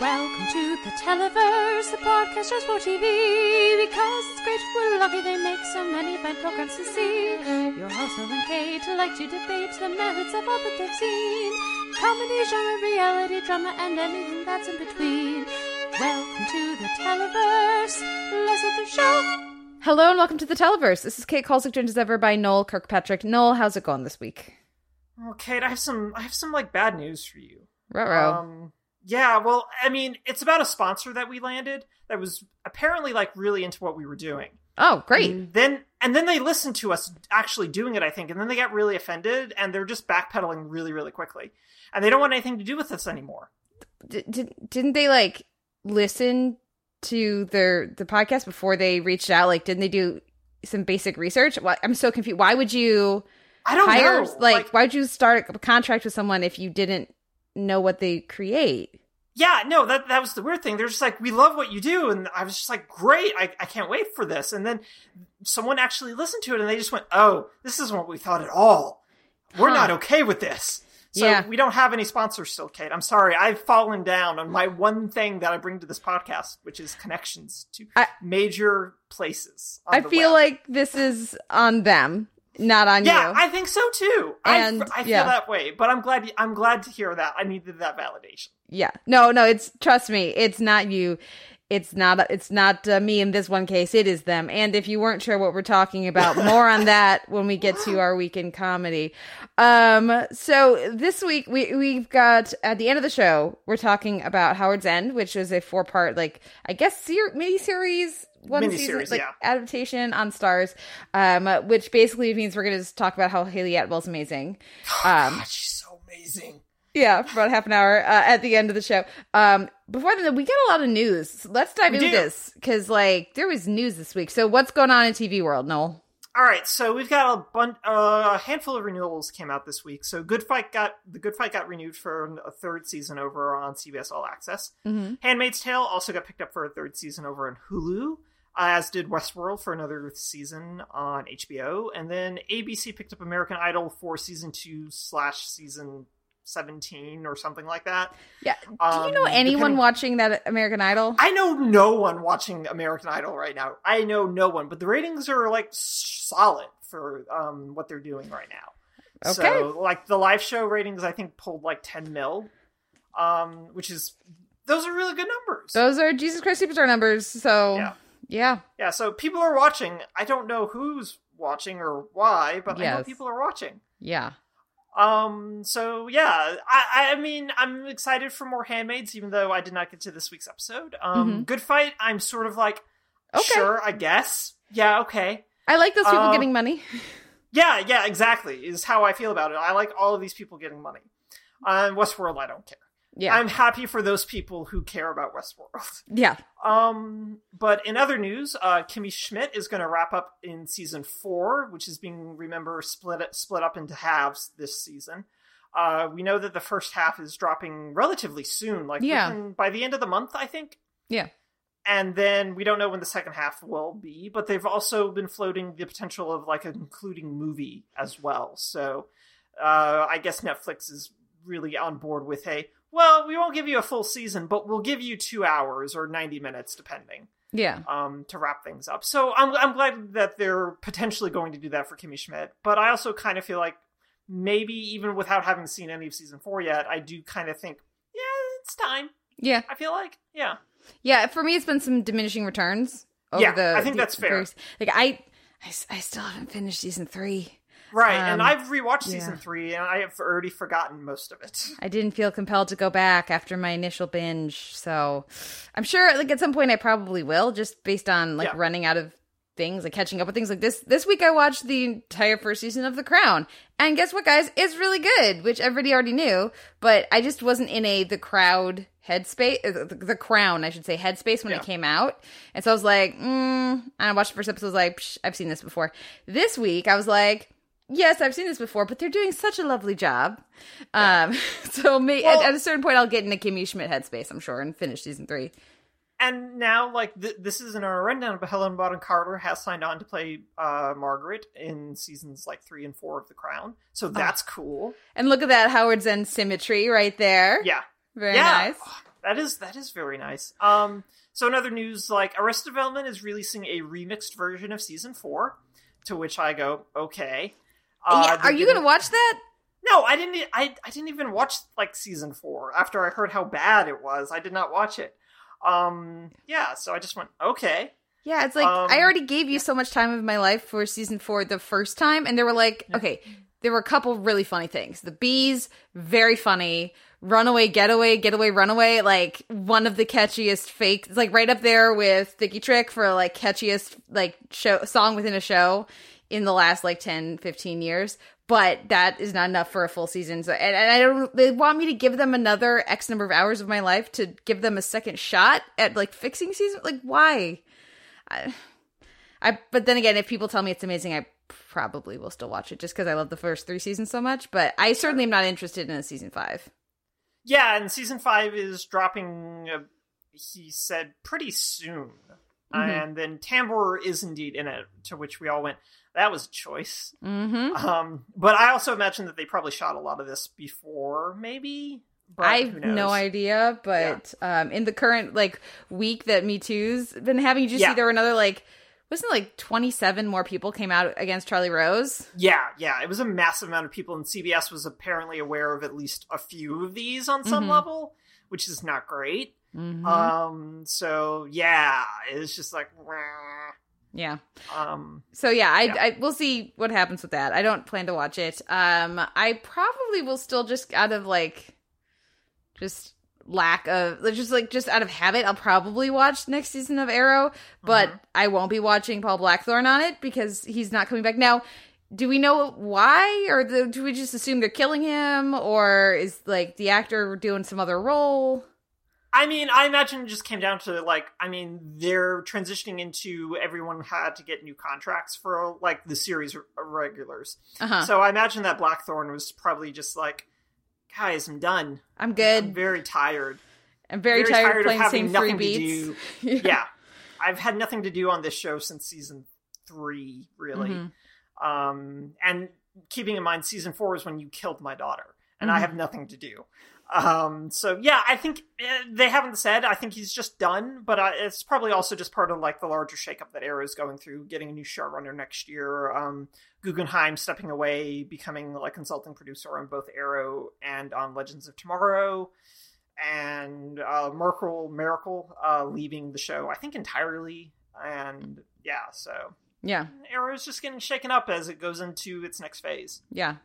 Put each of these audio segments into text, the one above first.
Welcome to the Televerse, the podcast just for TV. Because it's great, we're lucky they make so many fine programs to see. Your host, Noel and Kate, like to debate the merits of all that they've seen. Comedy, genre, reality, drama, and anything that's in between. Welcome to the Televerse. Let's get the show. Hello and welcome to the Televerse. This is Kate Kulzick, joined as ever by Noel Kirkpatrick. Noel, how's it going this week? Oh, Kate, I have some I have some like bad news for you. Ruh-roh. Um yeah, well, I mean, it's about a sponsor that we landed that was apparently like really into what we were doing. oh, great. And then and then they listened to us actually doing it, I think, and then they got really offended and they're just backpedaling really, really quickly. And they don't want anything to do with us anymore. D- did, didn't they like listen to their the podcast before they reached out? Like, didn't they do some basic research? Why, I'm so confused. Why would you I don't hire know. like, why would you start a contract with someone if you didn't know what they create? Yeah, no, that that was the weird thing. They're just like, we love what you do, and I was just like, great, I, I can't wait for this. And then someone actually listened to it, and they just went, oh, this isn't what we thought at all. We're Huh. not okay with this. So Yeah. we don't have any sponsors still, Kate. I'm sorry. I've fallen down on my one thing that I bring to this podcast, which is connections to I- major places. I feel web. like this is on them, not on yeah, you. Yeah, I think so too. And, I, I feel yeah. that way, but I'm glad. I'm glad to hear that. I needed that validation. Yeah. No, no, it's trust me, it's not you. It's not it's not uh, me in this one case. It is them. And if you weren't sure what we're talking about, more on that when we get to our weekend comedy. Um so this week we we've got at the end of the show, we're talking about Howard's End, which is a four-part like I guess ser- mini series one season like yeah. adaptation on Starz um which basically means we're going to just talk about how Hayley Atwell's amazing. Um God, she's so amazing. yeah, for about half an hour uh, at the end of the show. Um, before then, we get a lot of news. Let's dive We into do. this because, like, there was news this week. So, what's going on in TV world, Noel? All right, so we've got a bun- uh, a handful of renewals came out this week. So Good Fight got the Good Fight got renewed for a third season over on CBS All Access. Mm-hmm. Handmaid's Tale also got picked up for a third season over on Hulu, as did Westworld for another season on HBO. And then ABC picked up American Idol for season two slash season seventeen or something like that. Yeah. Do you Um, know anyone depending- watching that American Idol? I know no one watching American Idol right now. I know no one, but the ratings are like solid for um, what they're doing right now. Okay. So, like the live show ratings, I think pulled like 10 mil, um, which is those are really good numbers. Those are Jesus Christ Superstar numbers. So, Yeah. Yeah. yeah, so people are watching. I don't know who's watching or why, but I know people are watching. Yeah. Um. So yeah, I I mean I'm excited for more Handmaids, even though I did not get to this week's episode. Um, Mhm. Good Fight. I'm sort of like, Okay. sure, I guess. Yeah, okay. I like those people Uh, getting money. Yeah, yeah, exactly. Is how I feel about it. I like all of these people getting money. Um, Westworld, I don't care. Yeah. I'm happy for those people who care about Westworld. yeah. Um, but in other news, uh, Kimmy Schmidt is going to wrap up in season four, which is being remember split split up into halves this season. Uh, we know that the first half is dropping relatively soon, like Yeah. by the end of the month, I think. Yeah. And then we don't know when the second half will be, but they've also been floating the potential of like an including movie as well. So uh, I guess Netflix is really on board with a well, we won't give you a full season, but we'll give you two hours or ninety minutes, depending, Yeah. um, to wrap things up. So I'm I'm glad that they're potentially going to do that for Kimmy Schmidt, but I also kind of feel like maybe even without having seen any of season four yet, I do kind of think, yeah, it's time. Yeah. I feel like, yeah. Yeah, for me, it's been some diminishing returns. Over Yeah, the, I think the that's fair. first- like I still haven't finished season three. Right, and Um, I've rewatched season three, and I have already forgotten most of it. I didn't feel compelled to go back after my initial binge, so I'm sure, like at some point, I probably will, just based on like Yeah. running out of things, like catching up with things like this. This week, I watched the entire first season of The Crown, and guess what, guys? It's really good, which everybody already knew, but I just wasn't in a the crowd headspace, uh, the, the Crown, I should say, headspace when Yeah. it came out, and so I was like, mm, and I watched the first episode, I was like, Psh, I've seen this before. This week, I was like. Yes, I've seen this before, but they're doing such a lovely job. Um, so may, Well- at, at a certain point, I'll get in a Kimmy Schmidt headspace, I'm sure, and finish season three. And now, like, th- this isn't a rundown, but Helen Bonham Carter has signed on to play uh, Margaret in seasons like three and four of The Crown. So that's cool. And look at that Howard's End symmetry right there. Yeah. Very yeah. nice. That is that is very nice. Um, so in other news, like Arrested Development is releasing a remixed version of season four, to which I go, okay. Uh, yeah, are you gonna watch that? No, I didn't. I I didn't even watch like season four after I heard how bad it was. I did not watch it. Um, yeah, so I just went okay. Yeah, it's like Um, I already gave you so much time of my life for season four the first time, and there were like, okay, there were a couple really funny things. The bees, very funny. Runaway, getaway, getaway, runaway, like one of the catchiest fake, it's like right up there with Sticky Trick for like catchiest like show song within a show in the last like 10, 15 years. But that is not enough for a full season. So, and, and I don't, they want me to give them another X number of hours of my life to give them a second shot at like fixing season. Like, why? I, I but then again, if people tell me it's amazing, I probably will still watch it just because I love the first three seasons so much. But I certainly am not interested in a season five. Yeah, and season five is dropping. Uh, he said pretty soon, Mhm. and then Tambor is indeed in it. To which we all went, "That was a choice." Mm-hmm. Um, but I also imagine that they probably shot a lot of this before, maybe. But I've no idea, but um, in the current like week that Me Too's been having, you Yeah. see there were another like wasn't it, like twenty seven more people came out against Charlie Rose? Yeah, yeah, it was a massive amount of people, and CBS was apparently aware of at least a few of these on some Mhm. level, which is not great. Mhm. Um, so yeah, it's just like, wah. yeah. um, So yeah, I, Yeah. I we'll see what happens with that. I don't plan to watch it. Um, I probably will still just out of like, just lack of just like just out of habit, I'll probably watch next season of Arrow, but Mhm. I won't be watching Paul Blackthorne on it because he's not coming back now. Do we know why, or the, do we just assume they're killing him, or is like the actor doing some other role? I mean, I imagine it just came down to like, I mean, they're transitioning into everyone had to get new contracts for like the series r- regulars. Uh huh. So I imagine that Blackthorne was probably just like, guys, I'm done. I'm good. I'm very tired. I'm very, tired, of playing the having same nothing to beats. do. yeah, I've had nothing to do on this show since season three, really. Mhm. Um, and keeping in mind, season four is when you killed my daughter, and I Mhm. have nothing to do. Um, so yeah, I think uh, they haven't said. I think he's just done, but uh, it's probably also just part of like the larger shakeup that Arrow is going through, getting a new showrunner next year. Um, Guggenheim stepping away, becoming like consulting producer on both Arrow and on Legends of Tomorrow, and uh, Merkel Mericle uh, leaving the show, I think entirely. And yeah, so Yeah. Arrow's just getting shaken up as it goes into its next phase. Yeah.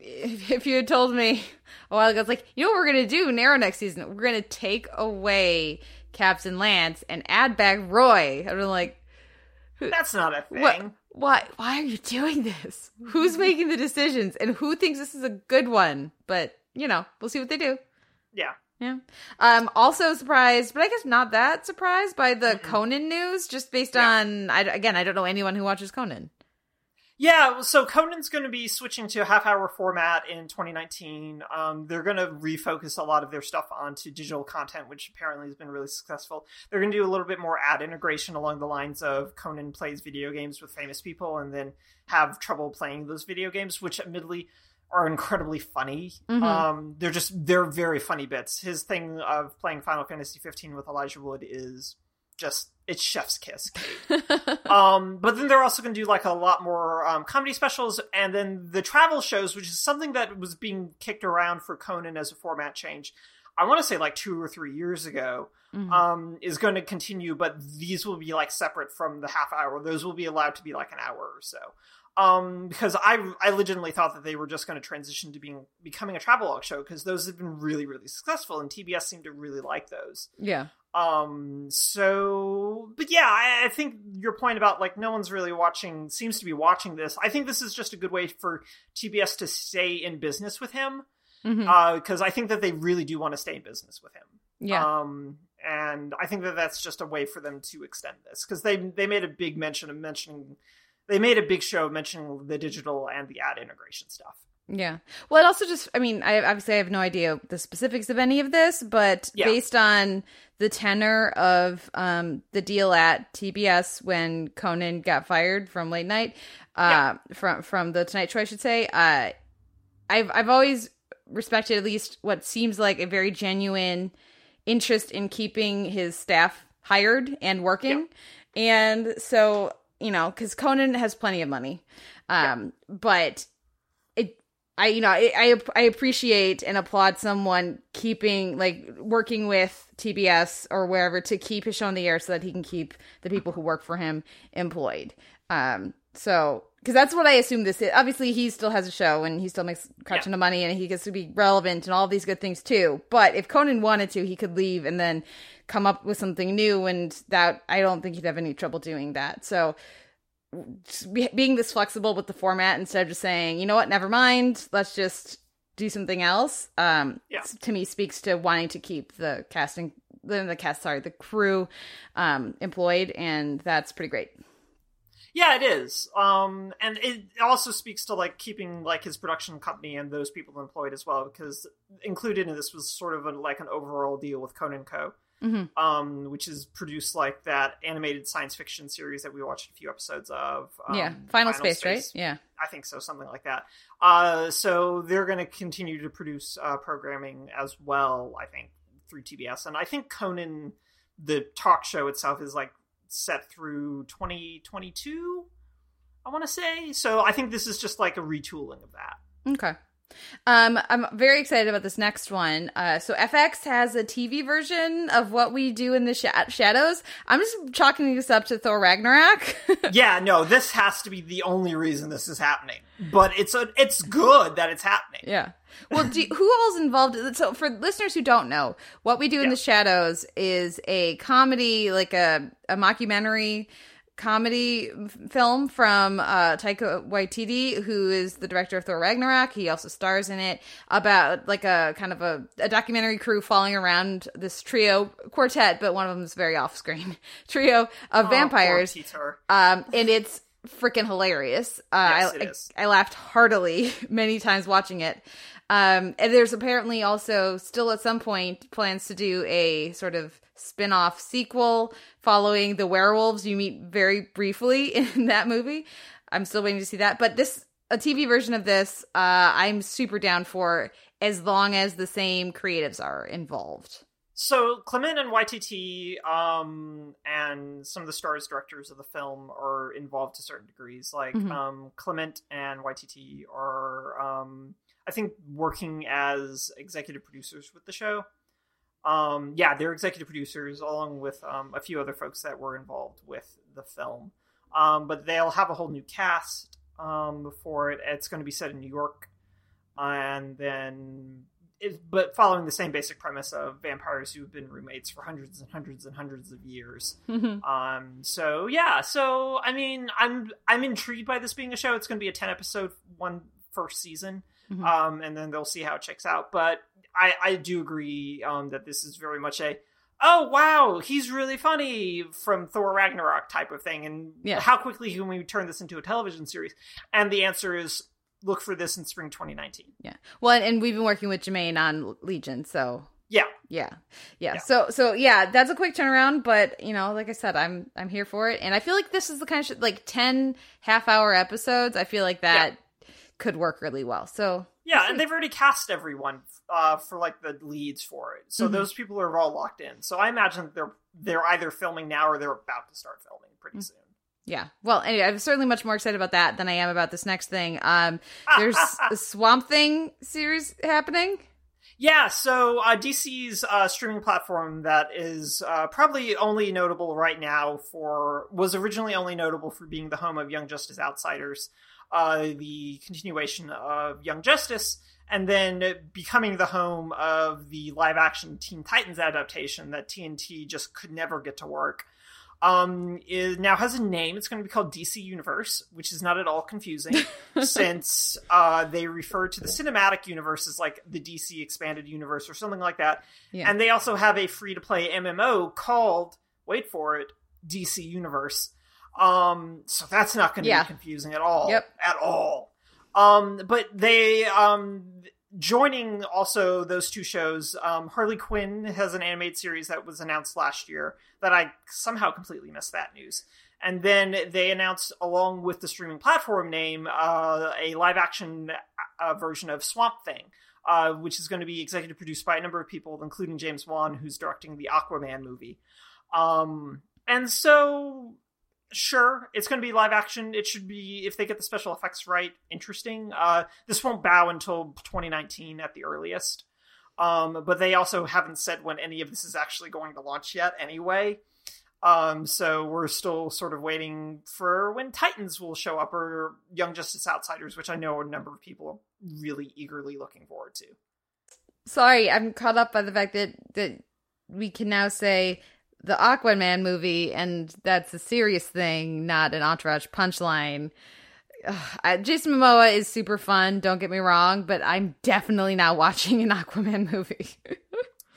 If, if you had told me a while ago, it's like, you know what we're going to do narrow Arrow next season? We're going to take away Captain Lance and add back Roy. I'm like, That's not a thing. what? Why? Why are you doing this? Who's making the decisions, and who thinks this is a good one? But you know, we'll see what they do. Yeah. Yeah. Um. Also surprised, but I guess not that surprised by the Conan news, just based Yeah. on. I, again, I don't know anyone who watches Conan. Yeah, so Conan's going to be switching to a half hour format in 2019. Um, they're going to refocus a lot of their stuff onto digital content, which apparently has been really successful. They're going to do a little bit more ad integration along the lines of Conan plays video games with famous people and then have trouble playing those video games, which admittedly are incredibly funny. Mhm. Um, they're just, they're very funny bits. His thing of playing Final Fantasy 15 with Elijah Wood is just, it's chef's kiss. um, but then they're also going to do like a lot more um, comedy specials, and then the travel shows, which is something that was being kicked around for Conan as a format change. I want to say like two or three years ago, Mhm. um, is going to continue, but these will be like separate from the half hour. Those will be allowed to be like an hour or so. Um, because I I legitimately thought that they were just going to transition to being becoming a travelogue show because those have been really really successful, and TBS seemed to really like those. yeah. Um, so, but yeah, I, I think your point about like no one's really watching seems to be watching this. I think this is just a good way for TBS to stay in business with him, Mhm. uh, because I think that they really do want to stay in business with him. yeah. Um, and I think that that's just a way for them to extend this because they they made a big mention of mentioning they made a big show mentioning the digital and the ad integration stuff. Yeah. Well, it also just, I mean, I obviously I have no idea the specifics of any of this, but Yeah. based on the tenor of um, the deal at TBS when Conan got fired from late night, uh, from from the Tonight Show, I should say, uh, I've I've always respected at least what seems like a very genuine interest in keeping his staff hired and working. And so, you know, because Conan has plenty of money. Um, but it, I, you know, I, I, I appreciate and applaud someone keeping, like, working with TBS or wherever to keep his show on the air so that he can keep the people who work for him employed. Um, so because that's what I assume this is. Obviously, he still has a show and he still makes a crap ton of money and he gets to be relevant and all these good things too. But if Conan wanted to, he could leave and then come up with something new, and that I don't think he'd have any trouble doing that. So be- being this flexible with the format instead of just saying, you know what, never mind, let's just do something else. Um, Yeah. to me speaks to wanting to keep the casting, the, the cast, sorry, the crew um, employed, and that's pretty great. Yeah, it is. Um, and it also speaks to like keeping like his production company and those people employed as well, because included in this was sort of a, like an overall deal with Conan Co. Mhm. Um, which is produced like that animated science fiction series that we watched a few episodes of. Um, yeah, Final, Space, right? Yeah. I think so, something like that. Uh, so they're going to continue to produce uh, programming as well. I think through TBS, and I think Conan, the talk show itself, is like set through 2022. I want to say. So I think this is just like a retooling of that. Okay. Um, I'm very excited about this next one. Uh, so FX has a TV version of what we do in the sha- shadows. I'm just chalking this up to Thor Ragnarok. yeah, no, this has to be the only reason this is happening. But it's a, it's good that it's happening. yeah. Well, do, who all's involved? So for listeners who don't know, what we do in Yeah. the shadows is a comedy, like a a mockumentary comedy film from uh Taika Waititi who is the director of Thor Ragnarok. He also stars in it about like a kind of a, a documentary crew following around this trio quartet but one of them is very off screen trio of Oh, vampires. Um and it's freaking hilarious. Uh Yes, I, I- I laughed heartily many times watching it. Um and there's apparently also still at some point plans to do a sort of spin-off sequel following the werewolves you meet very briefly in that movie i'm still waiting to see that but this a tv version of this uh i'm super down for as long as the same creatives are involved So Clement and Waititi um, and some of the stars directors of the film are involved to certain degrees. Like Mhm. um, Clement and Waititi are, um, I think, working as executive producers with the show. Um, yeah, they're executive producers along with um, a few other folks that were involved with the film. Um, but they'll have a whole new cast um, for it. It's going to be set in New York, and then it, but following the same basic premise of vampires who've been roommates for hundreds and hundreds and hundreds of years. Um, so yeah, so I mean, I'm I'm intrigued by this being a show. It's going to be a ten episode one first season, Mhm. um, and then they'll see how it checks out. But I I do agree um, that this is very much a oh wow he's really funny from Thor Ragnarok type of thing, and Yeah. how quickly can we turn this into a television series? And the answer is look for this in spring 2019. yeah well and, we've been working with Jemaine on legion so Yeah, yeah. yeah Yeah. so so yeah that's a quick turnaround but you know like i said i'm i'm here for it and i feel like this is the kind of shit like 10 half hour episodes i feel like that could work really well so Yeah, and they've already cast everyone uh, for like the leads for it, so Mhm. those people are all locked in. So I imagine they're they're either filming now or they're about to start filming pretty soon. yeah. Well anyway i'm certainly much more excited about that than i am about this next thing. Um there's a swamp thing series happening? Yeah, so uh, DC's uh, streaming platform that is uh, probably only notable right now for was originally only notable for being the home of Young Justice Outsiders, uh, the continuation of Young Justice, and then becoming the home of the live action Teen Titans adaptation that TNT just could never get to work. Um, is now has a name. It's going to be called DC Universe, which is not at all confusing since uh, they refer to the cinematic universe as like the DC expanded universe or something like that. Yeah. And they also have a free to play MMO called, wait for it, DC Universe. Um, so that's not going to Yeah. be confusing at all. Yep. At all. Um, but they, um, joining also those two shows, um, Harley Quinn has an animated series that was announced last year that I somehow completely missed that news. And then they announced, along with the streaming platform name, uh, a live action uh, version of Swamp Thing. uh, which is going to be executive produced by a number of people, including James Wan, who's directing the Aquaman movie. Um, and so, sure, it's going to be live action. It should be, if they get the special effects right, interesting. Uh, this won't bow until 2019 at the earliest. Um, but they also haven't said when any of this is actually going to launch yet, anyway. Um, so we're still sort of waiting for when Titans will show up or Young Justice Outsiders, which I know a number of people are really eagerly looking forward to. Sorry, I'm caught up by the fact that that we can now say the Aquaman movie, and that's a serious thing, not an entourage punchline. Ugh, Jason Momoa is super fun, don't get me wrong, but I'm definitely not watching an Aquaman movie.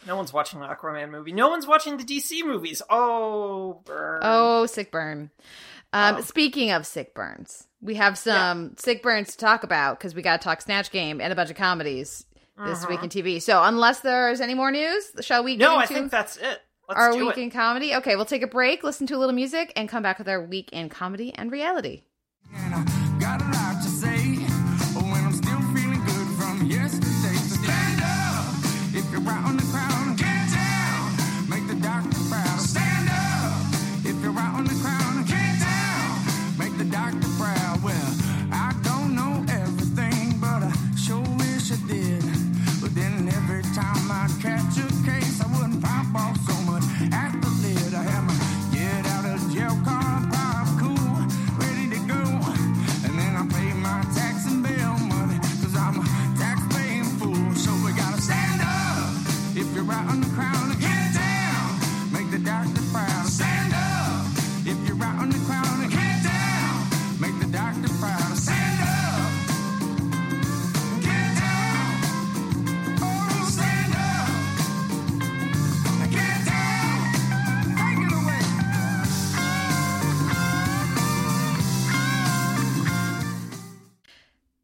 no one's watching the Aquaman movie. No one's watching the DC movies. Oh, burn. Oh, sick burn. Um, oh. Speaking of sick burns, we have some yeah. sick burns to talk about because we got to talk Snatch Game and a bunch of comedies this uh-huh. week in TV. So, unless there's any more news, shall we? No, I think that's it. Let's our week it. in comedy. Okay, we'll take a break, listen to a little music, and come back with our week in comedy and reality.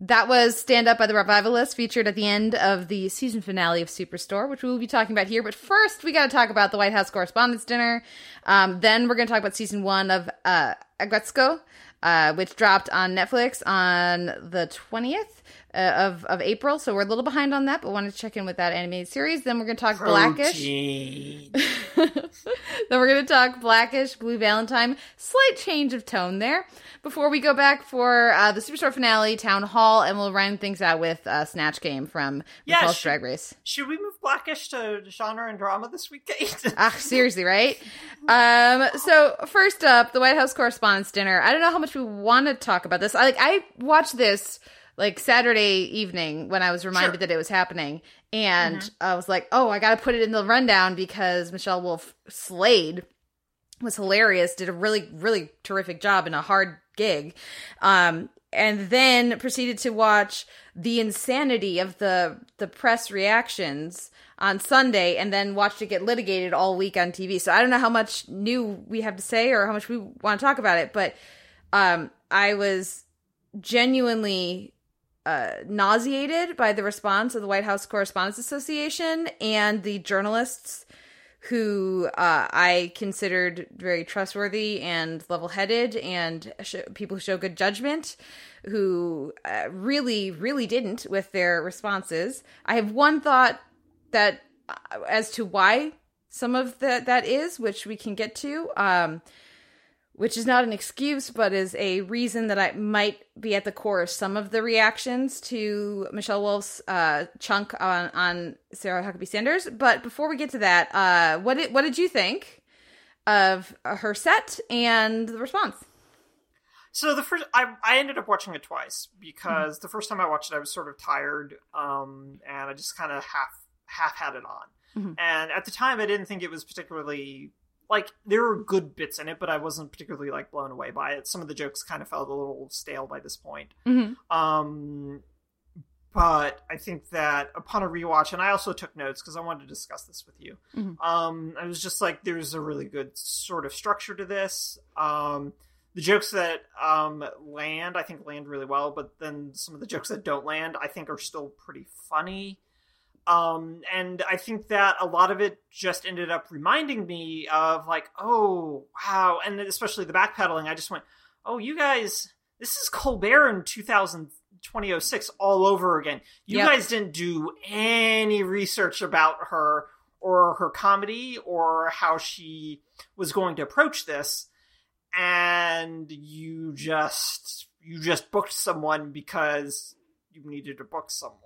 That was Stand Up by the Revivalists, featured at the end of the season finale of Superstore, which we will be talking about here. But first, we got to talk about the White House Correspondents' Dinner. Um, then we're going to talk about season one of uh, Aggretsuko, uh, which dropped on Netflix on the 20th uh, of, of April. So we're a little behind on that, but want to check in with that animated series. Then we're going to talk Protein. Blackish. then we're going to talk Blackish, Blue Valentine. Slight change of tone there before we go back for uh, the Superstore finale, Town Hall, and we'll round things out with uh, Snatch Game from yeah, RuPaul's should, Drag Race. Should we move Blackish to genre and drama this week, ah, seriously, right? Um, so first up, the White House Correspondents' Dinner. I don't know how much we want to talk about this. I like I watched this like Saturday evening when I was reminded sure. that it was happening, and mm-hmm. I was like, oh, I got to put it in the rundown because Michelle Wolf slayed was hilarious, did a really, really terrific job in a hard gig. Um, and then proceeded to watch the insanity of the the press reactions on Sunday and then watched it get litigated all week on TV. So I don't know how much new we have to say or how much we want to talk about it, but um, I was genuinely uh, nauseated by the response of the White House Correspondents Association and the journalists who uh, I considered very trustworthy and level headed and sh- people who show good judgment, who uh, really, really didn't with their responses. I have one thought that uh, as to why some of that that is, which we can get to. Um, which is not an excuse, but is a reason that I might be at the core of some of the reactions to Michelle Wolf's uh, chunk on on Sarah Huckabee Sanders. But before we get to that, uh, what did what did you think of her set and the response? So the first, I I ended up watching it twice because mm-hmm. the first time I watched it, I was sort of tired, um, and I just kind of half half had it on. Mm-hmm. And at the time, I didn't think it was particularly like there were good bits in it, but I wasn't particularly like blown away by it. Some of the jokes kind of felt a little stale by this point. Mm-hmm. Um, but I think that upon a rewatch, and I also took notes because I wanted to discuss this with you. Mm-hmm. Um, I was just like, there's a really good sort of structure to this. Um, the jokes that um, land, I think, land really well, but then some of the jokes that don't land, I think, are still pretty funny. Um, and I think that a lot of it just ended up reminding me of like, oh wow, and especially the backpedaling. I just went, oh, you guys, this is Colbert in 2000, 2006 all over again. You Yep. guys didn't do any research about her or her comedy or how she was going to approach this and you just you just booked someone because you needed to book someone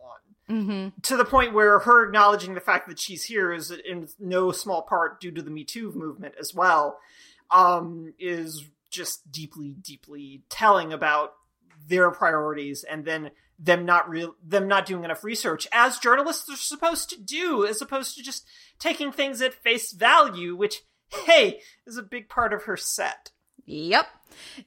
Mm-hmm. to the point where her acknowledging the fact that she's here is in no small part due to the Me Too movement as well, um, is just deeply, deeply telling about their priorities and then them not real them not doing enough research as journalists are supposed to do, as opposed to just taking things at face value, which hey is a big part of her set. Yep.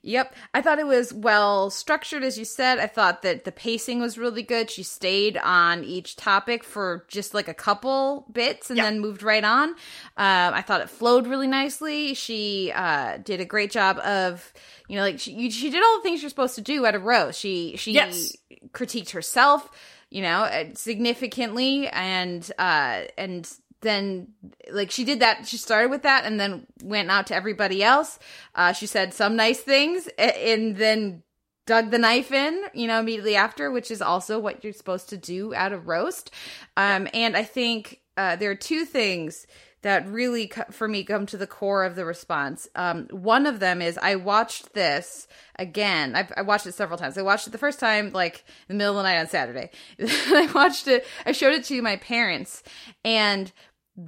Yep. I thought it was well structured, as you said. I thought that the pacing was really good. She stayed on each topic for just like a couple bits and Yeah. then moved right on. Um, I thought it flowed really nicely. She uh, did a great job of, you know, like she, you- she did all the things you're supposed to do at a roast. She she Yes. critiqued herself, you know, uh, significantly, and uh, and then like she did that she started with that and then went out to everybody else. Uh she said some nice things and then dug the knife in you know immediately after which is also what you're supposed to do at a roast. Um and i think uh there are two things that really for me come to the core of the response. Um one of them is i watched this again. I've, i watched it several times. I watched it the first time like in the middle of the night on saturday. I watched it i showed it to my parents and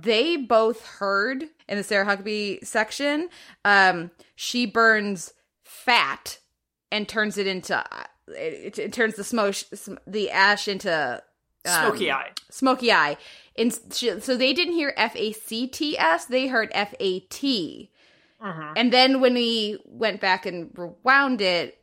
they both heard in the Sarah Huckabee section, um, she burns fat and turns it into uh, it, it turns the smoke the ash into um, Smoky eye. smoky eye. And she, so they didn't hear F A C T S; they heard F A T. Mhm. And then when we went back and rewound it,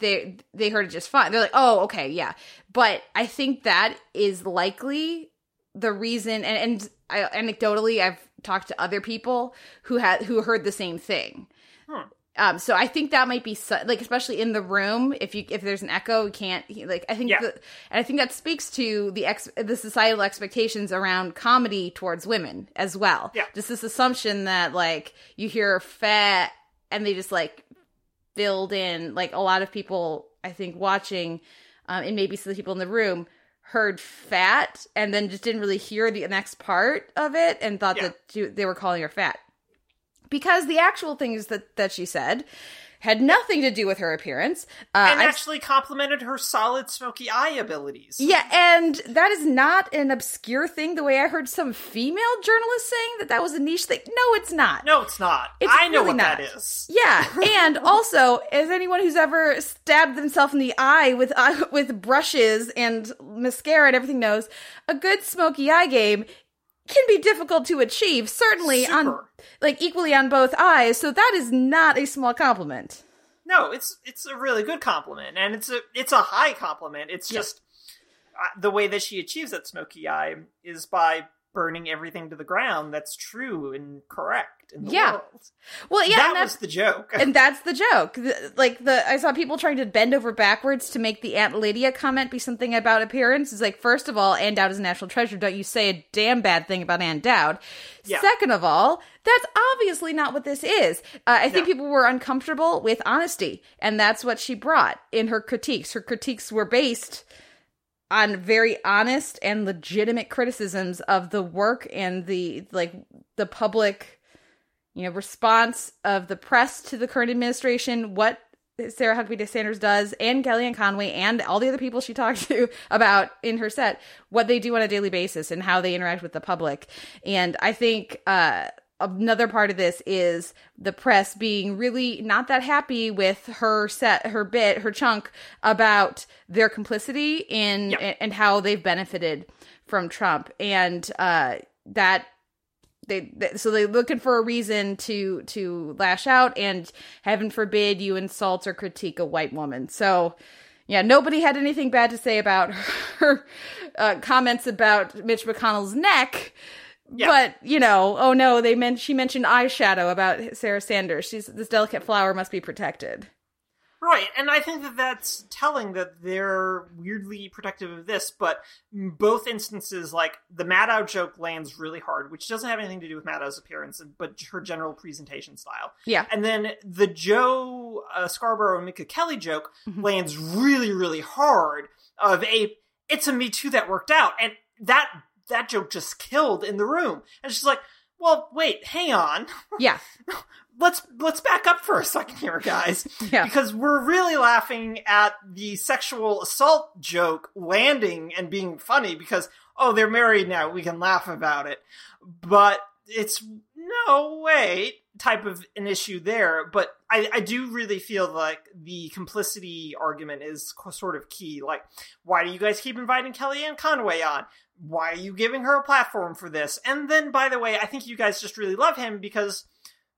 they they heard it just fine. They're like, "Oh, okay, yeah." But I think that is likely the reason. And, and I, anecdotally, I've talked to other people who had who heard the same thing. Hmm. Um, so I think that might be so, like, especially in the room, if you if there's an echo, you can't like. I think Yeah. the, and I think that speaks to the ex the societal expectations around comedy towards women as well. Yeah. just this assumption that like you hear fat and they just like filled in like a lot of people I think watching, um, and maybe some of the people in the room heard fat and then just didn't really hear the next part of it and thought Yeah. that she, they were calling her fat because the actual things that that she said had nothing to do with her appearance. Uh, and actually complimented her solid smoky eye abilities. yeah, and that is not an obscure thing. The way I heard some female journalists saying that that was a niche thing. No, it's not. No, it's not. It's I know really what not. that is. Yeah, and also, as anyone who's ever stabbed themselves in the eye with uh, with brushes and mascara and everything knows, a good smoky eye game can be difficult to achieve. Certainly on like equally on both eyes. So that is not a small compliment. No, it's it's a really good compliment, and it's a it's a high compliment. It's Yeah. just uh, the way that she achieves that smoky eye is by burning everything to the ground. That's true and correct in the Yeah. world. Well, yeah, that was the joke. and that's the joke. The- like the I saw people trying to bend over backwards to make the Aunt Lydia comment be something about appearance. It's like, first of all, Ann Dowd is a national treasure. Don't you say a damn bad thing about Ann Dowd. Yeah. Second of all, that's obviously not what this is. Uh, I think No. people were uncomfortable with honesty, and that's what she brought in her critiques. Her critiques were based on very honest and legitimate criticisms of the work and the like the public you know response of the press to the current administration what sarah huckabee sanders does and kellyanne conway and all the other people she talked to about in her set what they do on a daily basis and how they interact with the public. And i think uh another part of this is the press being really not that happy with her set her bit her chunk about their complicity in Yeah. and how they've benefited from trump. And uh that they, they so they're looking for a reason to to lash out and heaven forbid you insult or critique a white woman. So yeah nobody had anything bad to say about her uh, comments about mitch mcconnell's neck Yeah. but you know oh no they meant she mentioned eyeshadow about sarah sanders she's this delicate flower must be protected Right, and I think that that's telling that they're weirdly protective of this, but both instances, like the Maddow joke lands really hard, which doesn't have anything to do with Maddow's appearance, but her general presentation style. Yeah. And then the Joe uh, Scarborough and Minka Kelly joke lands really, really hard. Of a, it's a Me Too that worked out, and that that joke just killed in the room. And she's like, "Well, wait, hang on." Yeah. let's let's back up for a second here, guys. Yeah. Because we're really laughing at the sexual assault joke landing and being funny because oh they're married now, we can laugh about it. But it's no way type of an issue there. But I, I do really feel like the complicity argument is sort of key. Like, why do you guys keep inviting Kellyanne Conway on? Why are you giving her a platform for this? And then, by the way, I think you guys just really love him because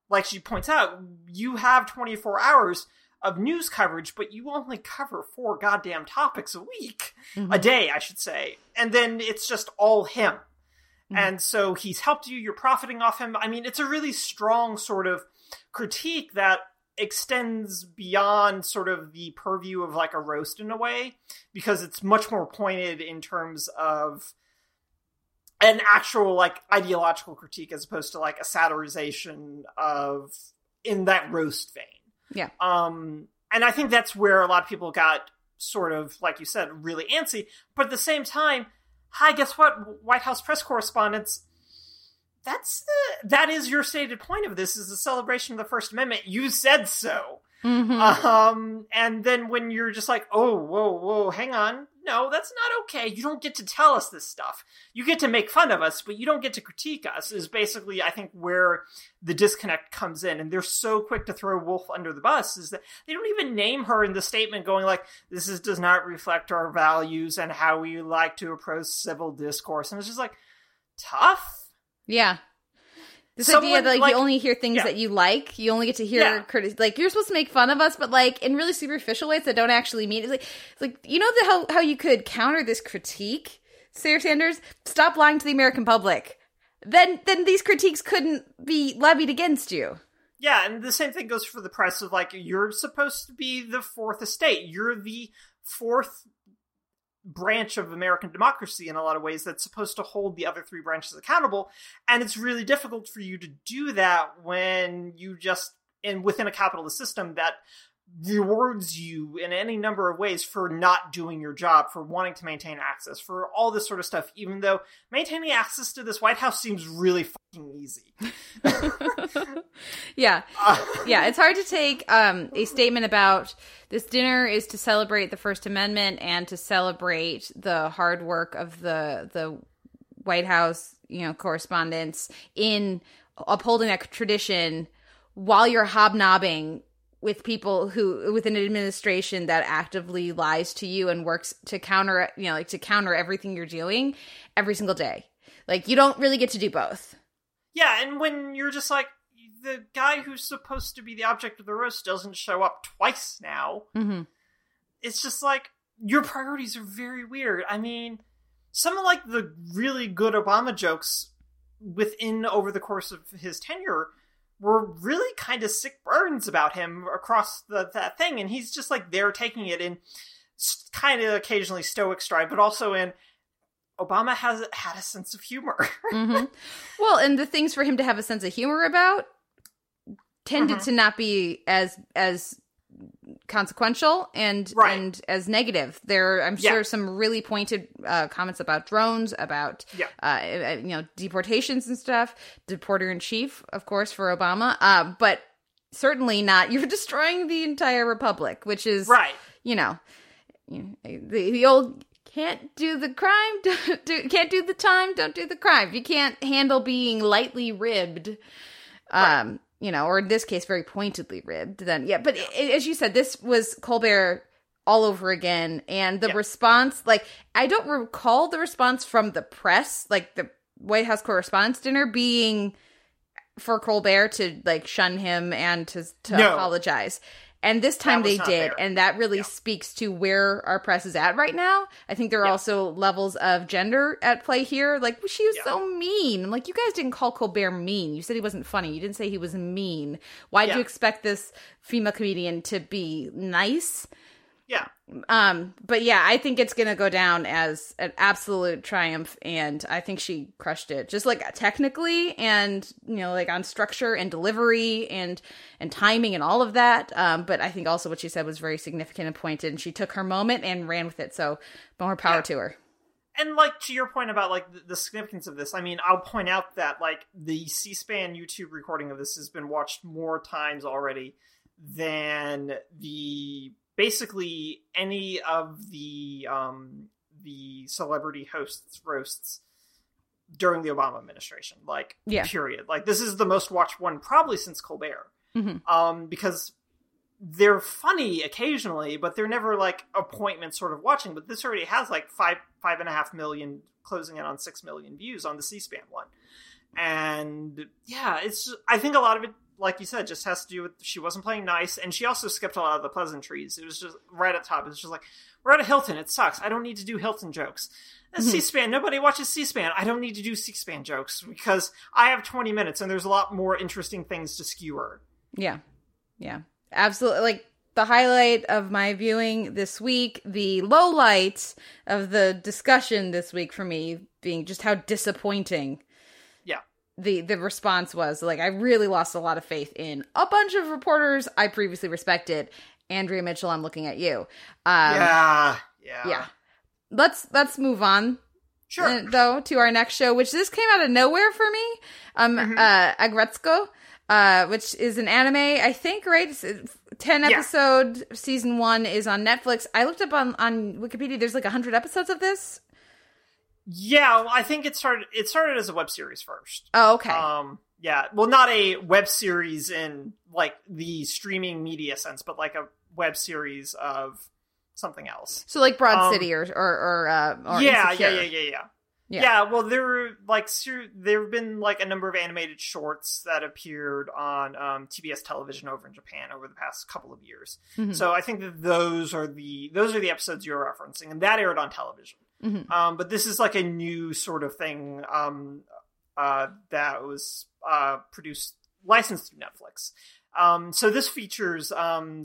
like she points out, you have 24 hours of news coverage, but you only cover four goddamn topics a week, mm-hmm. a day, I should say. And then it's just all him. Mm-hmm. And so he's helped you, you're profiting off him. I mean, it's a really strong sort of critique that extends beyond sort of the purview of like a roast in a way, because it's much more pointed in terms of an actual like ideological critique as opposed to like a satirization of in that roast vein. Yeah. Um and I think that's where a lot of people got sort of like you said really antsy, but at the same time, hi, guess what? White House press correspondents that's the that is your stated point of this is a celebration of the First Amendment. You said so. Mhm. Um, and then when you're just like, oh, whoa, whoa, hang on. No, that's not okay. You don't get to tell us this stuff. You get to make fun of us, but you don't get to critique us, is basically, I think, where the disconnect comes in. And they're so quick to throw Wolf under the bus is that they don't even name her in the statement going like, this is, does not reflect our values and how we like to approach civil discourse. And it's just like, tough? Yeah. This Someone, idea that like, like- you only hear things yeah. that you like, you only get to hear Yeah. criti- like you're supposed to make fun of us, but like in really superficial ways that don't actually mean it. It's like, it's like you know the how how you could counter this critique, Sarah Sanders. Stop lying to the American public. Then then these critiques couldn't be levied against you. Yeah, and the same thing goes for the press of like you're supposed to be the fourth estate. You're the fourth branch of American democracy in a lot of ways that's supposed to hold the other three branches accountable, and it's really difficult for you to do that when you just and within a capitalist system that rewards you in any number of ways for not doing your job, for wanting to maintain access, for all this sort of stuff, even though maintaining access to this White House seems really fucking easy. Yeah. Uh, yeah, it's hard to take um, a statement about this dinner is to celebrate the First Amendment and to celebrate the hard work of the the White House, you know, correspondents in upholding that tradition while you're hobnobbing with people who with an administration that actively lies to you and works to counter you know like to counter everything you're doing every single day like you don't really get to do both Yeah, and when you're just like the guy who's supposed to be the object of the roast doesn't show up twice now, mm-hmm. it's just like your priorities are very weird. I mean, some of like the really good Obama jokes within over the course of his tenure were really kind of sick burns about him across the, that thing, and he's just like there taking it in kind of occasionally stoic stride, but also in Obama has had a sense of humor. hmm Well, and the things for him to have a sense of humor about tended Mhm. to not be as as consequential and Right. and as negative. There, I'm Yeah. sure some really pointed uh, comments about drones, about Yeah. uh, uh, you know deportations and stuff. Deporter in chief, of course, for Obama, uh, but certainly not. You're destroying the entire republic, which is right. you know, the, the old can't do the crime, don't do, can't do the time, don't do the crime. You can't handle being lightly ribbed, um, you know, or in this case, very pointedly ribbed, then yeah. But i as you said, this was Colbert all over again, and the Yeah. response, like, I don't recall the response from the press, like the White House Correspondents' Dinner, being for Colbert to like shun him and to to No. apologize. And this time they did, there. and that really Yeah. speaks to where our press is at right now. I think there are Yeah. also levels of gender at play here. Like she was Yeah. so mean. I'm like, you guys didn't call Colbert mean. You said he wasn't funny. You didn't say he was mean. Why'd Yeah. you expect this female comedian to be nice? Yeah. Um, but yeah, I think it's gonna go down as an absolute triumph, and I think she crushed it. Just like technically, and you know, like on structure and delivery and and timing and all of that. Um, but I think also what she said was very significant and pointed, and she took her moment and ran with it. So more power Yeah. to her. and like to your point about like the, the significance of this i mean i'll point out that like the c-span youtube recording of this has been watched more times already than the basically any of the um the celebrity hosts roasts during the obama administration like Yeah. period like this is the most watched one probably since colbert Mhm. um because they're funny occasionally, but they're never like appointment sort of watching. But this already has like five five and a half million, closing in on six million views on the C-SPAN one, and yeah, it's I think a lot of it, like you said, just has to do with she wasn't playing nice, and she also skipped a lot of the pleasantries. It was just right at the top. It was just like we're at a Hilton. It sucks. I don't need to do Hilton jokes. Mhm. C-SPAN. Nobody watches C-SPAN. I don't need to do C-SPAN jokes because I have 20 minutes and there's a lot more interesting things to skewer. Yeah. Yeah. Absolutely. Like the highlight of my viewing this week, the low light of the discussion this week for me being just how disappointing. The the response was. Like I really lost a lot of faith in a bunch of reporters I previously respected. Andrea Mitchell, I'm looking at you. Um, yeah. Yeah. yeah. Let's let's move on Sure. uh, though to our next show, which this came out of nowhere for me. Um, Mhm. uh, Aggretsuko, uh, which is an anime, I think, right? It's ten Yeah. episode season one is on Netflix. I looked up on on Wikipedia. There's like hundred episodes of this. Yeah, well, I think it started. It started as a web series first. Oh, okay. Um, yeah, well, not a web series in like the streaming media sense, but like a web series of something else. so like Broad um, City or or or, uh, or yeah, yeah, yeah, yeah, yeah. Yeah. Yeah, well, there were like ser- there have been like a number of animated shorts that appeared on um, TBS television over in Japan over the past couple of years. Mhm. So I think that those are the those are the episodes you're referencing, and that aired on television. Mhm. Um, but this is like a new sort of thing um, uh, that was uh, produced licensed through Netflix. Um, so this features um,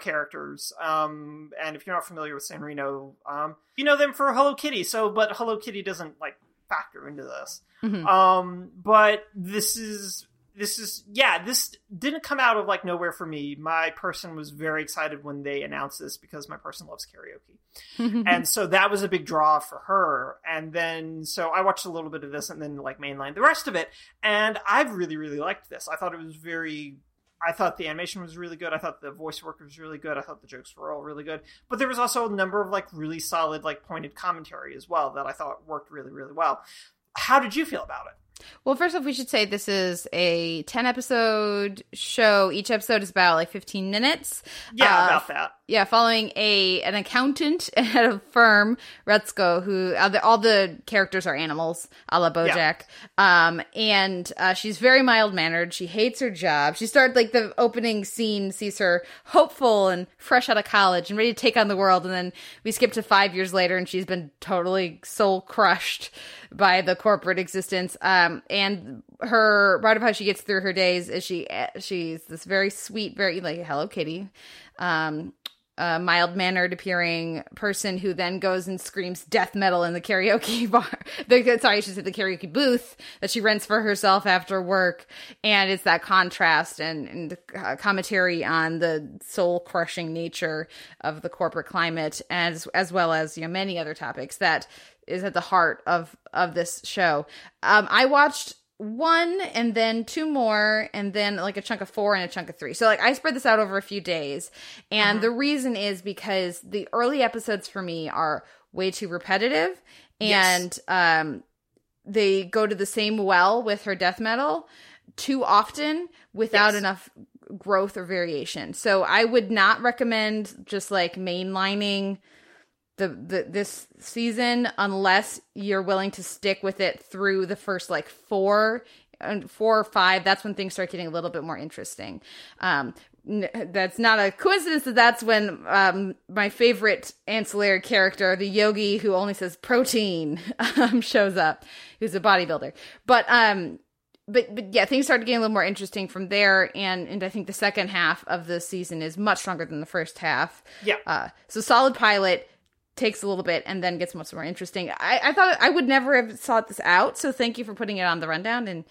characters, um, and if you're not familiar with Sanrio, um, you know them for Hello Kitty. So, but Hello Kitty doesn't like factor into this. Mhm. Um, but this is this is yeah, this didn't come out of like nowhere for me. My person was very excited when they announced this because my person loves karaoke. And so that was a big draw for her. And then so i watched a little bit of this and then like mainline the rest of it. And i've really really liked this. I thought it was very i thought the animation was really good. I thought the voice work was really good. I thought the jokes were all really good. But there was also a number of like really solid like pointed commentary as well that i thought worked really really well. How did you feel about it Well, first off, we should say this is a 10 episode show. Each episode is about like 15 minutes. yeah Uh, about that Yeah, following a an accountant at a firm, Retsuko, who all the, all the characters are animals, a la BoJack. Um, and uh, she's very mild mannered. She hates her job. She started like the opening scene sees her hopeful and fresh out of college and ready to take on the world, and then we skip to five years later, and she's been totally soul crushed by the corporate existence. Um, and her part of how she gets through her days is she she's this very sweet, very like Hello Kitty. Um, a mild mannered appearing person who then goes and screams death metal in the karaoke bar. The, sorry, should say the karaoke booth that she rents for herself after work. And it's that contrast and, and uh, commentary on the soul crushing nature of the corporate climate, as as well as you know many other topics that is at the heart of of this show. Um, I watched one and then two more and then like a chunk of four and a chunk of three. So like I spread this out over a few days. And the reason is because the early episodes for me are way too repetitive and um they go to the same well with her death metal too often without Yes. enough growth or variation. So I would not recommend just like mainlining the, the this season unless you're willing to stick with it through the first like four and four or five that's when things start getting a little bit more interesting um that's not a coincidence that that's when um, my favorite ancillary character, the yogi who only says protein, um, shows up. Who's a bodybuilder, but um, but but yeah, things started getting a little more interesting from there, and and I think the second half of the season is much stronger than the first half. Yeah. Uh, so solid pilot takes a little bit and then gets much more interesting. I, I thought I would never have sought this out, so thank you for putting it on the rundown and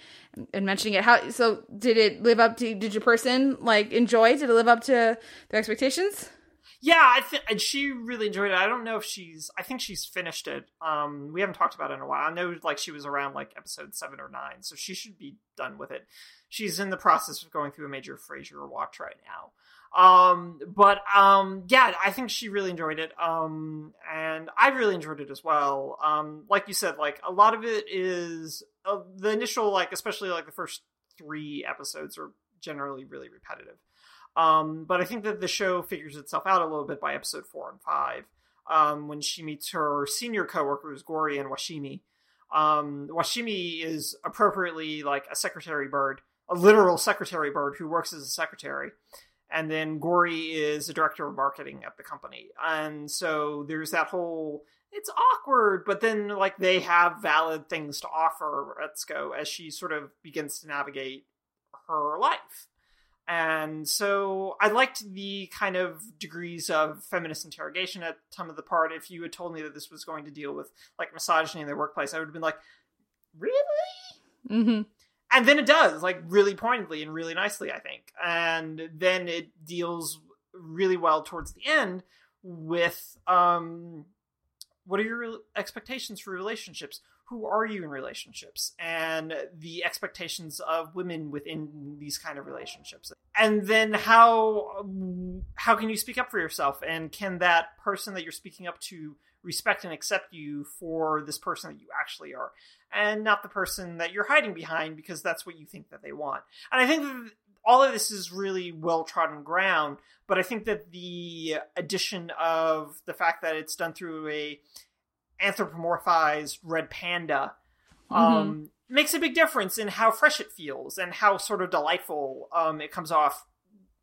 and mentioning it. How so? Did it live up to? Did your person like enjoy? Did it live up to their expectations? Yeah, I think she really enjoyed it. I don't know if she's. I think she's finished it. Um, we haven't talked about it in a while. I know like she was around like episode seven or nine, so she should be done with it. She's in the process of going through a major Frasier watch right now. Um, but um, yeah, I think she really enjoyed it. Um, and I really enjoyed it as well. Um, like you said, like a lot of it is uh, the initial, like especially like the first three episodes are generally really repetitive. Um, but I think that the show figures itself out a little bit by episode four and five, um, when she meets her senior coworkers, Gori and Washimi. Um, Washimi is appropriately like a secretary bird, a literal secretary bird who works as a secretary. And then Gori is a director of marketing at the company. And so there's that whole it's awkward, but then like they have valid things to offer Retsuko as she sort of begins to navigate her life. And so I liked the kind of degrees of feminist interrogation at some of the part. If you had told me that this was going to deal with like misogyny in the workplace, I would have been like, really? Mm-hmm. And then it does, like really pointedly and really nicely, I think. And then it deals really well towards the end with um what are your expectations for relationships? Who are you in relationships? And the expectations of women within these kind of relationships. And then how how can you speak up for yourself? And can that person that you're speaking up to respect and accept you for this person that you actually are? And not the person that you're hiding behind because that's what you think that they want. And I think that all of this is really well trodden ground, but I think that the addition of the fact that it's done through a anthropomorphized red panda um, mm-hmm. makes a big difference in how fresh it feels and how sort of delightful um, it comes off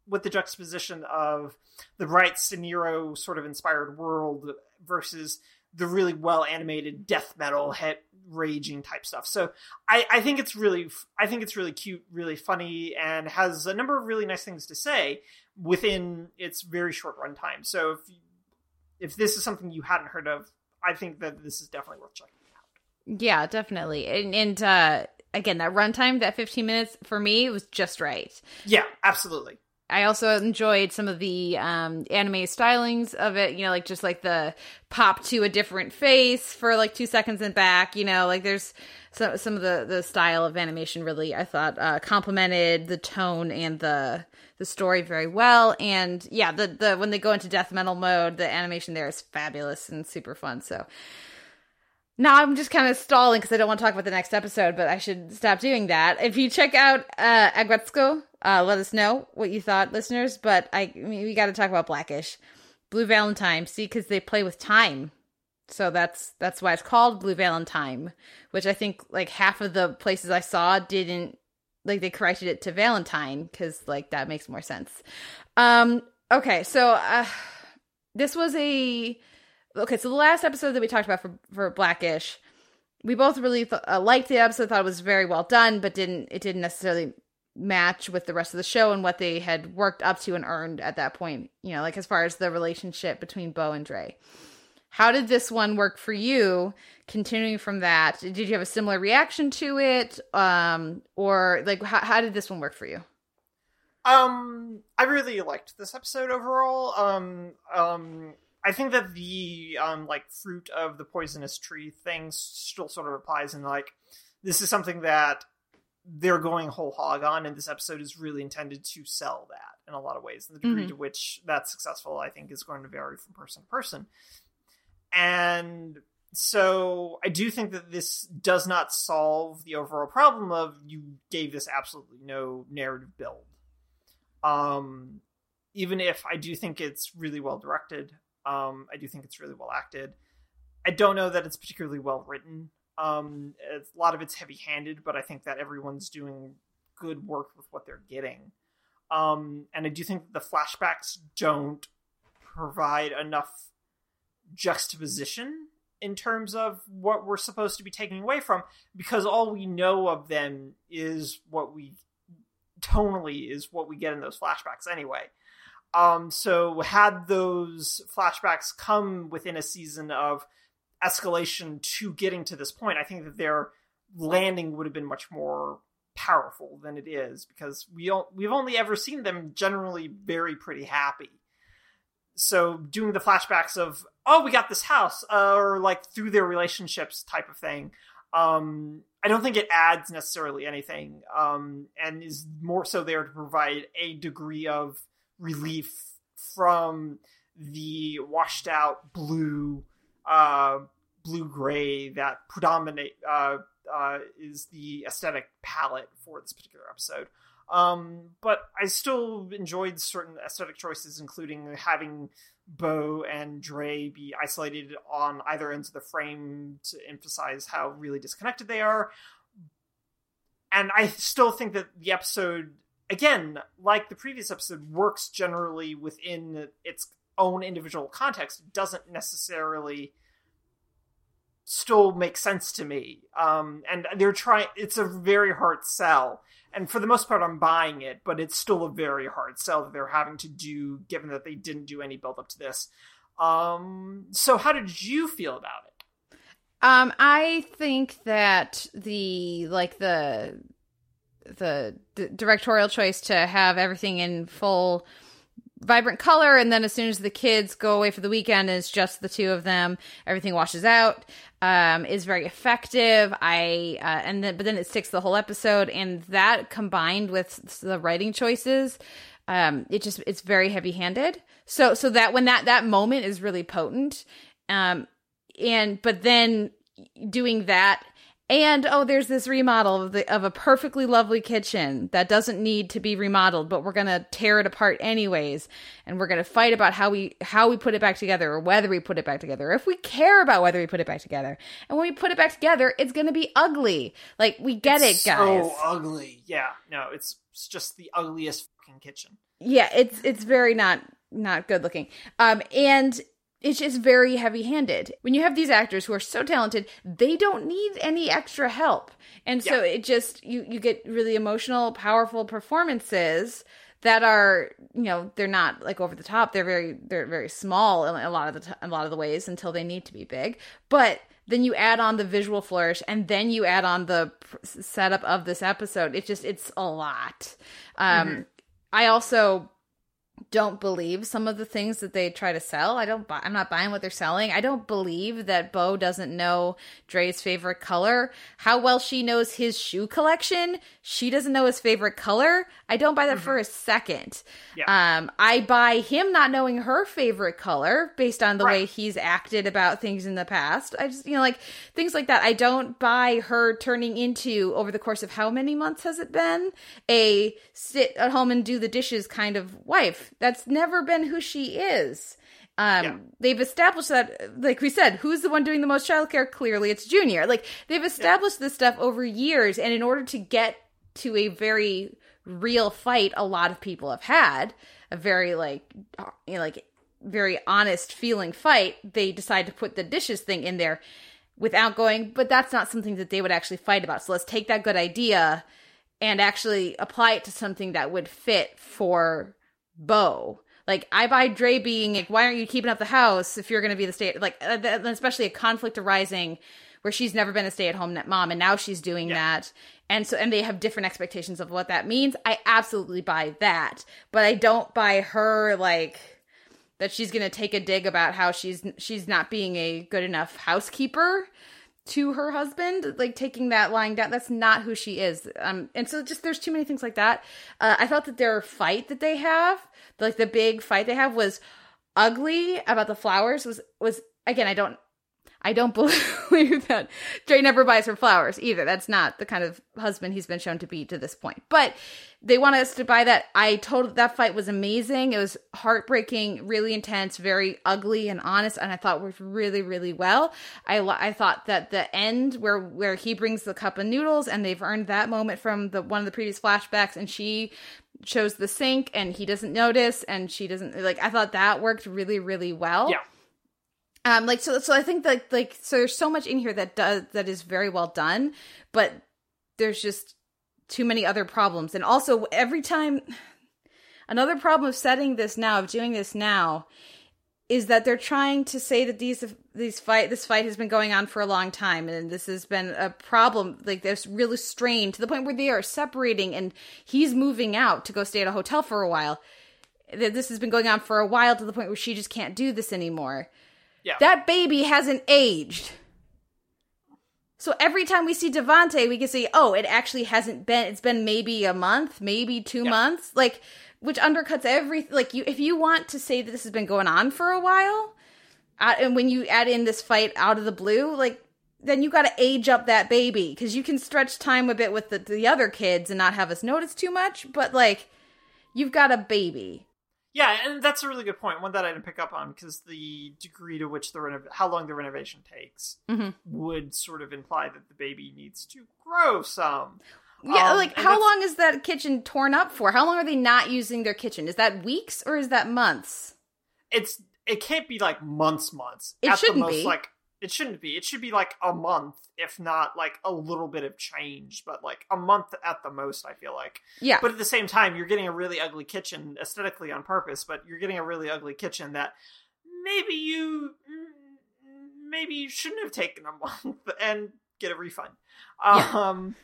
with the juxtaposition of the bright Sanrio sort of inspired world versus the really well animated death metal hit raging type stuff. So I, I think it's really I think it's really cute, really funny, and has a number of really nice things to say within its very short runtime. So if if this is something you hadn't heard of, I think that this is definitely worth checking out. Yeah, definitely. And, and uh, again, that runtime, that 15 minutes for me was just right. Yeah, absolutely. I also enjoyed some of the um, anime stylings of it, you know, like just like the pop to a different face for like two seconds and back, you know, like there's some some of the the style of animation really I thought uh, complemented the tone and the the story very well. And yeah, the the when they go into death metal mode, the animation there is fabulous and super fun. So now I'm just kind of stalling because I don't want to talk about the next episode, but I should stop doing that. If you check out uh, Aggretsuko, uh, let us know what you thought, listeners. But I, I mean, we got to talk about Blackish, Blue Valentine. See, because they play with time, so that's that's why it's called Blue Valentine. Which I think like half of the places I saw didn't like they corrected it to Valentine because like that makes more sense. Um. Okay, so uh, this was a okay. So the last episode that we talked about for for Blackish, we both really th- uh, liked the episode. Thought it was very well done, but didn't it didn't necessarily match with the rest of the show and what they had worked up to and earned at that point. You know, like as far as the relationship between Bow and Dre. How did this one work for you? Continuing from that, did you have a similar reaction to it, um, or like how, how did this one work for you? Um, I really liked this episode overall. Um, um, I think that the um like fruit of the poisonous tree thing still sort of applies, and like this is something that they're going whole hog on, and this episode is really intended to sell that in a lot of ways. And the degree mm-hmm. to which that's successful, I think, is going to vary from person to person. And so I do think that this does not solve the overall problem of you gave this absolutely no narrative build. Um, even if I do think it's really well directed, um, I do think it's really well acted. I don't know that it's particularly well written. Um, a lot of it's heavy handed, but I think that everyone's doing good work with what they're getting. Um, and I do think the flashbacks don't provide enough juxtaposition in terms of what we're supposed to be taking away from because all we know of them is what we tonally is what we get in those flashbacks anyway. Um, so had those flashbacks come within a season of escalation to getting to this point, I think that their landing would have been much more powerful than it is because we we've only ever seen them generally very pretty happy. So doing the flashbacks of oh we got this house uh, or like through their relationships type of thing, um, I don't think it adds necessarily anything um, and is more so there to provide a degree of relief from the washed out blue uh, blue gray that predominate uh, uh, is the aesthetic palette for this particular episode. Um, but I still enjoyed certain aesthetic choices, including having Bow and Dre be isolated on either ends of the frame to emphasize how really disconnected they are. And I still think that the episode, again, like the previous episode, works generally within its own individual context. It doesn't necessarily still make sense to me. Um, and they're trying. It's a very hard sell, and for the most part, I'm buying it. But it's still a very hard sell that they're having to do, given that they didn't do any build up to this. Um, so how did you feel about it? Um, I think that the like the the d- directorial choice to have everything in full vibrant color and then as soon as the kids go away for the weekend it's just the two of them everything washes out um, is very effective. I uh, and then but then it sticks the whole episode, and that combined with the writing choices, um, it just it's very heavy handed. So so that when that that moment is really potent, um, and but then doing that and oh, there's this remodel of the of a perfectly lovely kitchen that doesn't need to be remodeled, but we're gonna tear it apart anyways, and we're gonna fight about how we how we put it back together or whether we put it back together. If we care about whether we put it back together, and when we put it back together, it's gonna be ugly. Like we get it's it, guys. So ugly. Yeah. No, it's, it's just the ugliest fucking kitchen. Yeah, it's it's very not not good looking. Um, and it's just very heavy handed. When you have these actors who are so talented, they don't need any extra help. And so Yeah. it just you you get really emotional, powerful performances that are, you know, they're not like over the top. They're very they're very small in a lot of the t- a lot of the ways until they need to be big. But then you add on the visual flourish and then you add on the pr- setup of this episode. It's just it's a lot. Um I also don't believe some of the things that they try to sell. I don't buy I'm not buying what they're selling. I don't believe that Bow doesn't know Dre's favorite color. How well she knows his shoe collection, she doesn't know his favorite color. I don't buy that for a second. Yeah. Um I buy him not knowing her favorite color based on the way he's acted about things in the past. I just you know like things like that. I don't buy her turning into over the course of how many months has it been a sit at home and do the dishes kind of wife. That's never been who she is. Um, Yeah. they've established that, like we said, who's the one doing the most childcare? Clearly, it's Junior. Like they've established this stuff over years, and in order to get to a very real fight, a lot of people have had a very like, you know, like very honest feeling fight. They decide to put the dishes thing in there without going, but that's not something that they would actually fight about. So let's take that good idea and actually apply it to something that would fit for Bow. Like I buy Dre being like, why aren't you keeping up the house if you're going to be the stay like, uh, especially a conflict arising where she's never been a stay at home mom and now she's doing Yeah. that, and so and they have different expectations of what that means. I absolutely buy that, but I don't buy her like that she's going to take a dig about how she's she's not being a good enough housekeeper to her husband like taking that lying down. That's not who she is. Um and so just there's too many things like that. Uh, i felt that their fight that they have like the big fight they have was ugly about the flowers was was again i don't i don't believe that Dre never buys her flowers either. That's not the kind of husband he's been shown to be to this point. But they want us to buy that. I told that fight was amazing. It was heartbreaking really intense very ugly and honest and i thought worked really really well. I i thought that the end where where he brings the cup of noodles and they've earned that moment from the one of the previous flashbacks and she shows the sink and he doesn't notice and she doesn't like I thought that worked really really well. Yeah. Um like so so I think that like so there's so much in here that does that is very well done, but there's just too many other problems. And also every time another problem of setting this now of doing this now is that they're trying to say that these these fight this fight has been going on for a long time and this has been a problem like there's really strain to the point where they are separating and he's moving out to go stay at a hotel for a while that this has been going on for a while to the point where she just can't do this anymore Yeah. that baby hasn't aged so every time we see Devante, we can say, "Oh, it actually hasn't been. It's been maybe a month, maybe two Yeah. months." Like, which undercuts every like you. If you want to say that this has been going on for a while, uh, and when you add in this fight out of the blue, like then you got to age up that baby because you can stretch time a bit with the, the other kids and not have us notice too much. But like, you've got a baby. Yeah, and that's a really good point. One that I didn't pick up on because the degree to which the renov- how long the renovation takes Mhm. would sort of imply that the baby needs to grow some. Yeah, Um, like how long is that kitchen torn up for? How long are they not using their kitchen? Is that weeks or is that months? It's it can't be like months, months. It At shouldn't the most, be. Like it shouldn't be. It should be like a month, if not like a little bit of change, but like a month at the most. I feel like. Yeah. But at the same time, you're getting a really ugly kitchen aesthetically on purpose, but you're getting a really ugly kitchen that maybe you maybe you shouldn't have taken a month and get a refund. Yeah. Um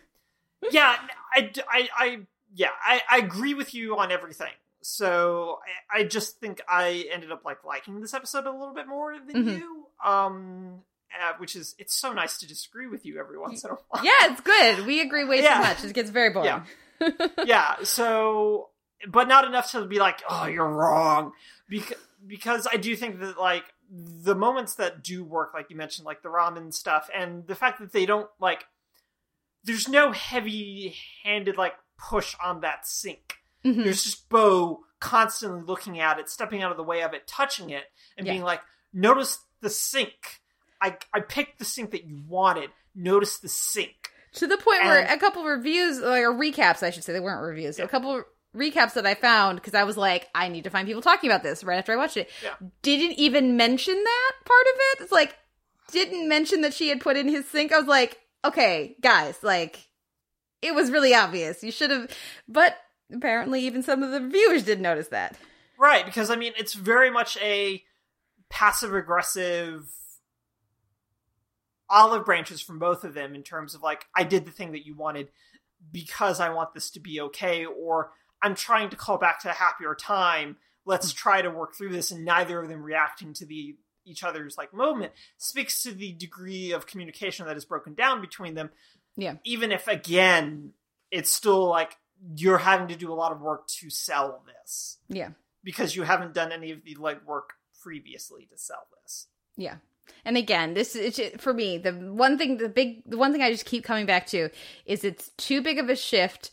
yeah, I, I, I yeah, I, I agree with you on everything. So I, I just think I ended up like liking this episode a little bit more than Mhm. you. Um uh, which is it's so nice to disagree with you every once in a while. yeah, it's good. We agree way Yeah. too much. It gets very boring. Yeah. yeah, so but not enough to be like, "Oh, you're wrong." Because because I do think that like the moments that do work like you mentioned like the ramen stuff and the fact that they don't like there's no heavy-handed like push on that sink. Mhm. There's just Bow constantly looking at it, stepping out of the way of it, touching it and Yeah. being like, "Notice the sink. I I picked the sink that you wanted. Notice the sink." To the point where a couple of reviews, like, or recaps, I should say, they weren't reviews. A couple recaps that I found because I was like, I need to find people talking about this right after I watched it. Yeah. Didn't even mention that part of it. It's like didn't mention that she had put in his sink. I was like, okay, guys, like it was really obvious. You should have, but apparently even some of the viewers did notice that. Right, because I mean, it's very much a passive aggressive olive branches from both of them in terms of like, I did the thing that you wanted because I want this to be okay, or I'm trying to call back to a happier time. Let's hmm. try to work through this, and neither of them reacting to the each other's like moment speaks to the degree of communication that is broken down between them. Yeah. Even if again, it's still like you're having to do a lot of work to sell this Yeah. because you haven't done any of the legwork previously to sell this. Yeah. And again, this is for me the one thing the big the one thing I just keep coming back to is it's too big of a shift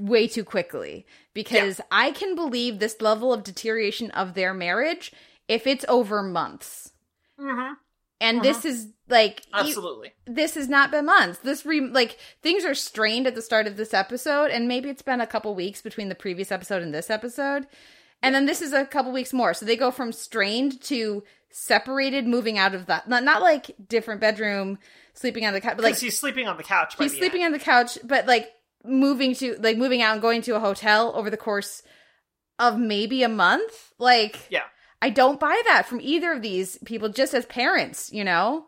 way too quickly because I can believe this level of deterioration of their marriage if it's over months. Mm-hmm. And this is like Absolutely. this has not been months. This re like things are strained at the start of this episode, and maybe it's been a couple weeks between the previous episode and this episode, and then this is a couple weeks more. So they go from strained to separated, moving out of that. Not not like different bedroom, sleeping on the couch, but like he's sleeping on the couch. he's the sleeping end. on the couch, but like moving to like moving out and going to a hotel over the course of maybe a month. Like Yeah. I don't buy that from either of these people just as parents, you know?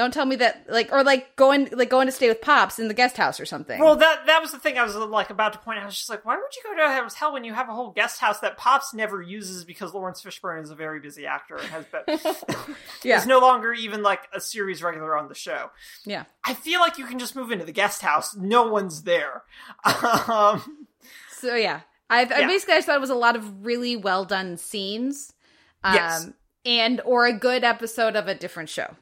Don't tell me that like or like going like going to stay with pops in the guest house or something. Well, that that was the thing I was like about to point out. I was just like, why would you go to a hotel when you have a whole guest house that Pops never uses because Laurence Fishburne is a very busy actor and has been yeah. is no longer even like a series regular on the show. yeah. I feel like you can just move into the guest house. No one's there. Um, So yeah. I, I Yeah. basically I just thought it was a lot of really well done scenes. Um Yes. and or a good episode of a different show.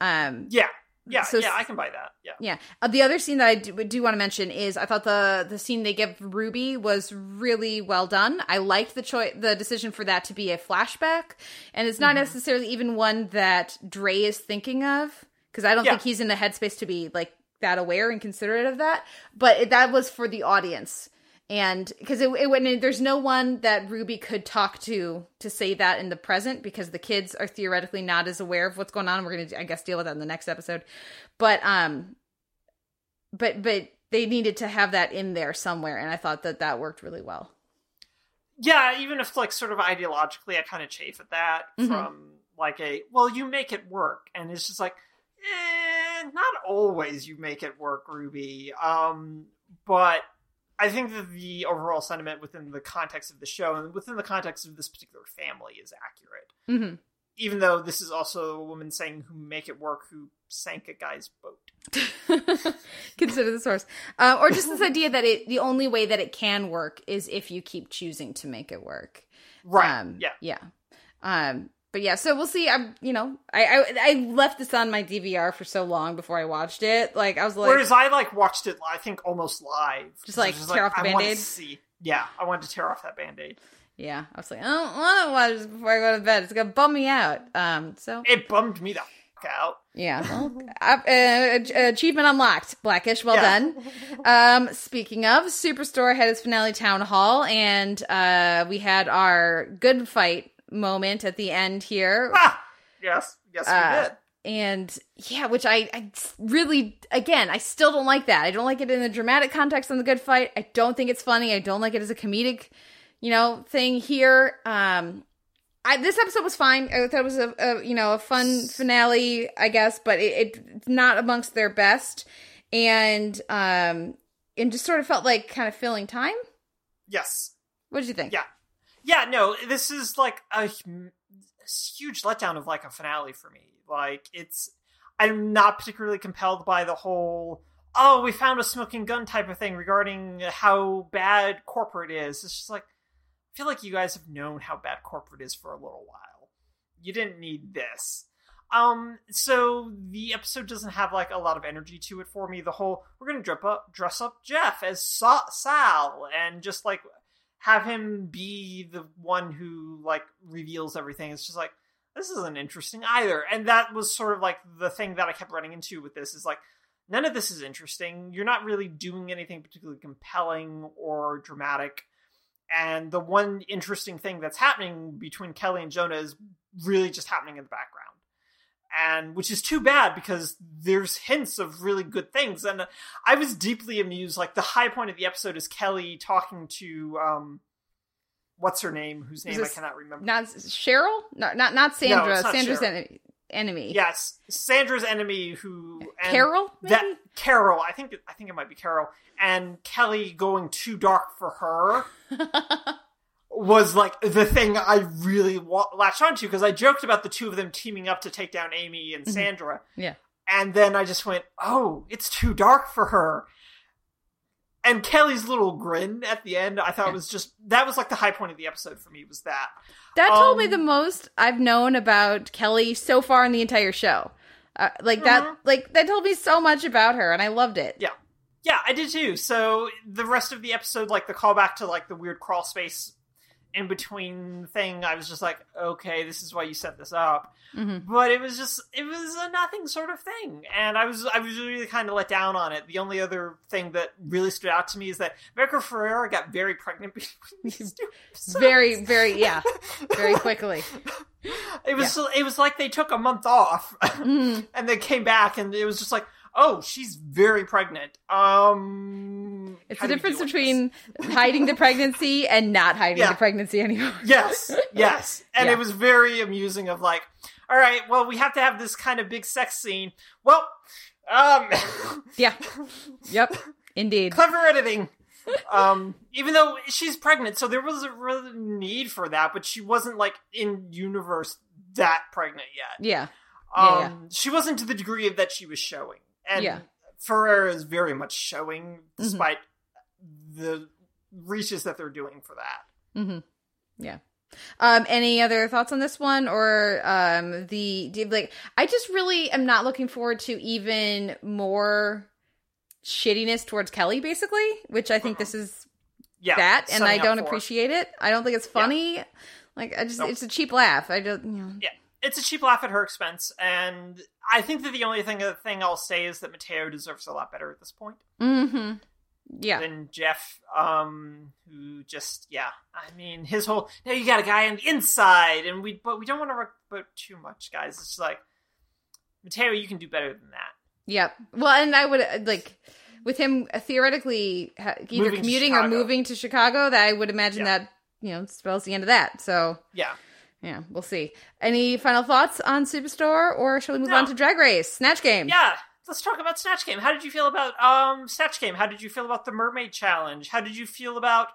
Um yeah, yeah, So yeah. I can buy that. Yeah. Yeah. Uh, the other scene that I do, do want to mention is I thought the the scene they give Ruby was really well done. I liked the choice, the decision for that to be a flashback, and it's not Mm-hmm. necessarily even one that Dre is thinking of because I don't Yeah. think he's in the headspace to be like that aware and considerate of that. But it, that was for the audience, and because it, it when there's no one that Ruby could talk to to say that in the present because the kids are theoretically not as aware of what's going on. We're gonna I guess deal with that in the next episode, but um, but but they needed to have that in there somewhere, and I thought that that worked really well. Yeah, even if like sort of ideologically, I kind of chafe at that Mhm. from like a well, you make it work, and it's just like, eh, not always you make it work, Ruby. Um, but I think that the overall sentiment within the context of the show and within the context of this particular family is accurate. Mm-hmm. Even though this is also a woman saying who make it work who sank a guy's boat. Consider the source, uh, or just this idea that it the only way that it can work is if you keep choosing to make it work. Right. Um, yeah. yeah. Um, but yeah, so we'll see. I'm, you know, I, I I left this on my DVR for so long before I watched it. Like I was like, Whereas I like watched it, I think almost live. Just, like, was tear off the Band-Aid? See, yeah, I wanted to tear off that band aid. yeah, I was like, I don't want to watch this before I go to bed. It's gonna bum me out. Um, so It bummed me the fuck out. yeah, well, uh, uh, achievement unlocked. Blackish, well Yeah. done. Um, speaking of, Superstore had its finale town hall, and uh, we had our good fight moment at the end here. Ah, yes, yes, we Uh, did. and yeah, which I, I really, again, I still don't like that. I don't like it in the dramatic context on the good fight. I don't think it's funny. I don't like it as a comedic, you know, thing here. Um, I, this episode was fine. I thought it was a, a you know a fun finale, I guess, but it, it it's not amongst their best, and um, and just sort of felt like kind of filling time. Yes, What did you think? Yeah. Yeah. No, this is like a hu- huge letdown of like a finale for me. Like it's, I'm not particularly compelled by the whole. Oh, we found a smoking gun type of thing regarding how bad corporate is. It's just like I feel like you guys have known how bad corporate is for a little while. You didn't need this. Um, so the episode doesn't have like a lot of energy to it for me. The whole we're gonna dress up, dress up Jeff as Sa- Sal, and just like have him be the one who like reveals everything. It's just like this isn't interesting either. And that was sort of like the thing that I kept running into with this is like none of this is interesting. You're not really doing anything particularly compelling or dramatic. And the one interesting thing that's happening between Kelly and Jonah is really just happening in the background. And which is too bad because there's hints of really good things. And I was deeply amused. Like the high point of the episode is Kelly talking to um what's her name? Whose name I cannot remember. Not Cheryl? No, not not Sandra. it's not Sandra's enemy. enemy. Yes, Sandra's enemy who Carol. Maybe? that Carol, I think I think it might be Carol, and Kelly going too dark for her was like the thing I really wa- latched onto because I joked about the two of them teaming up to take down Amy and Sandra, yeah. and then I just went, "Oh, it's too dark for her." And Kelly's little grin at the end, I thought was just that was like the high point of the episode for me was that. That told me Um, the most I've known about Kelly so far in the entire show. Uh, like that, Mhm. like that told me so much about her, and I loved it. Yeah. Yeah, I did too. So the rest of the episode, like the callback to like the weird crawl space in between thing, I was just like, okay, this is why you set this up. hmm But it was just it was a nothing sort of thing. And I was I was really kind of let down on it. The only other thing that really stood out to me is that America Ferrera got very pregnant between these two. Very, very, yeah, very quickly. It was it was like they took a month off Mhm. and they came back and it was just like, oh, she's very pregnant. Um, It's the difference between hiding the pregnancy and not hiding Yeah. the pregnancy anymore. yes, yes, and Yeah. it was very amusing. Of like, all right, well, we have to have this kind of big sex scene. Well, um, Yeah. Yep. Indeed. clever editing. Um, even though she's pregnant, so there was a really need for that, but she wasn't like in universe that pregnant yet. Yeah. Um, Yeah, she wasn't to the degree of that she was showing, and Yeah. Ferrera is very much showing, Mm-hmm. despite the reaches that they're doing for that. hmm Yeah. Um, any other thoughts on this one or um the, the like I just really am not looking forward to even more shittiness towards Kelly basically, which I think this is Yeah, that and I don't appreciate it. I don't think it's funny. Like I just Nope. it's a cheap laugh. I don't you know. Yeah, it's a cheap laugh at her expense, and I think that the only thing uh, thing I'll say is that Mateo deserves a lot better at this point. Mhm. Yeah. than Jeff, um, who just yeah. I mean, his whole now you got a guy on the inside, and we but we don't want to rock but too much, guys. It's just like Mateo, you can do better than that. Yep. Well, and I would uh, like with him uh, theoretically either Moving commuting or moving to Chicago. That I would imagine Yeah. that you know spells the end of that. So Yeah. Yeah, we'll see. Any final thoughts on Superstore, or shall we move No. on to Drag Race Snatch Game? Yeah, let's talk about Snatch Game. How did you feel about um Snatch Game? How did you feel about the Mermaid Challenge? How did you feel about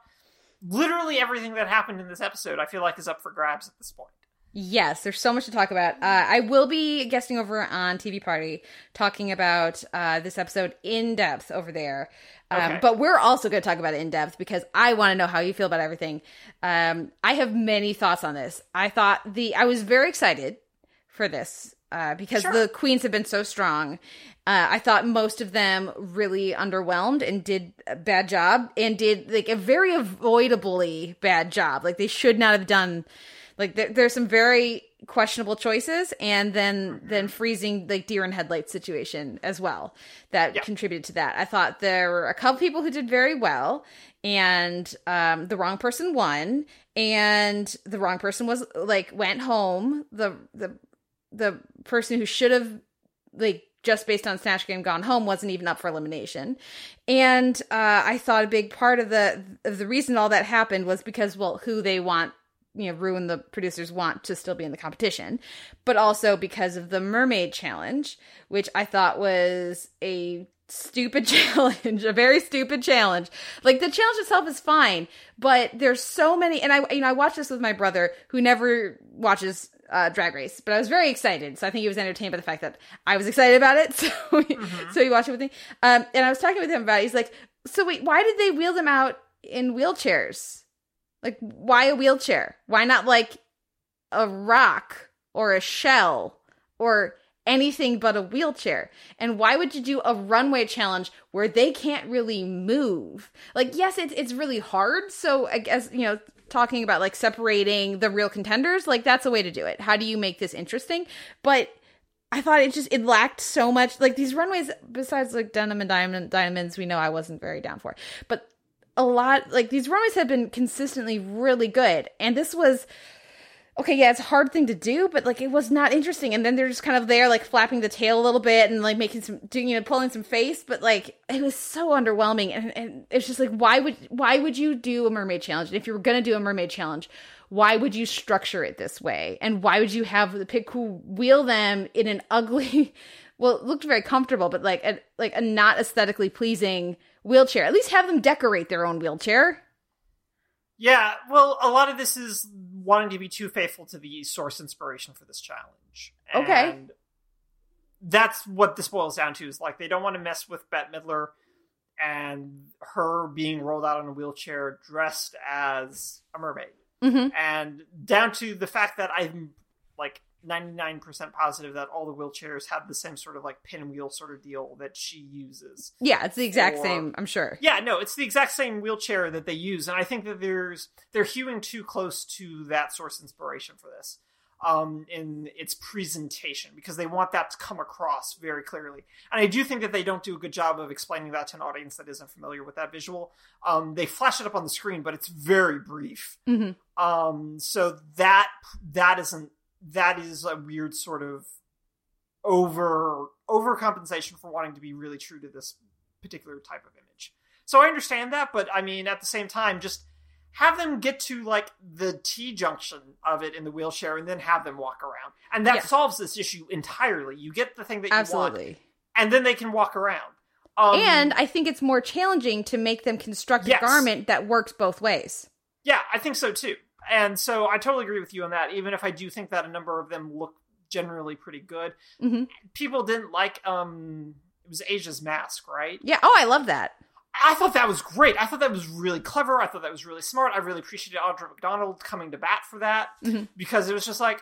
literally everything that happened in this episode? I feel like is up for grabs at this point. Yes, there's so much to talk about. Uh, I will be guesting over on TV Party talking about uh, this episode in depth over there. Um, Okay. But we're also going to talk about it in depth because I want to know how you feel about everything. Um, I have many thoughts on this. I thought the I was very excited for this uh, because Sure. the queens have been so strong. Uh, I thought most of them really underwhelmed and did a bad job and did like a very avoidably bad job. Like they should not have done. Like there, there's some very questionable choices, and then then freezing like deer in headlights situation as well that Yeah. contributed to that. I thought there were a couple people who did very well, and um, the wrong person won, and the wrong person was like went home. The the the person who should have like just based on snatch game gone home wasn't even up for elimination and uh i thought a big part of the of the reason all that happened was because well who they want you know ruin the producers want to still be in the competition but also because of the mermaid challenge which i thought was a stupid challenge a very stupid challenge. Like the challenge itself is fine but there's so many and i you know i watched this with my brother who never watches uh, drag race but i was very excited. So i think he was entertained by the fact that i was excited about it. So he, so he watched it with me. Um and i was talking with him about it. He's like so wait why did they wheel them out in wheelchairs like why a wheelchair why not like a rock or a shell or anything but a wheelchair. And why would you do a runway challenge where they can't really move? Like, yes, it's it's really hard. So I guess you know, talking about like separating the real contenders, like that's a way to do it. How do you make this interesting? But I thought it just it lacked so much. Like these runways, besides like denim and diamond diamonds, we know I wasn't very down for. But a lot like these runways have been consistently really good, and this was okay, yeah, it's a hard thing to do, but like it was not interesting. And then they're just kind of there, like flapping the tail a little bit and like making some, doing, you know, pulling some face, but like it was so underwhelming. And, and it's just like, why would, why would you do a mermaid challenge? And if you were to do a mermaid challenge, why would you structure it this way? And why would you have the pig who wheel them in an ugly, well, it looked very comfortable, but like a, like a not aesthetically pleasing wheelchair? At least have them decorate their own wheelchair. Yeah, well, a lot of this is wanting to be too faithful to the source inspiration for this challenge. Okay. That's what this boils down to is like they don't want to mess with Bette Midler and her being rolled out in a wheelchair dressed as a mermaid. Mm-hmm. And down to the fact that I'm like 99% positive that all the wheelchairs have the same sort of like pinwheel sort of deal that she uses. Yeah, it's the exact Or- same, I'm sure. Yeah, no, it's the exact same wheelchair that they use, and I think that there's they're hewing too close to that source inspiration for this, um, in its presentation because they want that to come across very clearly, and I do think that they don't do a good job of explaining that to an audience that isn't familiar with that visual. Um, they flash it up on the screen, but it's very brief. Mhm. Um, so that that isn't that is a weird sort of over overcompensation for wanting to be really true to this particular type of image. So I understand that, but I mean, at the same time, just have them get to like the T junction of it in the wheelchair and then have them walk around. And that Yeah. solves this issue entirely. You get the thing that you want, Absolutely. and then they can walk around. Um, and I think it's more challenging to make them construct Yes. a garment that works both ways. Yeah, I think so too. And so I totally agree with you on that, even if I do think that a number of them look generally pretty good. Mhm. People didn't like um it was Asia's mask, right? Yeah. Oh, I love that. I thought that was great. I thought that was really clever. I thought that was really smart. I really appreciated Audra McDonald coming to bat for that Mhm. because it was just like,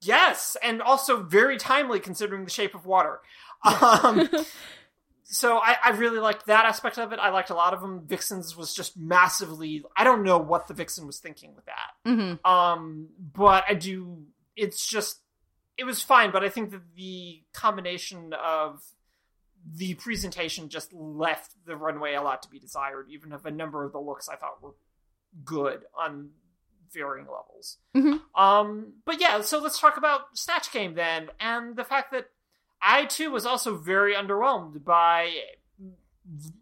yes, and also very timely considering the shape of water. Um, so I, I really liked that aspect of it. I liked a lot of them. Vixen's was just massively. I don't know what the Vixen was thinking with that. hmm Um, but I do. It's just it was fine, but I think that the combination of the presentation just left the runway a lot to be desired, even if a number of the looks I thought were good on varying levels. Mhm. Um, but yeah, so let's talk about Snatch Game then, and the fact that I too was also very underwhelmed by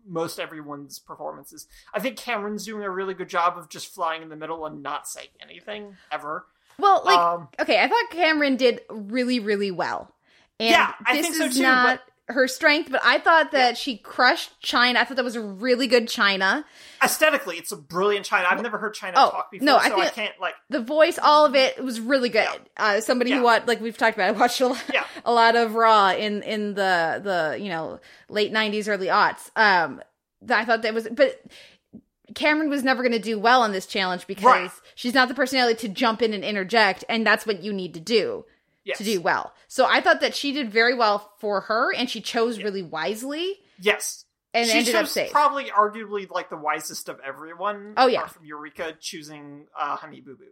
most everyone's performances. I think Kameron's doing a really good job of just flying in the middle and not saying anything ever. Well, like um, okay, I thought Kameron did really, really well. And Yeah, I this think so is too, not her strength, but I thought that she crushed Chyna. I thought that was a really good Chyna. aesthetically, it's a brilliant Chyna. I've never heard Chyna Oh, talk before, no, I so I can't like. The voice, all of it, was really good. Uh, somebody Yeah. who watched, like we've talked about, I watched a lot, Yeah. a lot of Raw in in the the you know late '90s, early aughts. Um, that I thought that was, but Kameron was never going to do well on this challenge because Right. she's not the personality to jump in and interject, and that's what you need to do. Yes. to do well. So I thought that she did very well for her and she chose really wisely Yes. and she chose safe. probably arguably like the wisest of everyone. Oh, yeah. from Eureka choosing uh, Honey Boo Boo.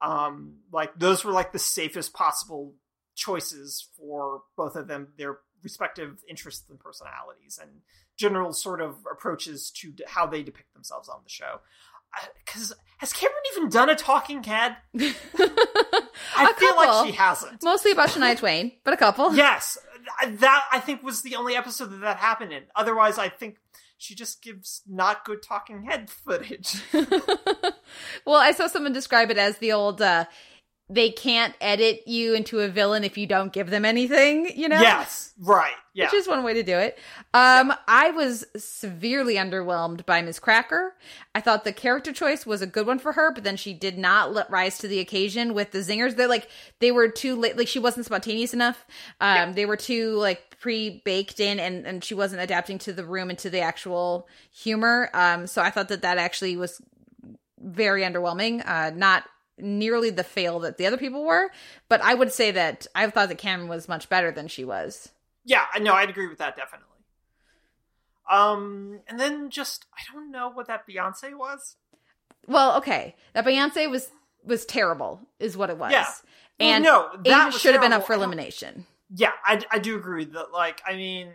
Um, like those were like the safest possible choices for both of them, their respective interests and personalities, and general sort of approaches to d- how they depict themselves on the show. Because has Kameron even done a talking head? I feel like she hasn't. Mostly about Shania Twain, but a couple. Yes, that I think was the only episode that that happened in. Otherwise, I think she just gives not good talking head footage. well, I saw someone describe it as the old uh they can't edit you into a villain if you don't give them anything, you know? Yes, right. Yeah, Which is one way to do it. Um, I was severely underwhelmed by Miz Cracker. I thought the character choice was a good one for her, but then she did not let rise to the occasion with the zingers. They're like they were too late. Like she wasn't spontaneous enough. Um, Yeah. they were too like pre baked in, and and she wasn't adapting to the room and to the actual humor. Um, so I thought that that actually was very underwhelming. Uh, not nearly the fail that the other people were, but I would say that I thought that Kameron was much better than she was. yeah. I know. I'd agree with that definitely. Um, and then just I don't know what that Beyonce was. Well, okay, that Beyonce was was terrible, is what it was. Yeah. Well, and no, that should have been up for elimination. Yeah, I, I do agree that like I mean,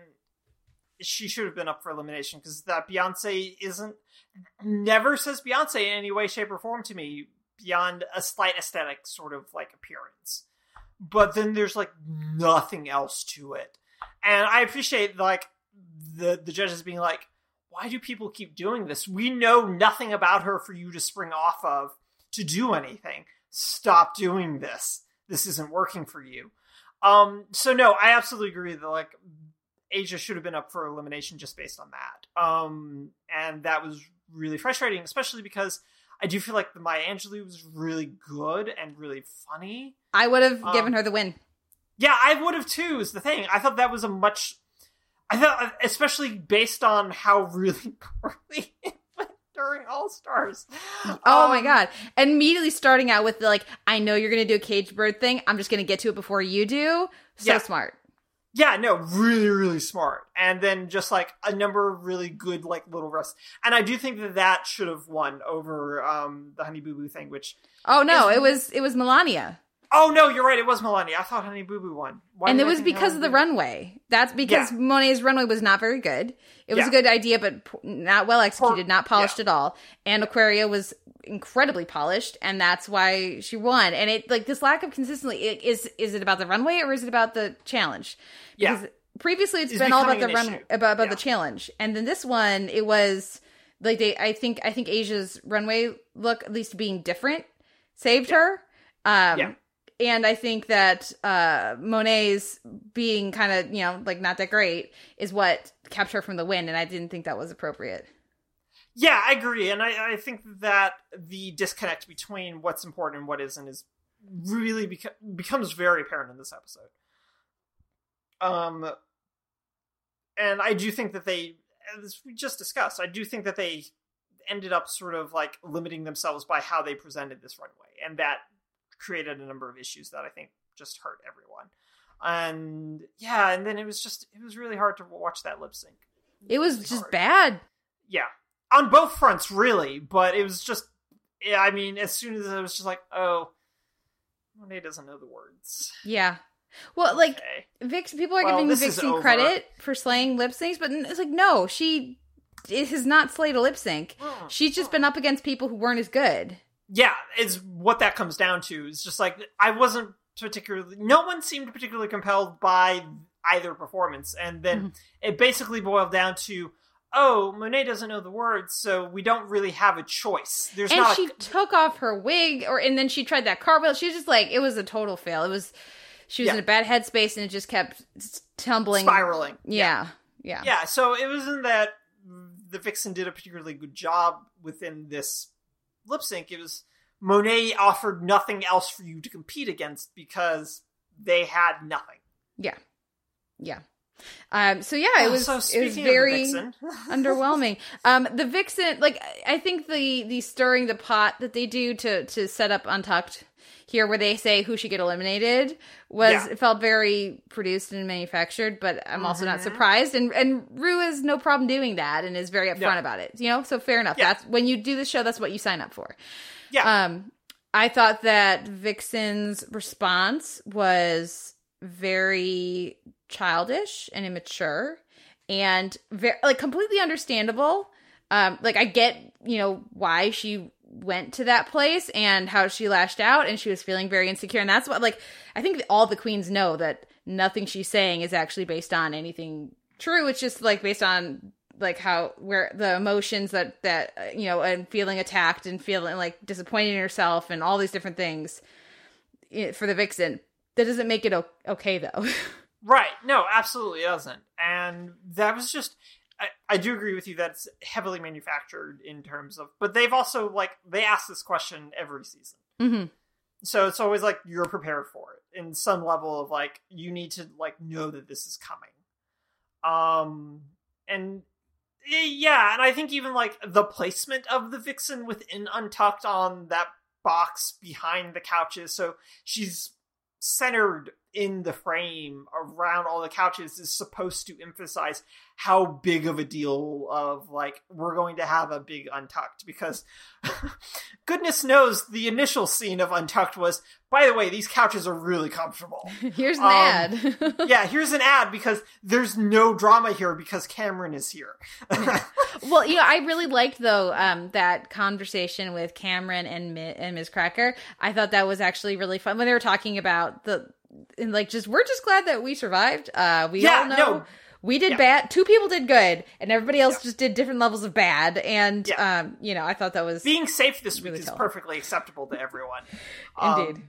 she should have been up for elimination because that Beyonce isn't never says Beyonce in any way, shape, or form to me beyond a slight aesthetic sort of like appearance. But then there's like nothing else to it, and I appreciate like the the judges being like, why do people keep doing this? We know nothing about her for you to spring off of to do anything. Stop doing this. This isn't working for you. Um, so no, I absolutely agree that like Asia should have been up for elimination just based on that. Um, and that was really frustrating, especially because I do feel like the Maya Angelou was really good and really funny. I would have Um, given her the win. Yeah, I would have too. Is the thing. I thought that was a much. I thought, especially based on how really poorly during All Stars. Oh my Um, god! And immediately starting out with the, like, I know you're gonna do a cage bird thing. I'm just gonna get to it before you do. So Yeah. smart. Yeah, no, really, really smart. And then just like a number of really good, like little rests. And I do think that that should have won over um, the Honey Boo Boo thing, which. Oh no, Is- it was it was Melania, Oh, no, you're right. It was Melania. I thought Honey Boo Boo won. Why and it was because of the runway. That's because Yeah. Monet's runway was not very good. It was Yeah. a good idea, but not well executed, not polished yeah. at all. And Aquaria was incredibly polished, and that's why she won. And it like this lack of consistency i- is is it about the runway or is it about the challenge? Yeah. Because previously it's It's been all about the run issue. about, about Yeah. the challenge, and then this one it was like they. I think I think Asia's runway look, at least being different, saved her. Um, Yeah. And I think that uh, Monet's being kind of, you know, like not that great is what kept her from the win. And I didn't think that was appropriate. Yeah, I agree. And I, I think that the disconnect between what's important and what isn't is really beca- becomes very apparent in this episode. Um, and I do think that they, as we just discussed, I do think that they ended up sort of like limiting themselves by how they presented this runway, and that created a number of issues that I think just hurt everyone. And yeah, and then it was just it was really hard to watch that lip sync. It was Really just hard. bad. Yeah, on both fronts, really. But it was just, yeah. I mean, as soon as I was just like, oh, Monet doesn't know the words. Yeah. Well, like Okay. Vix, people are Well, giving Vixen credit for slaying lip syncs, but it's like no, she it has not slayed a lip sync. Mm. She's just been up against people who weren't as good. Yeah, is what that comes down to. It's just like I wasn't particularly. No one seemed particularly compelled by either performance, and then Mm-hmm. it basically boiled down to. Oh, Monet doesn't know the words, so we don't really have a choice. There's and not. she a, took off her wig, or and then she tried that car wheel. She was just like it was a total fail. It was she was Yeah. in a bad headspace, and it just kept tumbling, spiraling. Yeah, yeah, yeah so it wasn't that the vixen did a particularly good job within this lip sync it was monet offered nothing else for you to compete against because they had nothing yeah, yeah. Um. So yeah, it Oh, was so it was speaking of the very. underwhelming. Um, the vixen, like I think the the stirring the pot that they do to to set up Untucked here, where they say who should get eliminated, was Yeah. it felt very produced and manufactured. But I'm also not Mhm. surprised, and and Ru has no problem doing that and is very upfront Yeah. about it. You know, so fair enough. Yeah. That's when you do the show, that's what you sign up for. yeah Um, I thought that Vixen's response was very childish and immature and very like completely understandable. Um, like I get, you know, why she went to that place and how she lashed out and she was feeling very insecure and that's what like I think all the queens know that nothing she's saying is actually based on anything true. It's just like based on like how where the emotions that that uh, you know and feeling attacked and feeling like disappointed in herself and all these different things eh, for the vixen that doesn't make it okay though right. No absolutely doesn't. And that was just I, I do agree with you that it's heavily manufactured in terms of but they've also like they ask this question every season. Hmm so it's always like you're prepared for it in some level of like you need to like know that this is coming. Um and yeah and i think even like the placement of the vixen within untucked on that box behind the couches so she's centered in the frame around all the couches is supposed to emphasize how big of a deal of like we're going to have a big untucked because goodness knows the initial scene of untucked was by the way these couches are really comfortable. Here's an Um, ad. yeah here's an ad because there's no drama here because kameron is here. Well you know i really liked though um that conversation with kameron and Mi- and miz cracker. I thought that was actually really fun. When they were talking about the and like just we're just glad that we survived uh we Yeah, all know no. we did Yeah. bad two people did good and everybody else Yeah. just did different levels of bad and Yeah. um you know i thought that was being safe this week is perfectly acceptable to everyone Indeed. Um,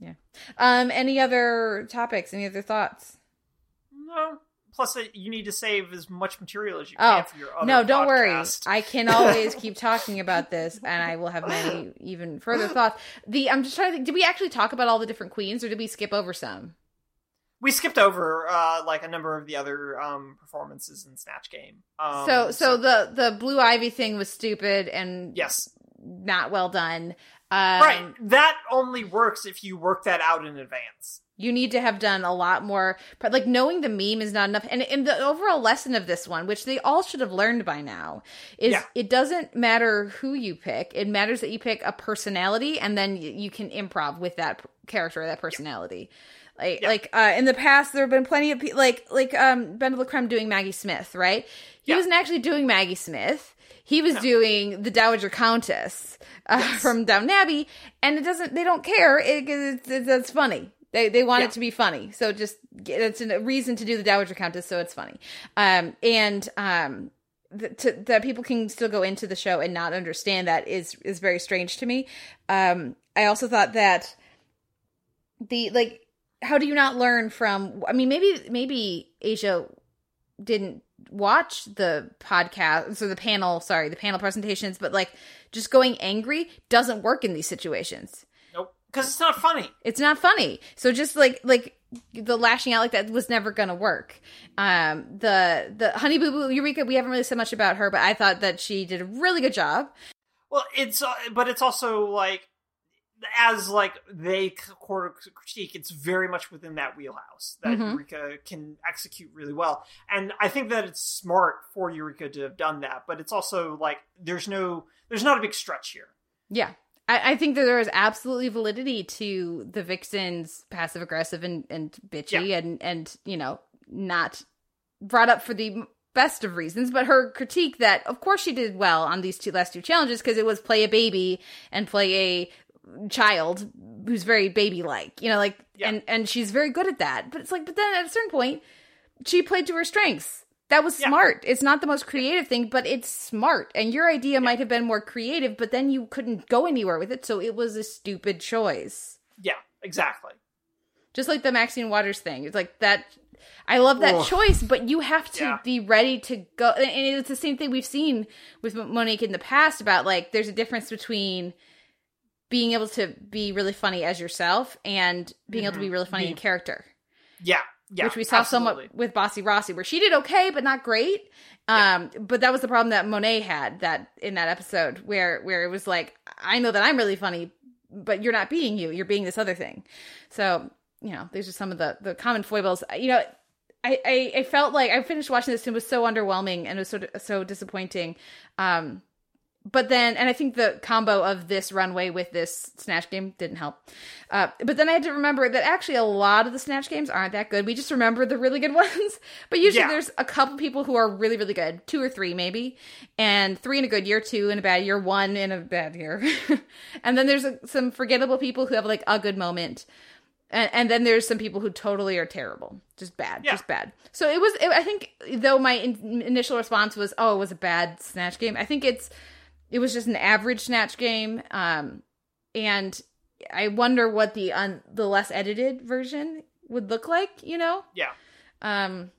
yeah um any other topics any other thoughts no plus uh, you need to save as much material as you Oh, can for your other no don't worry. i can always keep talking about this and i will have many even further thoughts. The i'm just trying to think did we actually talk about all the different queens or did we skip over some? We skipped over uh like a number of the other um performances in snatch game. Um, so so the the blue ivy thing was stupid and yes. not well done. Um, right that only works if you work that out in advance You need to have done a lot more, but like knowing the meme is not enough. And, and the overall lesson of this one, which they all should have learned by now, is Yeah. it doesn't matter who you pick. It matters that you pick a personality, and then you can improv with that character or that personality. Like, Yeah. like uh, in the past, there have been plenty of people, like like um, BenDeLaCreme doing Maggie Smith, right? He Yeah. wasn't actually doing Maggie Smith. He was doing the Dowager Countess uh, Yes. from Downton Abbey, and it doesn't. They don't care. It, it, it, that's funny. They they want Yeah. it to be funny, so just it's a reason to do the Dowager Countess, so it's funny. Um, and um, th- to, that people can still go into the show and not understand that is is very strange to me. Um, I also thought that the like, how do you not learn from? I mean, maybe maybe Asia didn't watch the podcast or the panel sorry the panel presentations but like just going angry doesn't work in these situations because it's not funny it's not funny so just like like the lashing out like that was never gonna work um the the honey boo boo eureka we haven't really said much about her but i thought that she did a really good job Well, it's uh, but it's also like as like they critique, it's very much within that wheelhouse that Mhm. Eureka can execute really well, and I think that it's smart for Eureka to have done that. But it's also like there's no there's not a big stretch here. yeah I, I think that there is absolutely validity to the Vixen's passive aggressive and, and bitchy Yeah. and and you know not brought up for the best of reasons, but her critique that of course she did well on these two last two challenges because it was play a baby and play a child who's very baby like, you know, like Yeah. and and she's very good at that. But it's like, but then at a certain point, she played to her strengths. That was Yeah. smart. It's not the most creative thing, but it's smart. And your idea might have been more creative, but then you couldn't go anywhere with it, so it was a stupid choice. Yeah, exactly. Just like the Maxine Waters thing. It's like that I love that Ugh. choice, but you have to Yeah. be ready to go and it's the same thing we've seen with Monique in the past about like there's a difference between being able to be really funny as yourself and being able to be mm-hmm. really funny in character Yeah, yeah. which we saw absolutely. somewhat with Bossy Rossi, where she did okay, but not great. Um, but that was the problem that Monet had that in that episode where where it was like, I know that I'm really funny, but you're not being you, you're being this other thing. So you know, these are some of the the common foibles. You know, I I, I felt like I finished watching this and it was so underwhelming and it was so so disappointing. Um, but then and i think the combo of this runway with this snatch game didn't help. Uh, but then i had to remember that actually a lot of the snatch games aren't that good. We just remember the really good ones. But usually Yeah. there's a couple people who are really really good. Two or three maybe. And three in a good year two in a bad year one in a bad year. And then there's a, some forgettable people who have like a good moment. And, and then there's some people who totally are terrible. Just bad Yeah. just bad. So it was it, i think though my in, initial response was oh it was a bad snatch game. I think it's it was just an average snatch game um and i wonder what the un, the less edited version would look like you know Yeah, um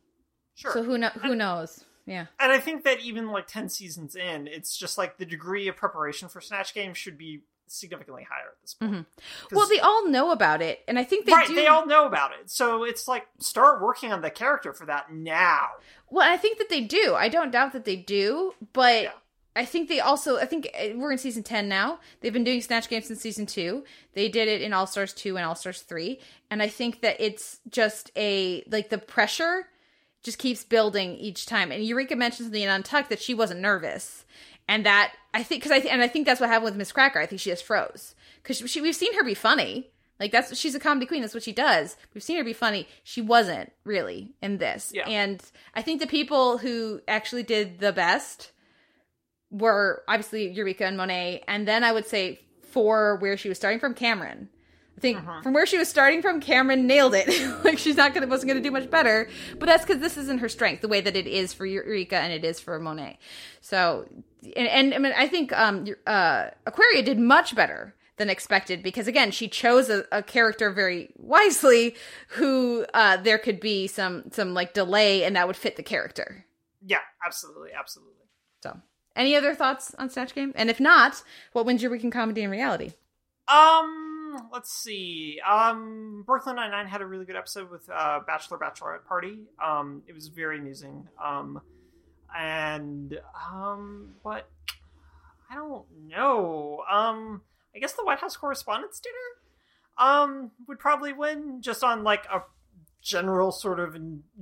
sure. so who who knows yeah and I think that even like 10 seasons in, it's just like the degree of preparation for Snatch Game should be significantly higher at this point. Mm-hmm. well they all know about it and i think they right, do they all know about it. So it's like start working on the character for that now. Well, I think that they do. I don't doubt that they do, but Yeah. I think they also. I think uh, we're in season ten now. They've been doing Snatch Games since season two. They did it in All Stars two and All Stars three, and I think that it's just a like the pressure just keeps building each time. And Eureka mentioned something in Untucked that she wasn't nervous, and that I think because I th- and I think that's what happened with Miz Cracker. I think she just froze because she, we've seen her be funny. Like that's she's a comedy queen. That's what she does. We've seen her be funny. She wasn't really in this. Yeah. And I think the people who actually did the best were obviously Eureka and Monet, and then I would say for where she was starting from, Kameron. I think from where she was starting from, Kameron nailed it. like she's not gonna wasn't gonna do much better, but that's because this isn't her strength, the way that it is for Eureka and it is for Monet. So, and, and I mean, I think um, uh, Aquaria did much better than expected because again, she chose a, a character very wisely, who uh, there could be some some like delay, and that would fit the character. Yeah, absolutely, absolutely. Any other thoughts on Snatch Game? And if not, what wins your week in comedy and reality? Um, let's see. Um, Brooklyn Nine Nine had a really good episode with uh, Bachelor Bachelorette Party. Um, it was very amusing. Um, and um, what? I don't know. Um, I guess the White House Correspondents' Dinner, um, would probably win just on like a general sort of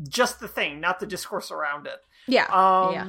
just the thing, not the discourse around it. Yeah, Um, yeah,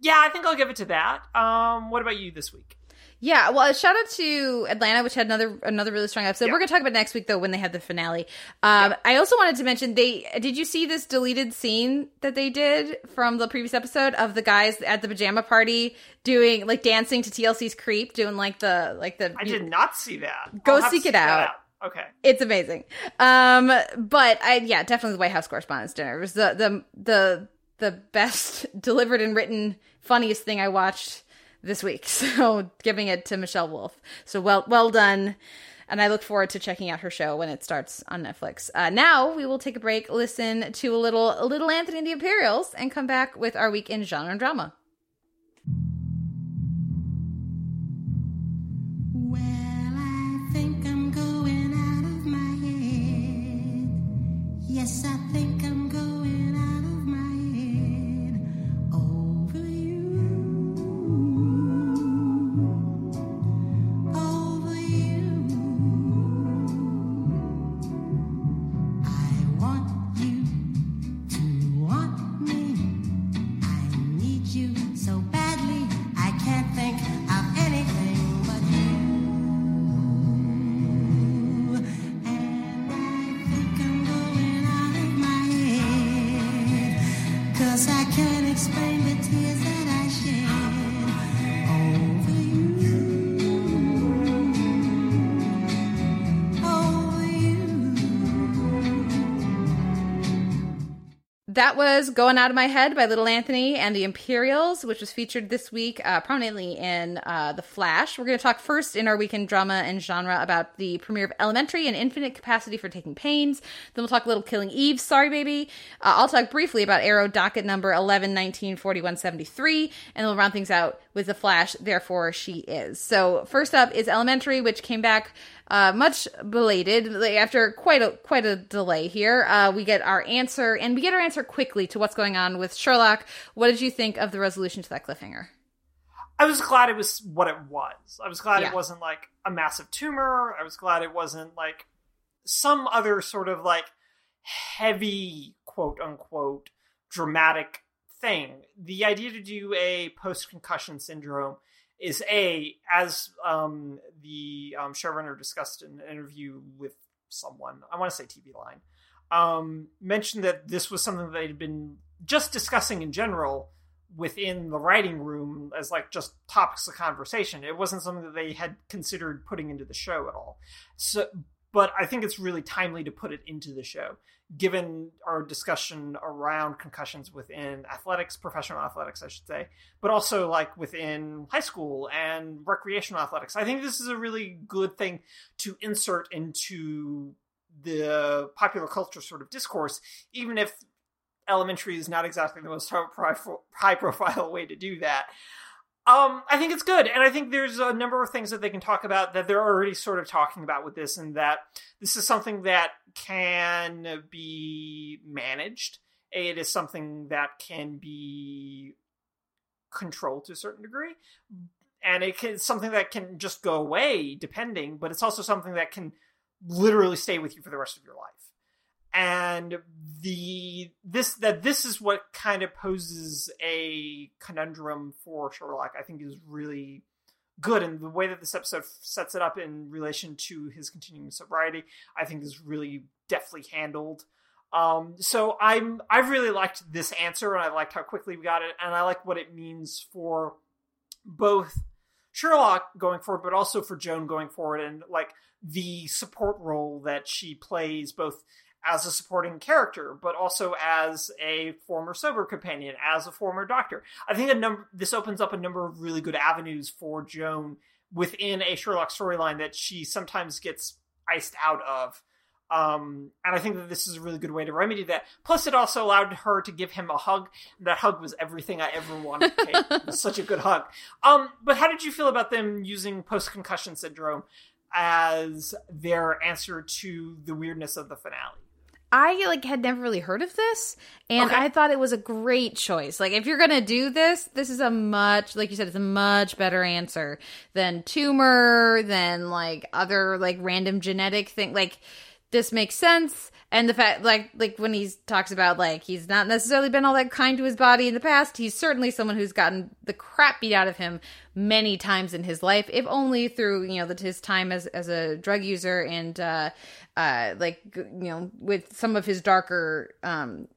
yeah, I think I'll give it to that. Um, what about you this week? yeah. Well, shout out to Atlanta, which had another another really strong episode. Yeah. We're gonna talk about next week though when they had the finale. Um, I also wanted to mention they did you see this deleted scene that they did from the previous episode of the guys at the pajama party doing like dancing to TLC's Creep, doing like the like the I did not see that. Go seek it that out. Okay. It's amazing. Um, but I yeah, definitely the White House Correspondents' Dinner it was the the the the best delivered and written, funniest thing I watched this week. So giving it to Michelle Wolf. So well well done. And I look forward to checking out her show when it starts on Netflix. Uh, now we will take a break, listen to a little little Anthony and the Imperials, and come back with our week in genre and drama. Well, I think I'm going out of my head. Yes, I think that was Going Out of My Head by Little Anthony and the Imperials, which was featured this week uh, prominently in uh, The Flash. We're going to talk first in our weekend drama and genre about the premiere of Elementary and Infinite Capacity for Taking Pains. Then we'll talk a little Killing Eve, Sorry Baby. Uh, I'll talk briefly about Arrow docket number 11, 19, 41, 73, and we'll round things out with The Flash, Therefore She Is. So first up is Elementary, which came back uh, much belated after quite a quite a delay here. Uh, we get our answer, and we get our answer quickly to what's going on with Sherlock. What did you think of the resolution to that cliffhanger? I was glad it was what it was. I was glad Yeah. it wasn't like a massive tumor. I was glad it wasn't like some other sort of like heavy quote unquote dramatic thing. The idea to do a post concussion syndrome is a as um, the um, showrunner discussed in an interview with someone. I want to say TV Line um, mentioned that this was something they'd been just discussing in general within the writing room as like just topics of conversation. It wasn't something that they had considered putting into the show at all. So, but I think it's really timely to put it into the show, given our discussion around concussions within athletics, professional athletics, I should say, but also like within high school and recreational athletics. I think this is a really good thing to insert into the popular culture sort of discourse, even if elementary is not exactly the most high profile way to do that. Um, I think it's good, and I think there's a number of things that they can talk about that they're already sort of talking about with this, and that this is something that can be managed. It is something that can be controlled to a certain degree, and it can, something that can just go away depending, but it's also something that can literally stay with you for the rest of your life and the this that this is what kind of poses a conundrum for Sherlock I think is really good. And the way that this episode sets it up in relation to his continuing sobriety I think is really deftly handled. Um so I'm I've really liked this answer and I liked how quickly we got it. And I like what it means for both Sherlock going forward but also for Joan going forward and like the support role that she plays both as a supporting character, but also as a former sober companion, as a former doctor. I think a number this opens up a number of really good avenues for Joan within a Sherlock storyline that she sometimes gets iced out of. Um, and I think that this is a really good way to remedy that. Plus, it also allowed her to give him a hug. That hug was everything I ever wanted. to take. it was such a good hug. Um, but how did you feel about them using post concussion syndrome as their answer to the weirdness of the finale? I like had never really heard of this, and Okay. I thought it was a great choice. Like, if you're gonna do this, this is a much, like you said, it's a much better answer than tumor, than like other like random genetic thing. Like, this makes sense, and the fact, like, like when he talks about like he's not necessarily been all that kind to his body in the past. He's certainly someone who's gotten the crap beat out of him many times in his life, if only through you know the, his time as as a drug user and. uh uh like you know with some of his darker um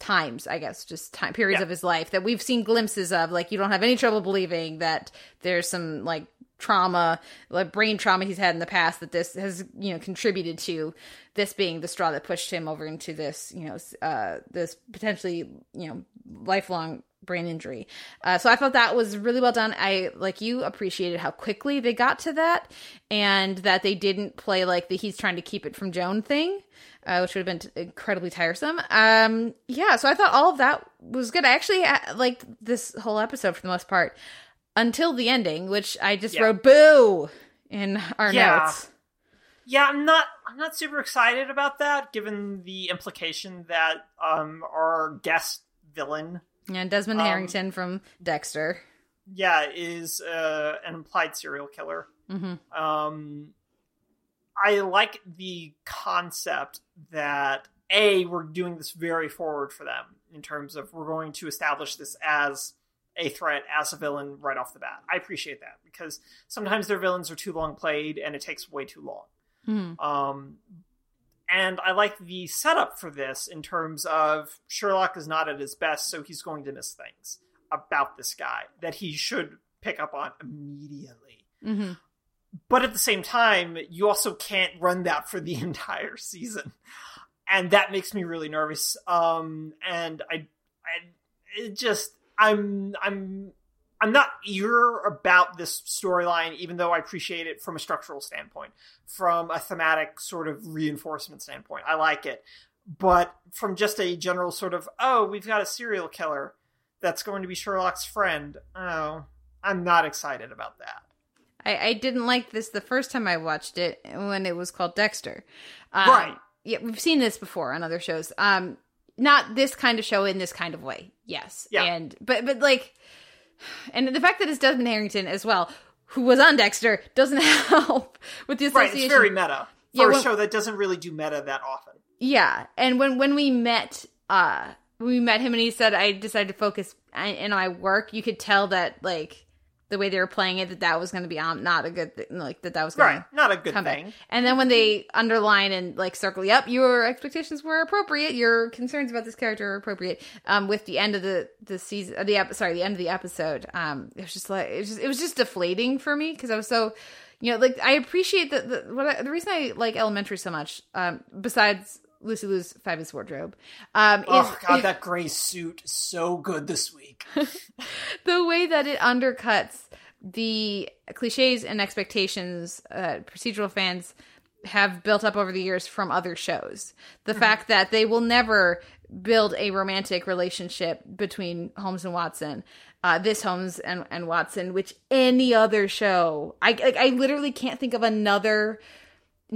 times i guess just time periods Yeah. of his life that we've seen glimpses of like you don't have any trouble believing that there's some like trauma like brain trauma he's had in the past that this has you know contributed to this being the straw that pushed him over into this you know uh this potentially you know lifelong brain injury. Uh, so i thought that was really well done. I like you appreciated how quickly they got to that and that they didn't play like the he's trying to keep it from joan thing uh, which would have been incredibly tiresome. Um yeah so i thought all of that was good. I actually uh, liked this whole episode for the most part until the ending which i just Yeah. wrote boo in our Yeah. notes Yeah, I'm not. I'm not super excited about that, given the implication that um our guest villain, and desmond Um, harrington from dexter yeah, is uh, an implied serial killer. hmm Um, I like the concept that a we're doing this very forward for them in terms of we're going to establish this as a threat as a villain right off the bat. I appreciate that because sometimes their villains are too long played and it takes way too long. hmm Um, and I like the setup for this in terms of Sherlock is not at his best, so he's going to miss things about this guy that he should pick up on immediately. hmm But at the same time, you also can't run that for the entire season. and that makes me really nervous. Um, and I, I, it just, I'm, I'm, I'm not eager about this storyline, even though I appreciate it from a structural standpoint, from a thematic sort of reinforcement standpoint. I like it, but from just a general sort of, oh, we've got a serial killer that's going to be Sherlock's friend. Oh, I'm not excited about that. I, I didn't like this the first time I watched it when it was called Dexter. Um, Right. Yeah, we've seen this before on other shows. Um, not this kind of show in this kind of way. Yes. Yeah. And but but like, and the fact that it's Desmond Harrington as well, who was on Dexter, doesn't help with the association. Right, it's very meta for Yeah, a show that doesn't really do meta that often. Yeah, and when when we met, uh, when we met him, and he said I decided to focus and I- my work. You could tell that like the way they were playing it, that that was going to be um, not a good thing. Like that that was going Right, not a good thing. back. And then when they underline and like circle, yep, your expectations were appropriate. Your concerns about this character are appropriate. Um, with the end of the the season, uh, the ep- sorry, the end of the episode, um, it was just like it was just it was just deflating for me because I was so, you know, like I appreciate the the what I, the reason I like Elementary so much, um, besides Lucy Liu's fabulous wardrobe, um, is Oh god, that gray suit so good this week. the way that it undercuts the cliches and expectations uh, procedural fans have built up over the years from other shows. The fact that they will never build a romantic relationship between Holmes and Watson, uh, this Holmes and, and Watson, which any other show, I, I I literally can't think of another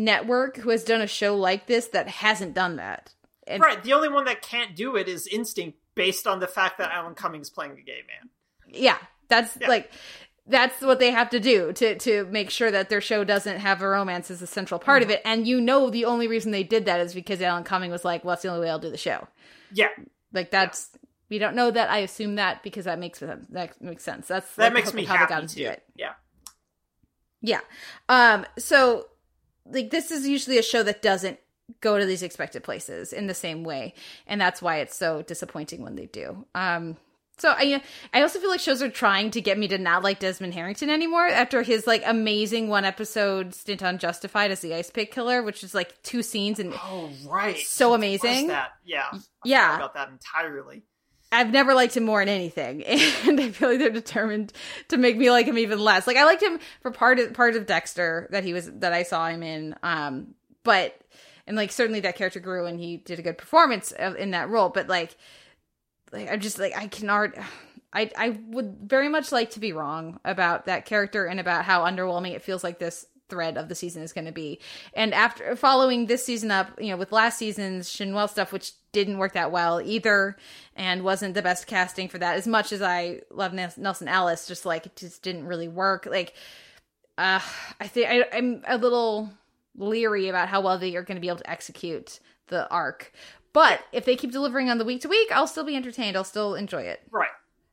network who has done a show like this that hasn't done that. And right, the only one that can't do it is Instinct, based on the fact that Alan Cummings playing a gay man. yeah that's Yeah. like that's what they have to do to to make sure that their show doesn't have a romance as a central part Mm-hmm. of it. And you know the only reason they did that is because alan cumming was like well that's the only way i'll do the show. Yeah, like that's we don't know that. I assume that because that makes sense. That makes sense. That's that like, makes me how they got happy to do it. Yeah, yeah. Um so like this is usually a show that doesn't go to these expected places in the same way and that's why it's so disappointing when they do um so I, I also feel like shows are trying to get me to not like Desmond Harrington anymore after his like amazing one episode stint on Justified as the ice pick killer, which is like two scenes and Oh right, So amazing. that? Yeah, Yeah. about that entirely. I've never liked him more in anything, and I feel like they're determined to make me like him even less. Like I liked him for part of part of Dexter that he was that I saw him in, um, but and like certainly that character grew and he did a good performance in that role. But like, like I'm just like I can art. I I would very much like to be wrong about that character and about how underwhelming it feels like this thread of the season is going to be. And after following this season up, you know, with last season's Shinwell stuff, which didn't work that well either, and wasn't the best casting for that. As much as I love Nelsan Ellis, just like it just didn't really work. Like, uh, I think I'm a little leery about how well they are going to be able to execute the arc. But if they keep delivering on the week to week, I'll still be entertained. I'll still enjoy it. Right.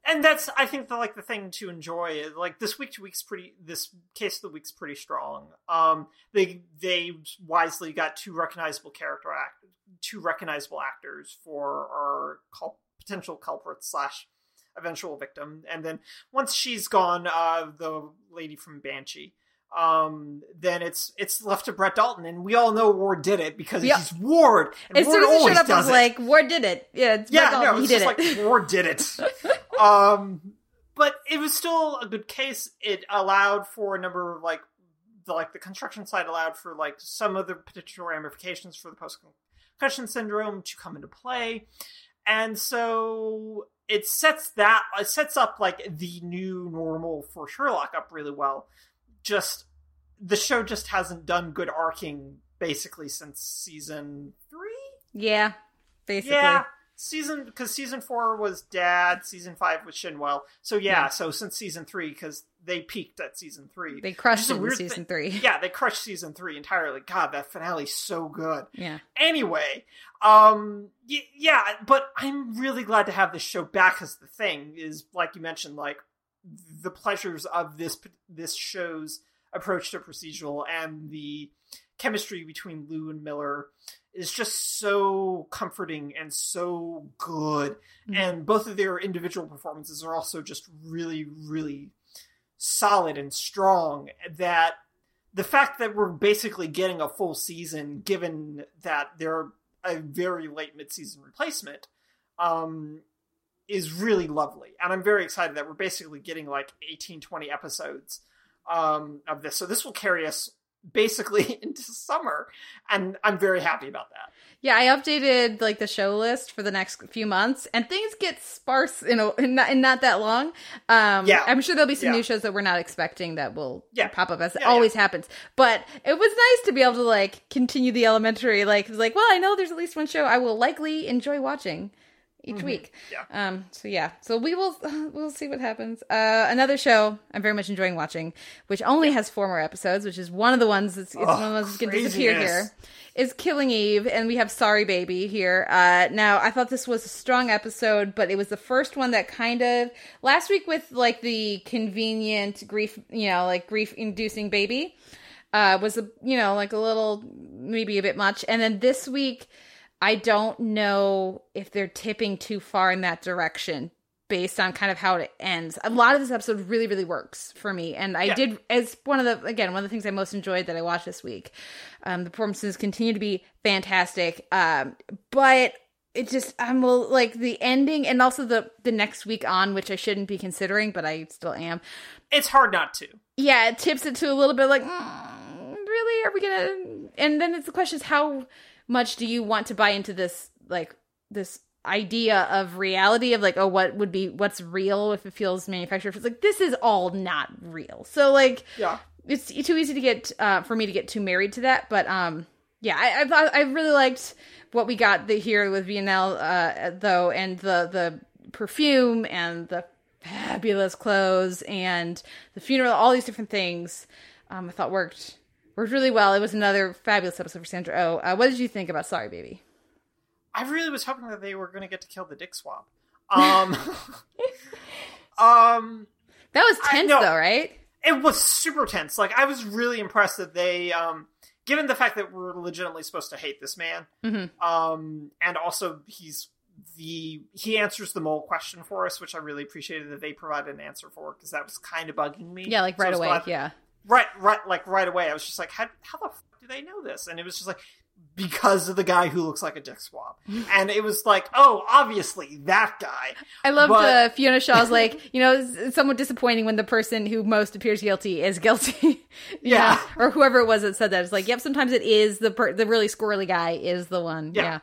And that's I think the like the thing to enjoy is like this week to week's pretty this case of the week's pretty strong. Um they they wisely got two recognizable character act two recognizable actors for our cul- potential culprit slash eventual victim. And then once she's gone, uh the lady from Banshee, um, then it's it's left to Brett Dalton, and we all know Ward did it because Yep. he's Ward. And As Ward soon as he showed up, I was like, "Ward did it." Yeah, it's Yeah, Brett no, it's he just did it. like Ward did it. um, but it was still a good case. It allowed for a number of like the like the construction side allowed for like some of the potential ramifications for the post concussion syndrome to come into play, and so it sets that it sets up like the new normal for Sherlock up really well. Just the show just hasn't done good arcing basically since season three. yeah, basically. Yeah, season because season four was Dad, season five was Shinwell. So yeah, Yeah. so since season three, because they peaked at season three, They crushed Which is a it in season thing. three. Yeah, they crushed season three entirely. God, that finale's so good. Yeah. Anyway, um, y- yeah, but I'm really glad to have this show back. Because the thing is, like you mentioned, like the pleasures of this this show's approach to procedural and the chemistry between Liu and Miller is just so comforting and so good. Mhm. And both of their individual performances are also just really, really solid and strong. That the fact that we're basically getting a full season, given that they're a very late midseason replacement um, is really lovely. And I'm very excited that we're basically getting like 18, 20 episodes um, of this. So this will carry us basically into summer. And I'm very happy about that. Yeah, I updated like the show list for the next few months, and things get sparse you know in, not, in not that long. Um, Yeah. I'm sure there'll be some Yeah. new shows that we're not expecting that will Yeah. pop up as it Yeah, always happens. But it was nice to be able to like continue the elementary. Like, it was like, well, I know there's at least one show I will likely enjoy watching each week. Mm-hmm. Yeah. Um. So yeah. So we will we'll see what happens. Uh, another show I'm very much enjoying watching, which only has four more episodes, which is one of the ones that's it's one of the ones that's going to disappear here is Killing Eve, and we have Sorry Baby here. Uh, now, I thought this was a strong episode, but it was the first one that kind of last week with like the convenient grief, you know, like grief inducing baby, uh, was a you know like a little maybe a bit much, and then this week, I don't know if they're tipping too far in that direction based on kind of how it ends. A lot of this episode really, really works for me. And I Yeah. did as one of the again, one of the things I most enjoyed that I watched this week. Um the performances continue to be fantastic. Um but it just I'm like the ending and also the the next week on, which I shouldn't be considering, but I still am. It's hard not to. Yeah, it tips it to a little bit like, mm, really? Are we gonna? And then it's the question is how much do you want to buy into this like this idea of reality of like oh what would be what's real if it feels manufactured if it's like this is all not real so like Yeah. it's too easy to get uh, for me to get too married to that. But um, yeah, I I, thought, I really liked what we got the, here with Villanelle uh, though, and the the perfume and the fabulous clothes and the funeral, all these different things. Um, I thought worked worked really well. It was another fabulous episode for Sandra Oh. Uh, what did you think about Sorry Baby? I really was hoping that they were going to get to kill the dick swab. Um, um, That was I tense though, right? it was super tense. Like I was really impressed that they, um, given the fact that we're legitimately supposed to hate this man, Mhm. um, and also he's the he answers the mole question for us, which I really appreciated that they provided an answer for because that was kind of bugging me. Yeah, like right was away. glad- Yeah. Right, right, like right away. I was just like, how how the fuck do they know this? And it was just like because of the guy who looks like a dick swab, and it was like, oh, obviously that guy. I love But- uh, Fiona Shaw's like, you know, it's, somewhat disappointing when the person who most appears guilty is guilty. Yeah. know? Or whoever it was that said that. It's like, yep, sometimes it is the per- the really squirrely guy is the one. Yeah. Yeah.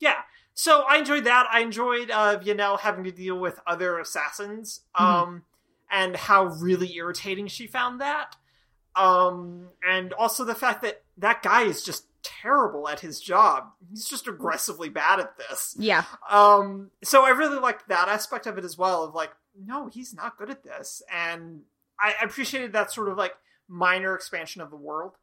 Yeah. So I enjoyed that. I enjoyed uh Villanelle having to deal with other assassins. Um and how really irritating she found that. Um and also the fact that that guy is just terrible at his job. He's just aggressively bad at this. Yeah. Um so I really liked that aspect of it as well of like no, he's not good at this. And I appreciated that sort of like minor expansion of the world.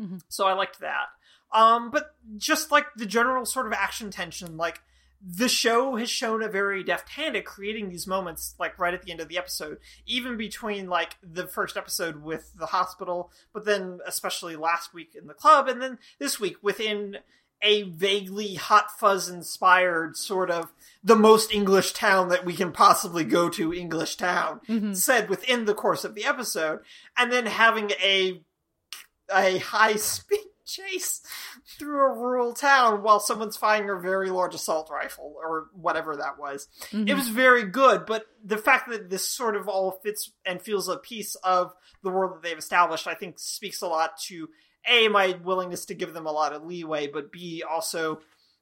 Mhm. So I liked that. Um, but just like the general sort of action tension, like the show has shown a very deft hand at creating these moments, like right at the end of the episode, even between like the first episode with the hospital, but then especially last week in the club, and then this week within a vaguely hot fuzz inspired sort of the most English town that we can possibly go to, English town, Mhm. said within the course of the episode, and then having a a high speed chase through a rural town while someone's firing a very large assault rifle or whatever that was. Mhm. It was very good, but the fact that this sort of all fits and feels a piece of the world that they've established, I think speaks a lot to A, my willingness to give them a lot of leeway, but B, also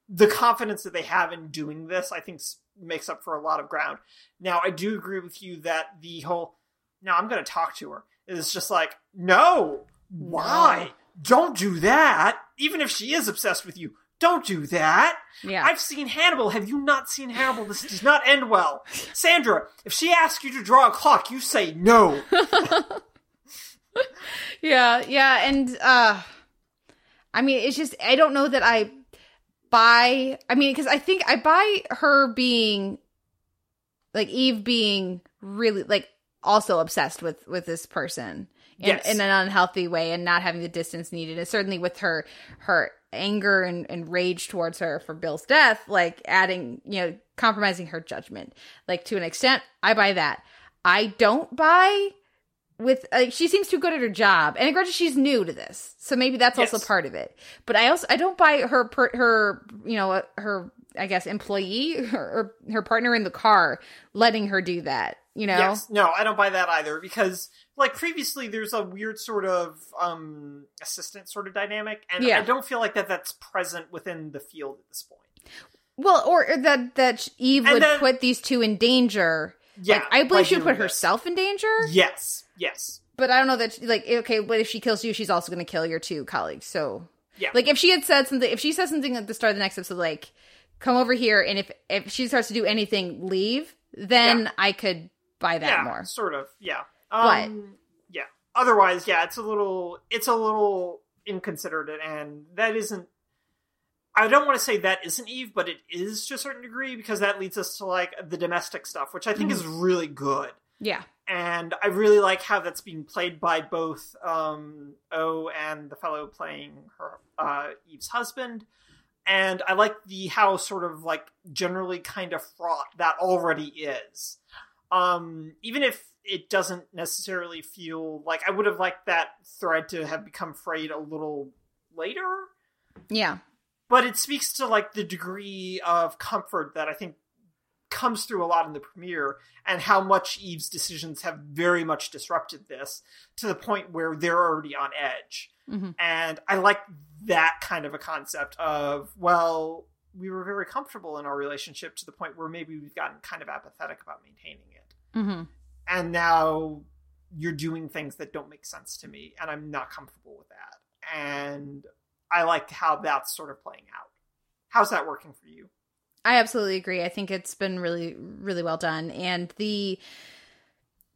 the confidence that they have in doing this, I think makes up for a lot of ground. Now, I do agree with you that the whole, now I'm going to talk to her, is just like, no, why? Don't do that. Even if she is obsessed with you, don't do that. Yeah. I've seen Hannibal. Have you not seen Hannibal? This does not end well. Sandra, if she asks you to draw a clock, you say no. yeah, yeah, and uh I mean, it's just I don't know that I buy. I mean, because I think I buy her being like Eve being really like also obsessed with with this person in, Yes. in an unhealthy way and not having the distance needed, and certainly with her her anger and, and rage towards her for Bill's death, like adding you know compromising her judgment, like to an extent, I buy that. I don't buy with like she seems too good at her job and granted she's new to this so maybe that's also part of it but i also i don't buy her per, her you know her i guess employee or her partner in the car letting her do that you know Yes. No, I don't buy that either because like previously there's a weird sort of um assistant sort of dynamic and Yeah. I don't feel like that that's present within the field at this point. well or that that eve And would then- put these two in danger Yeah. like, i believe she would put this. herself in danger Yes. Yes. but i don't know that she- like okay but if she kills you she's also going to kill your two colleagues so Yeah. Like if she had said something, if she says something at the start of the next episode, like "come over here," and if if she starts to do anything, leave, then Yeah. I could buy that yeah, more. sort of. Yeah. But- Um, yeah. Otherwise, yeah, it's a little it's a little inconsiderate and that isn't I don't want to say that isn't Eve, but it is to a certain degree because that leads us to like the domestic stuff, which I think is really good. Yeah, and I really like how that's being played by both um, O and the fellow playing her uh, Eve's husband, and I like the how sort of like generally kind of fraught that already is. Um, even if it doesn't necessarily feel like I would have liked that thread to have become frayed a little later, yeah, but it speaks to like the degree of comfort that I think comes through a lot in the premiere and how much Eve's decisions have very much disrupted this to the point where they're already on edge. Mhm. And I like that kind of a concept of, well, we were very comfortable in our relationship to the point where maybe we've gotten kind of apathetic about maintaining it. hmm And now you're doing things that don't make sense to me, and I'm not comfortable with that. And I like how that's sort of playing out. How's that working for you? I absolutely agree. I think it's been really, really well done, and the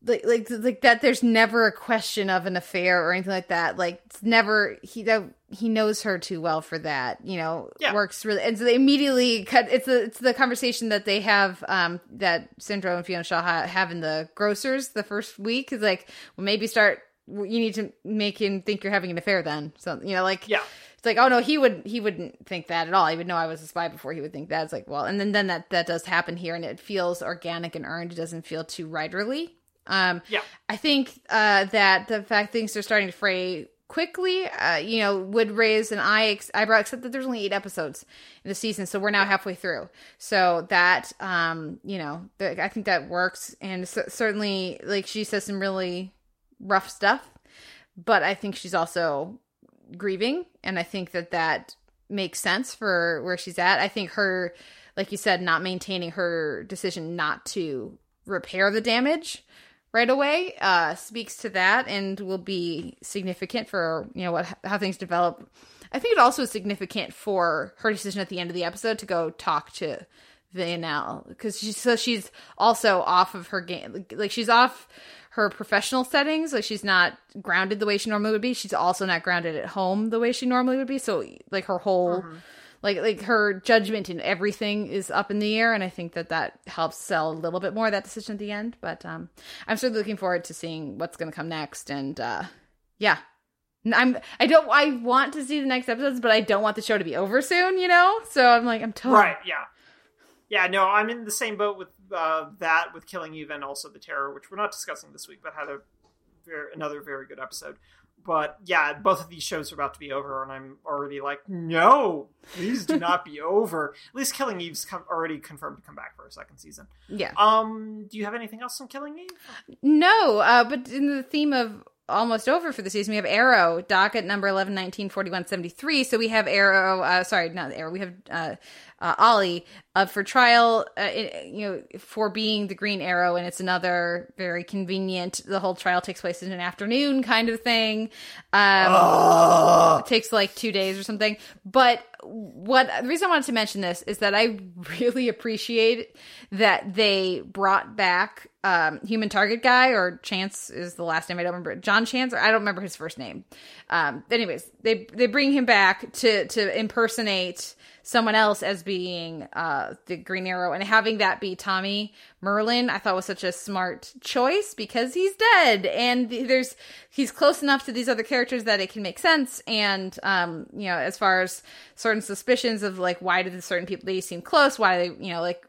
like, like, like that. There's never a question of an affair or anything like that. Like, it's never he that he knows her too well for that. You know, Yeah. works really, and so they immediately cut. It's the it's the conversation that they have um that Sandra and Fiona Shaw ha- have in the grocers the first week is like, well, maybe start. You need to make him think you're having an affair. Then, so you know, like, Yeah. it's like, oh no, he would he wouldn't think that at all. He would know I was a spy before he would think that. It's like, well, and then then that that does happen here, and it feels organic and earned. It doesn't feel too writerly. Um, Yeah. I think uh, that the fact things are starting to fray quickly, uh, you know, would raise an eye ex- eyebrow. Except that there's only eight episodes in the season, so we're now halfway through. So that, um, you know, the, I think that works, and c- certainly, like she says some really rough stuff, but I think she's also grieving and i think that that makes sense for where she's at i think her like you said not maintaining her decision not to repair the damage right away uh speaks to that and will be significant for you know what how things develop. I think it also is significant for her decision at the end of the episode to go talk to Villanelle because she's so she's also off of her game like she's off her professional settings like she's not grounded the way she normally would be. She's also not grounded at home the way she normally would be. So like her whole like like her judgment and everything is up in the air and i think that that helps sell a little bit more that decision at the end but um i'm certainly looking forward to seeing what's going to come next and uh yeah i'm i don't i want to see the next episodes but i don't want the show to be over soon you know so i'm like i'm totally Right, yeah. Yeah, no, I'm in the same boat with uh, that, with Killing Eve and also The Terror, which we're not discussing this week, but had a very, another very good episode. But yeah, both of these shows are about to be over, and I'm already like, no, please do not be over. At least Killing Eve's com- already confirmed to come back for a second season. yeah Um, do you have anything else on Killing Eve? No, uh, but in the theme of almost over for the season, we have Arrow, docket number 11, 19, 41, 73. So we have Arrow, uh, sorry, not Arrow, we have uh, uh, Ollie up for trial, uh, it- you know, for being the Green Arrow, and it's another very convenient, the whole trial takes place in an afternoon kind of thing. Um, it takes like two days or something. But what the reason I wanted to mention this is that I really appreciate that they brought back um, human target guy or Chance is the last name I don't remember John Chance or I don't remember his first name. Um, anyways, they they bring him back to to impersonate someone else as being uh, the Green Arrow and having that be Tommy Merlyn, I thought was such a smart choice because he's dead and there's he's close enough to these other characters that it can make sense. And um, you know, as far as certain suspicions of like why did certain people they seem close, why they you know like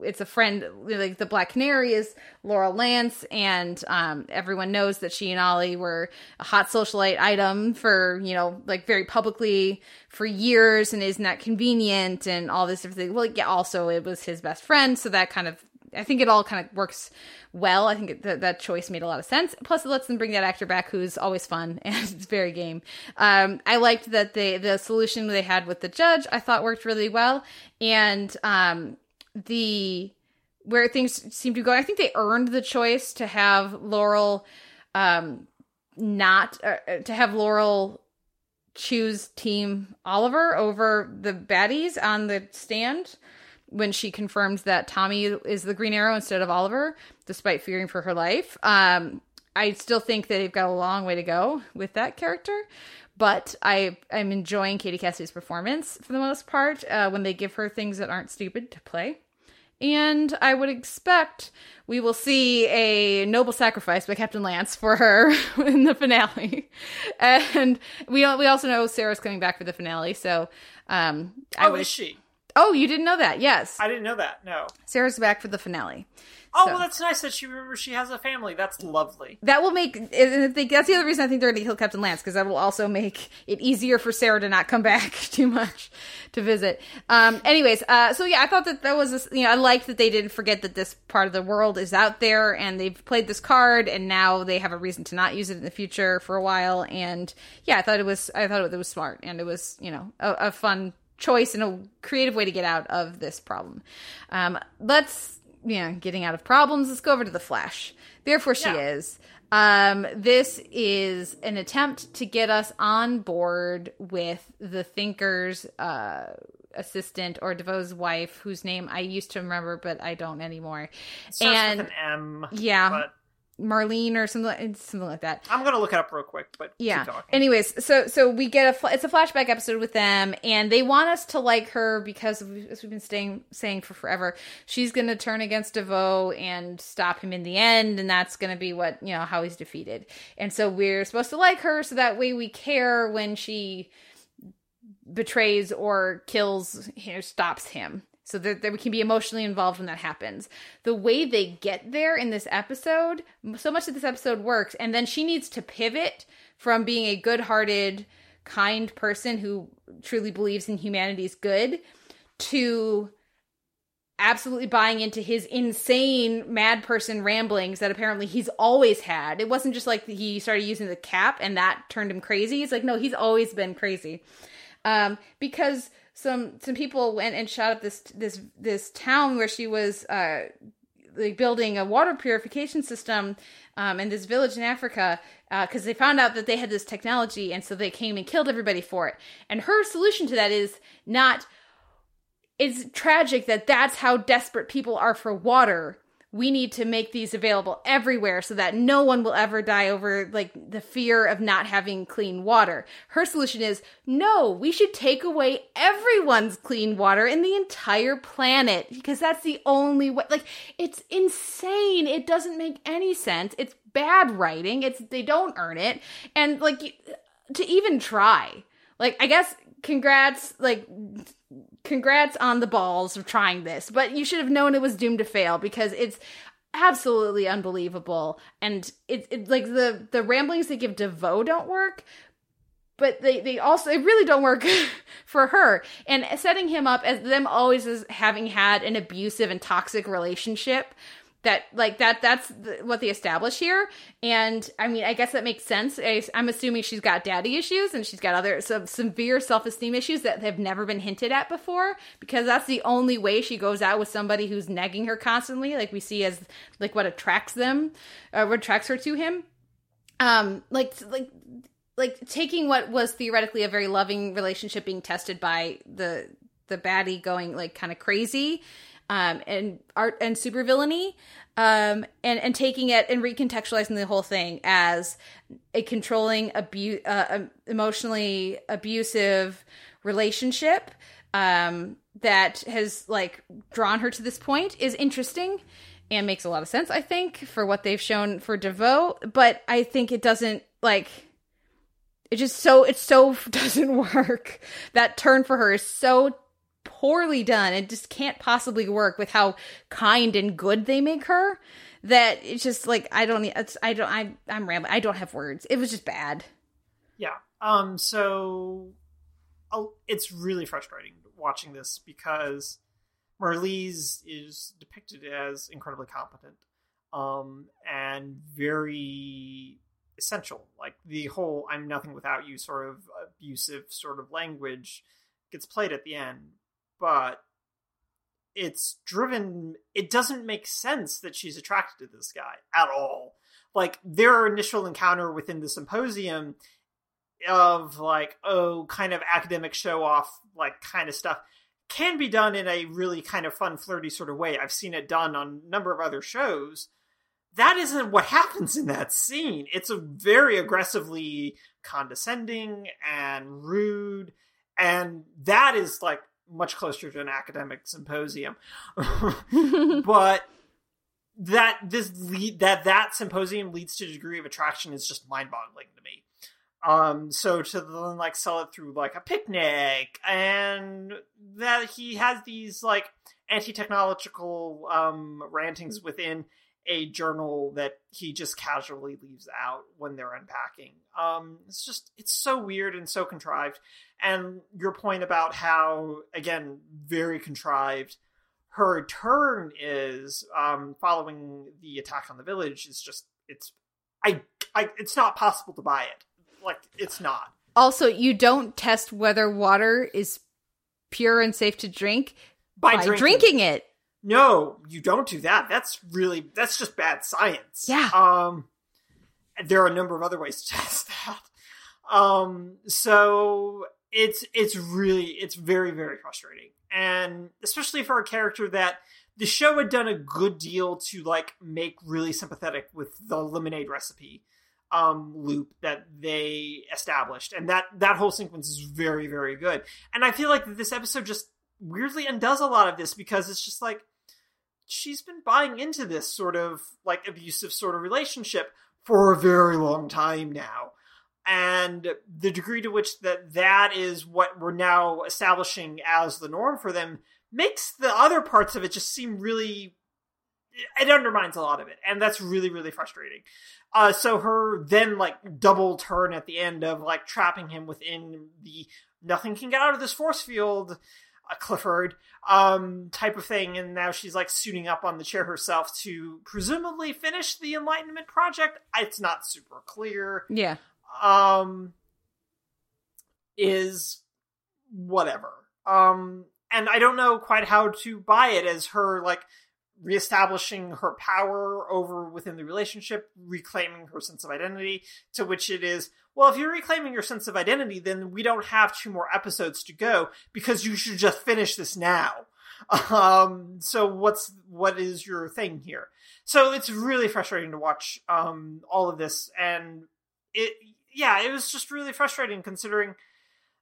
it's a friend like the Black Canary is Laurel Lance, and um, everyone knows that she and Ollie were a hot socialite item for you know like very publicly for years, and isn't that convenient and all this different thing. Well, yeah, also it was his best friend, so that kind of I think it all kind of works well. I think it, that that choice made a lot of sense. Plus, it lets them bring that actor back, who's always fun and it's very game. Um, I liked that they the solution they had with the judge. I thought worked really well, and um, the where things seem to go. I think they earned the choice to have Laurel, um, not uh, to have Laurel choose Team Oliver over the baddies on the stand when she confirms that Tommy is the Green Arrow instead of Oliver, despite fearing for her life. Um, I still think that they've got a long way to go with that character, but I I'm enjoying Katie Cassidy's performance for the most part uh, when they give her things that aren't stupid to play. And I would expect we will see a noble sacrifice by Captain Lance for her in the finale. And we we also know Sara's coming back for the finale, so um, I Oh, would is she? Oh, you didn't know that? Yes. I didn't know that. No. Sara's back for the finale. Oh, So- well, that's nice that she remembers she has a family. That's lovely. That will make. and I think that's the other reason I think they're going to kill Captain Lance because that will also make it easier for Sara to not come back too much to visit. Um. Anyways, uh. So yeah, I thought that that was a, you know I liked that they didn't forget that this part of the world is out there and they've played this card and now they have a reason to not use it in the future for a while. And yeah, I thought it was I thought it was smart and it was you know a, a fun choice and a creative way to get out of this problem. Um, let's, you know, getting out of problems, let's go over to the Flash. Therefore, she Yeah. is. Um, this is an attempt to get us on board with the Thinker's uh, assistant or DeVoe's wife, whose name I used to remember, but I don't anymore. And an M. yeah, But Marlene or something, like- something like that. I'm gonna look it up real quick. But Yeah. Anyways, so so we get a it's a flashback episode with them, and they want us to like her because as we've been staying, saying for forever, she's going to turn against DeVoe and stop him in the end, and that's going to be what you know how he's defeated. And so we're supposed to like her, so that way we care when she betrays or kills or stops him so that, we can be emotionally involved when that happens the way they get there in this episode so much of this episode works and then she needs to pivot from being a good-hearted kind person who truly believes in humanity's good to absolutely buying into his insane mad person ramblings that apparently he's always had. It wasn't just like he started using the cap and that turned him crazy. It's like no, he's always been crazy. Um because some some people went and shot up this this this town where she was uh like building a water purification system um, in this village in Africa because they found out that they had this technology, and so they came and killed everybody for it. And her solution to that is not. It's tragic that that's how desperate people are for water. We need to make these available everywhere so that no one will ever die over like the fear of not having clean water. Her solution is no, we should take away everyone's clean water in the entire planet because that's the only way. Like it's insane. It doesn't make any sense. It's bad writing. It's they don't earn it. And like to even try. Like I guess congrats like congrats on the balls of trying this, but you should have known it was doomed to fail because it's absolutely unbelievable. And it's it like the the ramblings they give DeVoe don't work, but they they also they really don't work for her. And setting him up as them always as having had an abusive and toxic relationship that like that that's the, what they establish here. And i mean i guess that makes sense. I, i'm assuming she's got daddy issues and she's got other some severe self-esteem issues that have never been hinted at before because that's the only way she goes out with somebody who's nagging her constantly like we see as like what attracts them uh, what attracts her to him. Um like like like taking what was theoretically a very loving relationship being tested by the the baddie going like kind of crazy um and art and super villainy um and and taking it and recontextualizing the whole thing as a controlling abu- uh, um, emotionally abusive relationship um that has like drawn her to this point is interesting and makes a lot of sense i think for what they've shown for devoe but i think it doesn't like it just so it so doesn't work. That turn for her is so poorly done. It just can't possibly work with how kind and good they make her. That it's just like I don't. It's I don't. I I'm rambling. I don't have words. It was just bad. Yeah. Um. So, oh, it's really frustrating watching this because Marlize is depicted as incredibly competent, um, and very essential. Like the whole "I'm nothing without you" sort of abusive sort of language gets played at the end, but it's driven. It doesn't make sense that she's attracted to this guy at all. Like their initial encounter within the symposium of like oh kind of academic show off like kind of stuff can be done in a really kind of fun flirty sort of way i've seen it done on a number of other shows that isn't what happens in that scene it's a very aggressively condescending and rude and that is like much closer to an academic symposium. But that this lead that that symposium leads to a degree of attraction is just mind-boggling to me. Um, so to then like sell it through like a picnic, and that he has these like anti-technological um rantings within a journal that he just casually leaves out when they're unpacking. Um, it's just it's so weird and so contrived. And your point about how again very contrived her turn is um, following the attack on the village is just it's I, I it's not possible to buy it like it's not. Also, you don't test whether water is pure and safe to drink By by, drinking. drinking. it. No, you don't do that. That's really that's just bad science. Yeah. Um there are a number of other ways to test that. Um so it's it's really it's very very frustrating. And especially for a character that the show had done a good deal to like make really sympathetic with the lemonade recipe um loop that they established and that that whole sequence is very very good and i feel like this episode just weirdly undoes a lot of this because it's just like she's been buying into this sort of like abusive sort of relationship for a very long time now. And the degree to which that that is what we're now establishing as the norm for them makes the other parts of it just seem really it undermines a lot of it. And that's really really frustrating. Uh so her then like double turn at the end of like trapping him within the nothing can get out of this force field uh, clifford um type of thing. And now she's like suiting up on the chair herself to presumably finish the enlightenment project. It's not super clear. Yeah. um is whatever. Um and i don't know quite how to buy it as her like reestablishing her power over within the relationship reclaiming her sense of identity to which it is well if you're reclaiming your sense of identity then we don't have two more episodes to go because you should just finish this now. Um so what's what is your thing here? So it's really frustrating to watch um all of this and it yeah it was just really frustrating considering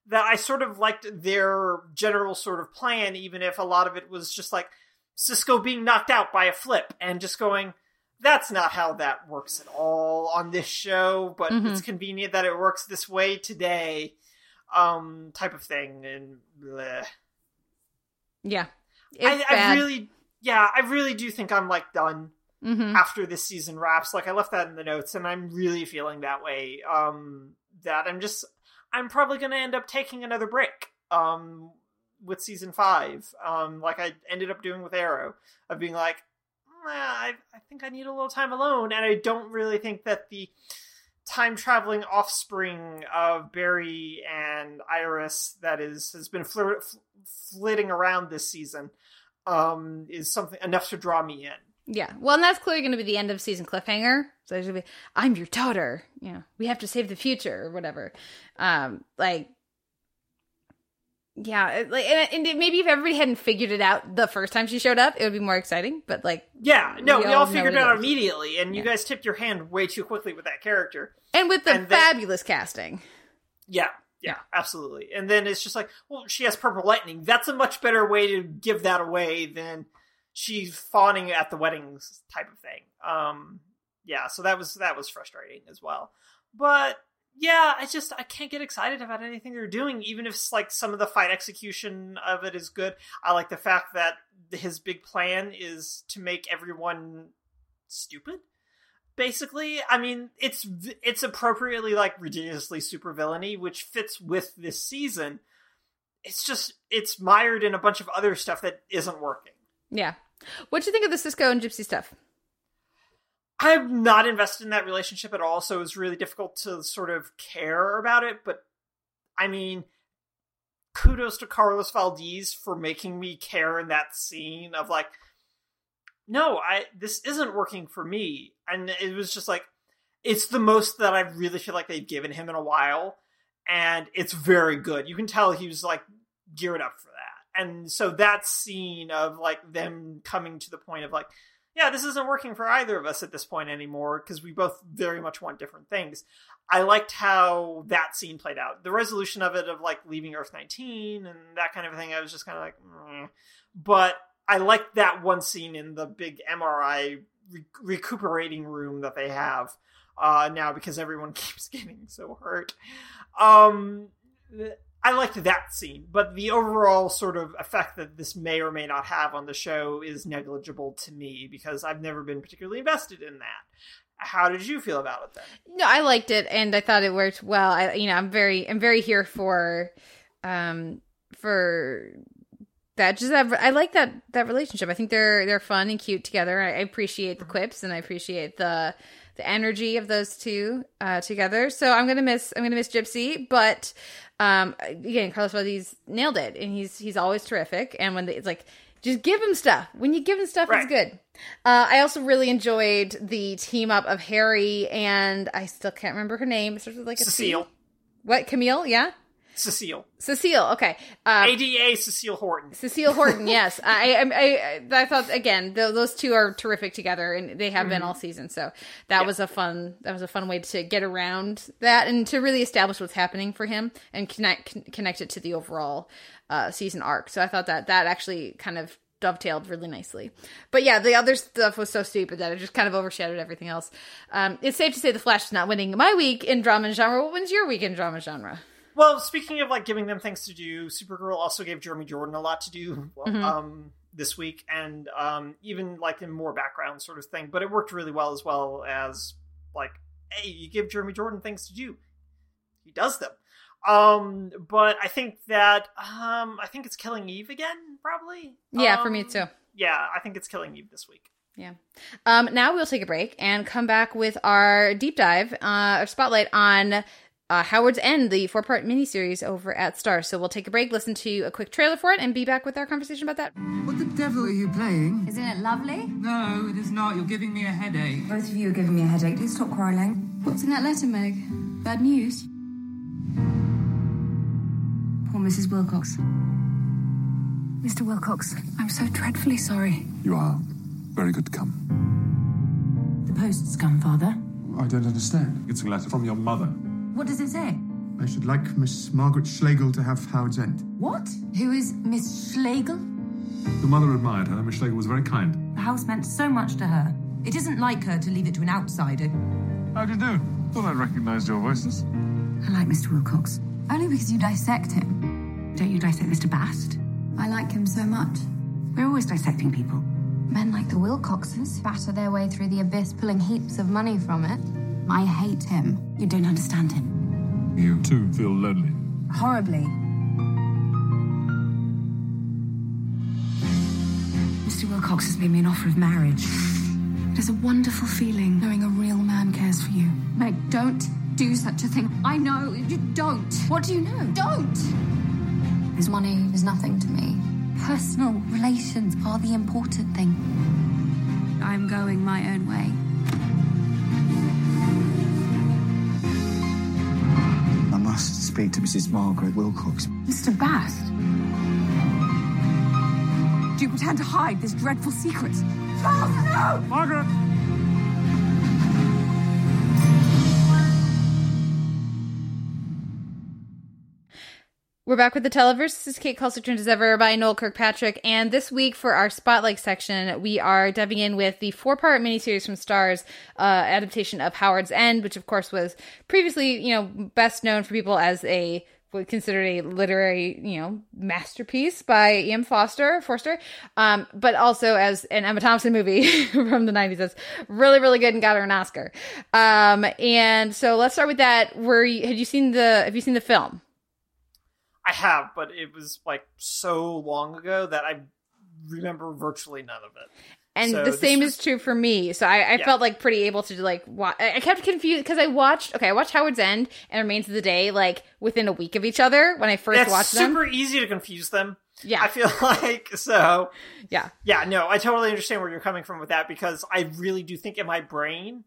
that i sort of liked their general sort of plan even if a lot of it was just like cisco being knocked out by a flip and just going that's not how that works at all on this show but Mhm. it's convenient that it works this way today um type of thing and bleh. Yeah. I, I really yeah i really do think i'm like done Mhm. after this season wraps like i left that in the notes and i'm really feeling that way um that i'm just i'm probably going to end up taking another break um with season five um like i ended up doing with arrow of being like "Nah, I, I think i need a little time alone and i don't really think that the time traveling offspring of barry and iris that is has been fl- flitting around this season um is something enough to draw me in Yeah. Well, and that's clearly going to be the end of season cliffhanger. So there's going to be, I'm your daughter. You know, we have to save the future or whatever. Um, like, yeah, like, and, and maybe if everybody hadn't figured it out the first time she showed up, it would be more exciting. But like, Yeah, no, We we, all all figured it out immediately, and you guys tipped your hand way too quickly with that character. and with the And fabulous casting, Yeah, yeah, absolutely. And then it's just like, well, she has purple lightning. That's a much better way to give that away than she's fawning at the weddings type of thing. Um, yeah, so that was that was frustrating as well. But yeah, I just I can't get excited about anything they're doing, even if like some of the fight execution of it is good. I like the fact that his big plan is to make everyone stupid. Basically, I mean, it's it's appropriately like ridiculously super villainy, which fits with this season. It's just it's mired in a bunch of other stuff that isn't working. Yeah. What do you think of the Cisco and Gypsy stuff? I'm not invested in that relationship at all, so it was really difficult to sort of care about it. But I mean, kudos to Carlos Valdes for making me care in that scene of like, no, I this isn't working for me, and it was just like, it's the most that I really feel like they've given him in a while, and it's very good. You can tell he was like geared up for that, and so that scene of like them coming to the point of like yeah, this isn't working for either of us at this point anymore because we both very much want different things. I liked how that scene played out. The resolution of it, of like leaving Earth 19 and that kind of thing, I was just kind of like, but I liked that one scene in the big MRI re- recuperating room that they have uh, now because everyone keeps getting so hurt. Um, I liked that scene, but the overall sort of effect that this may or may not have on the show is negligible to me because I've never been particularly invested in that. How did you feel about it then? No, I liked it and I thought it worked well. I you know, I'm very I'm very here for um for that just that, I like that that relationship. I think they're they're fun and cute together. I, I appreciate the quips and I appreciate the the energy of those two uh, together. So I'm gonna miss I'm gonna miss Gypsy, but um, again, Carlos Valdes nailed it, and he's he's always terrific. And when it's like just give him stuff. When you give him stuff, Right. it's good. Uh, I also really enjoyed the team up of Harry and I still can't remember her name. It starts with like a C. Cecile. What Camille? Yeah, Cecile. Cecile. Okay. Uh, ADA Cecile Horton. Cecile Horton, yes. I, I, I, I thought again, th- those two are terrific together, and they have been all season. So that Yeah. was a fun, that was a fun way to get around that and to really establish what's happening for him and connect con- connect it to the overall uh, season arc. So I thought that that actually kind of dovetailed really nicely. But yeah, the other stuff was so stupid that it just kind of overshadowed everything else. Um, it's safe to say the Flash is not winning my week in drama and genre. What wins your week in drama genre? Well, speaking of like giving them things to do, Supergirl also gave Jeremy Jordan a lot to do Mhm. um, this week, and um, even like in more background sort of thing. But it worked really well as well as like, hey, you give Jeremy Jordan things to do, he does them. Um, but I think that um, I think it's Killing Eve again, probably. Yeah, for me Um, too. Yeah, I think it's Killing Eve this week. Yeah. Um, now we'll take a break and come back with our deep dive, uh, or spotlight on uh, Howard's End, the four part miniseries over at Star. So we'll take a break, listen to a quick trailer for it, and be back with our conversation about that. What the devil are you playing? Isn't it lovely? No, it is not. You're giving me a headache. Both of you are giving me a headache. Please stop quarrelling. What's in that letter, Meg? Bad news? Poor Mrs. Wilcox. Mr. Wilcox, I'm so dreadfully sorry. You are very good to come. The post's come, Father. I don't understand. It's a letter from your mother. What does it say? I should like Miss Margaret Schlegel to have Howard's End. What? Who is Miss Schlegel? Your mother admired her. Miss Schlegel was very kind. The house meant so much to her. It isn't like her to leave it to an outsider. How do you do? Thought I'd recognized your voices. I like Mr. Wilcox. Only because you dissect him. Don't you dissect Mr. Bast? I like him so much. We're always dissecting people. Men like the Wilcoxes batter their way through the abyss, pulling heaps of money from it. I hate him. You don't understand him. You too feel lonely. Horribly. Mr. Wilcox has made me an offer of marriage. It is a wonderful feeling knowing a real man cares for you. Meg, don't do such a thing. I know you don't. What do you know? Don't! His money is nothing to me. Personal relations are the important thing. I'm going my own way. Speak to Mrs. Margaret Wilcox. Mr. Bast. Do you pretend to hide this dreadful secret? Margaret! We're back with the Televerse. This is Kate joined as ever by Noel Kirkpatrick. And this week for our Spotlight section, we are diving in with the four part miniseries from Starz uh, adaptation of Howard's End, which of course was previously, you know, best known for people as a considered a literary, you know, masterpiece by E.M. Foster, Forster, um, but also as an Emma Thompson movie from the 90s that's really, really good and got her an Oscar. Um, and so let's start with that. Were you, had you seen the, have you seen the film? I have, but it was like so long ago that I remember virtually none of it. And So the same was- is true for me. So I, I Yeah. felt like pretty able to like watch. I kept confused because I watched. Okay, I watched Howard's End and Remains of the Day like within a week of each other when I first It's watched them. It's super easy to confuse them. Yeah. I feel like so. Yeah. Yeah, no, I totally understand where you're coming from with that because I really do think in my brain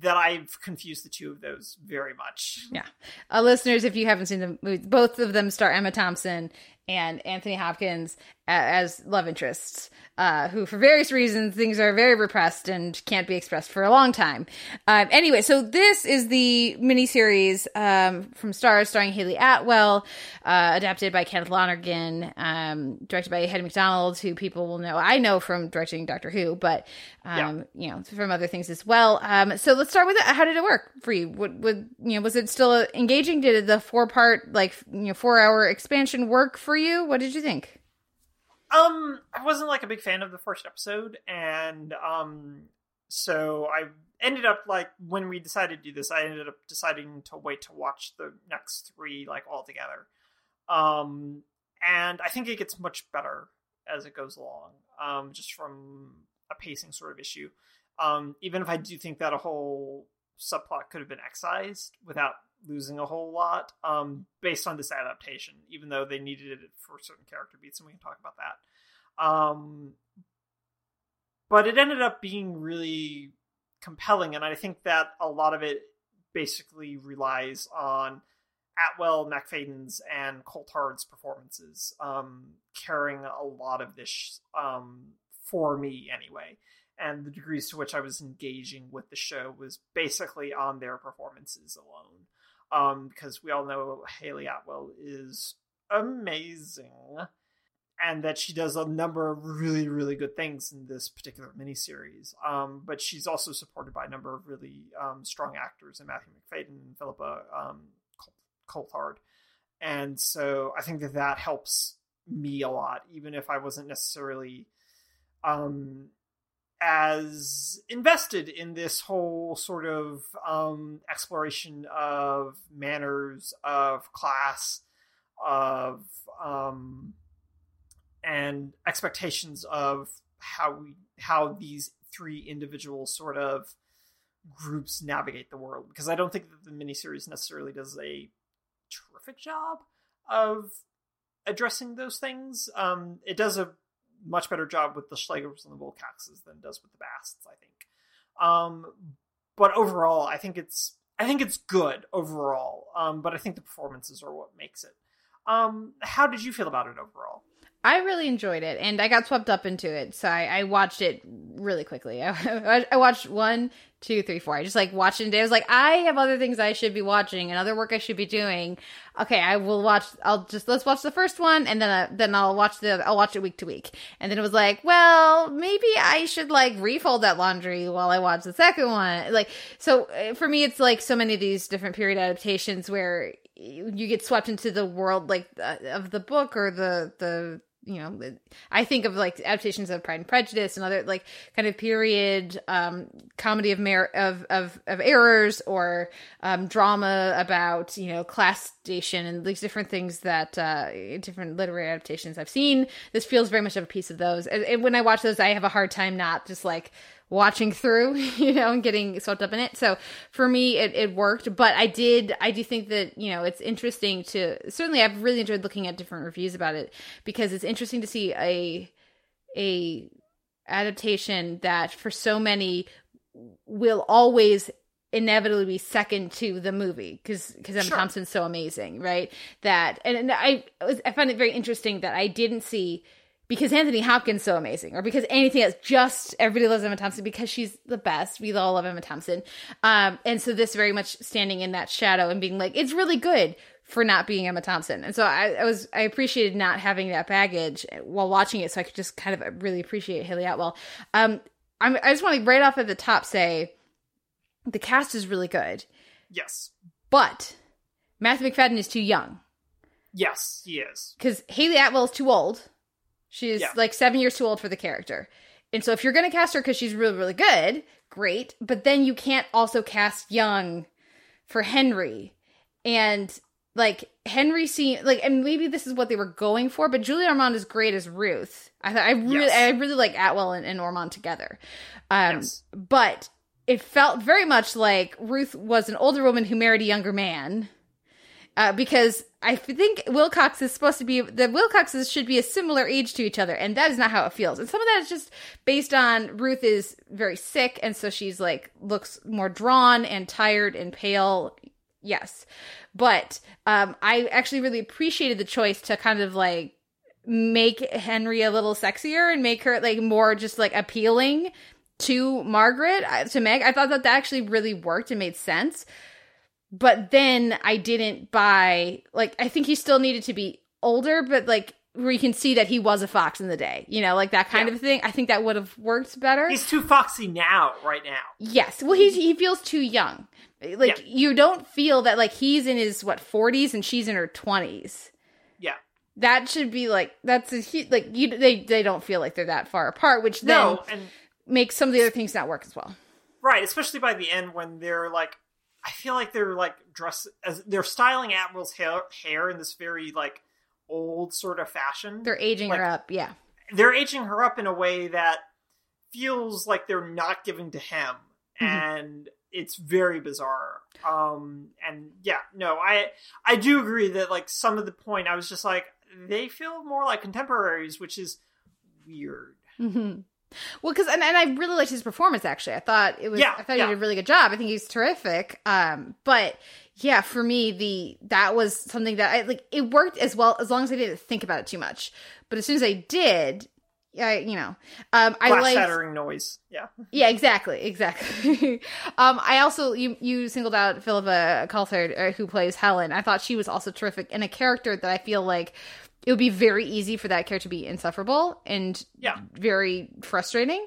that I've confused the two of those very much. Yeah. Uh, listeners, if you haven't seen them, both of them star Emma Thompson and Anthony Hopkins as love interests, uh, who, for various reasons, things are very repressed and can't be expressed for a long time. Um, anyway, so this is the miniseries um, from Starz starring Hayley Atwell, uh, adapted by Kenneth Lonergan, um, directed by Hettie Macdonald, who people will know. I know from directing Doctor Who, but um, you know from other things as well. Um, so let's start with it. How did it work for you? Would, would you know was it still engaging? Did the four part like you know four hour expansion work for you? What did you think? Um, I wasn't like a big fan of the first episode, and um, so I ended up like when we decided to do this, I ended up deciding to wait to watch the next three like all together. Um, and I think it gets much better as it goes along. Um, just from a pacing sort of issue. Um, even if I do think that a whole subplot could have been excised without losing a whole lot um, based on this adaptation, even though they needed it for certain character beats, and we can talk about that. Um, but it ended up being really compelling, and I think that a lot of it basically relies on Atwell, Macfadyen's, and Coulthard's performances um, carrying a lot of this um, for me anyway. And the degrees to which I was engaging with the show was basically on their performances alone. Um, because we all know Hayley Atwell is amazing and that she does a number of really, really good things in this particular miniseries. Um, but she's also supported by a number of really um, strong actors in Matthew Macfadyen and Philippa um, Coulthard. And so I think that that helps me a lot, even if I wasn't necessarily um, as invested in this whole sort of um, exploration of manners, of class, of um, and expectations of how we how these three individual sort of groups navigate the world because I don't think that the miniseries necessarily does a terrific job of addressing those things. Um, it does a much better job with the Schlegels and the Wilcoxes than does with the Basts, I think. Um, but overall, I think it's I think it's good overall. Um, but I think the performances are what makes it. Um, how did you feel about it overall? I really enjoyed it, and I got swept up into it. So I, I watched it really quickly. I, I watched one, two, three, four. I just like watched it. And I was like, I have other things I should be watching and other work I should be doing. Okay, I will watch. I'll just let's watch the first one, and then uh, then I'll watch the I'll watch it week to week. And then it was like, well, maybe I should like refold that laundry while I watch the second one. Like, so uh, for me, it's like so many of these different period adaptations where you get swept into the world like uh, of the book or the the you know i think of like adaptations of pride and prejudice and other like kind of period um comedy of mer- of of of errors or um drama about you know class station and these different things that uh different literary adaptations i've seen. This feels very much of a piece of those. And, and when i watch those i have a hard time not just like watching through, you know, and getting swept up in it. So for me, it, it worked, but I did, I do think that, you know, it's interesting to, certainly I've really enjoyed looking at different reviews about it because it's interesting to see a, a adaptation that for so many will always inevitably be second to the movie because because Emma Sure. Thompson's so amazing, right? That and, and I was, I found it very interesting that I didn't see because Anthony Hopkins so amazing, or because anything else. Just everybody loves Emma Thompson because she's the best. We all love Emma Thompson, um, and so this very much standing in that shadow and being like, it's really good for not being Emma Thompson. And so I, I was I appreciated not having that baggage while watching it, so I could just kind of really appreciate Hayley Atwell. Um, I'm, I just want to right off at the top say the cast is really good, Yes. but Matthew Macfadyen is too young Yes, he is. because Hayley Atwell is too old. She's Yeah. like seven years too old for the character. And so if you're going to cast her because she's really, really good, great. But then you can't also cast young for Henry. And like Henry seemed like, and maybe this is what they were going for, but Julia Ormond is great as Ruth. I thought I really, Yes. I really like Atwell and, and Ormond together. Um, Yes. but it felt very much like Ruth was an older woman who married a younger man. Uh, because I think Wilcox is supposed to be the Wilcoxes should be a similar age to each other, and that is not how it feels. And some of that is just based on Ruth is very sick, and so she's like looks more drawn and tired and pale. Yes, but um, I actually really appreciated the choice to kind of like make Henry a little sexier and make her like more just like appealing to Margaret uh, to Meg. I thought that that actually really worked and made sense but then I didn't buy like I think he still needed to be older, but like where you can see that he was a fox in the day, you know, like that kind Yeah. of thing. I think that would have worked better. He's too foxy now, right now. yes, well, he's he feels too young. Like Yeah. you don't feel that like he's in his what forties and she's in her twenties. Yeah. That should be like that's a hu- like you they they don't feel like they're that far apart, which then No, and makes some of the other things not work as well. right, especially by the end when they're like, I feel like they're like dress as they're styling Atwell's hair hair in this very like old sort of fashion. They're aging Like, her up, yeah. they're aging her up in a way that feels like they're not giving to him. And it's very bizarre. Um and yeah no i i do agree that like some of the point i was just like they feel more like contemporaries which is weird. Hmm Well, because and, and I really liked his performance. Actually, I thought it was. Yeah, I thought yeah. he did a really good job. I think he's terrific. Um, but yeah, for me, the that was something that I like. It worked as well as long as I didn't think about it too much. But as soon as I did, I you know, um, I like shattering noise yeah Yeah, exactly, exactly. um, I also you you singled out Philippa Coulthard, uh, who plays Helen. I thought she was also terrific in a character that I feel like it would be very easy for that character to be insufferable and Yeah. very frustrating.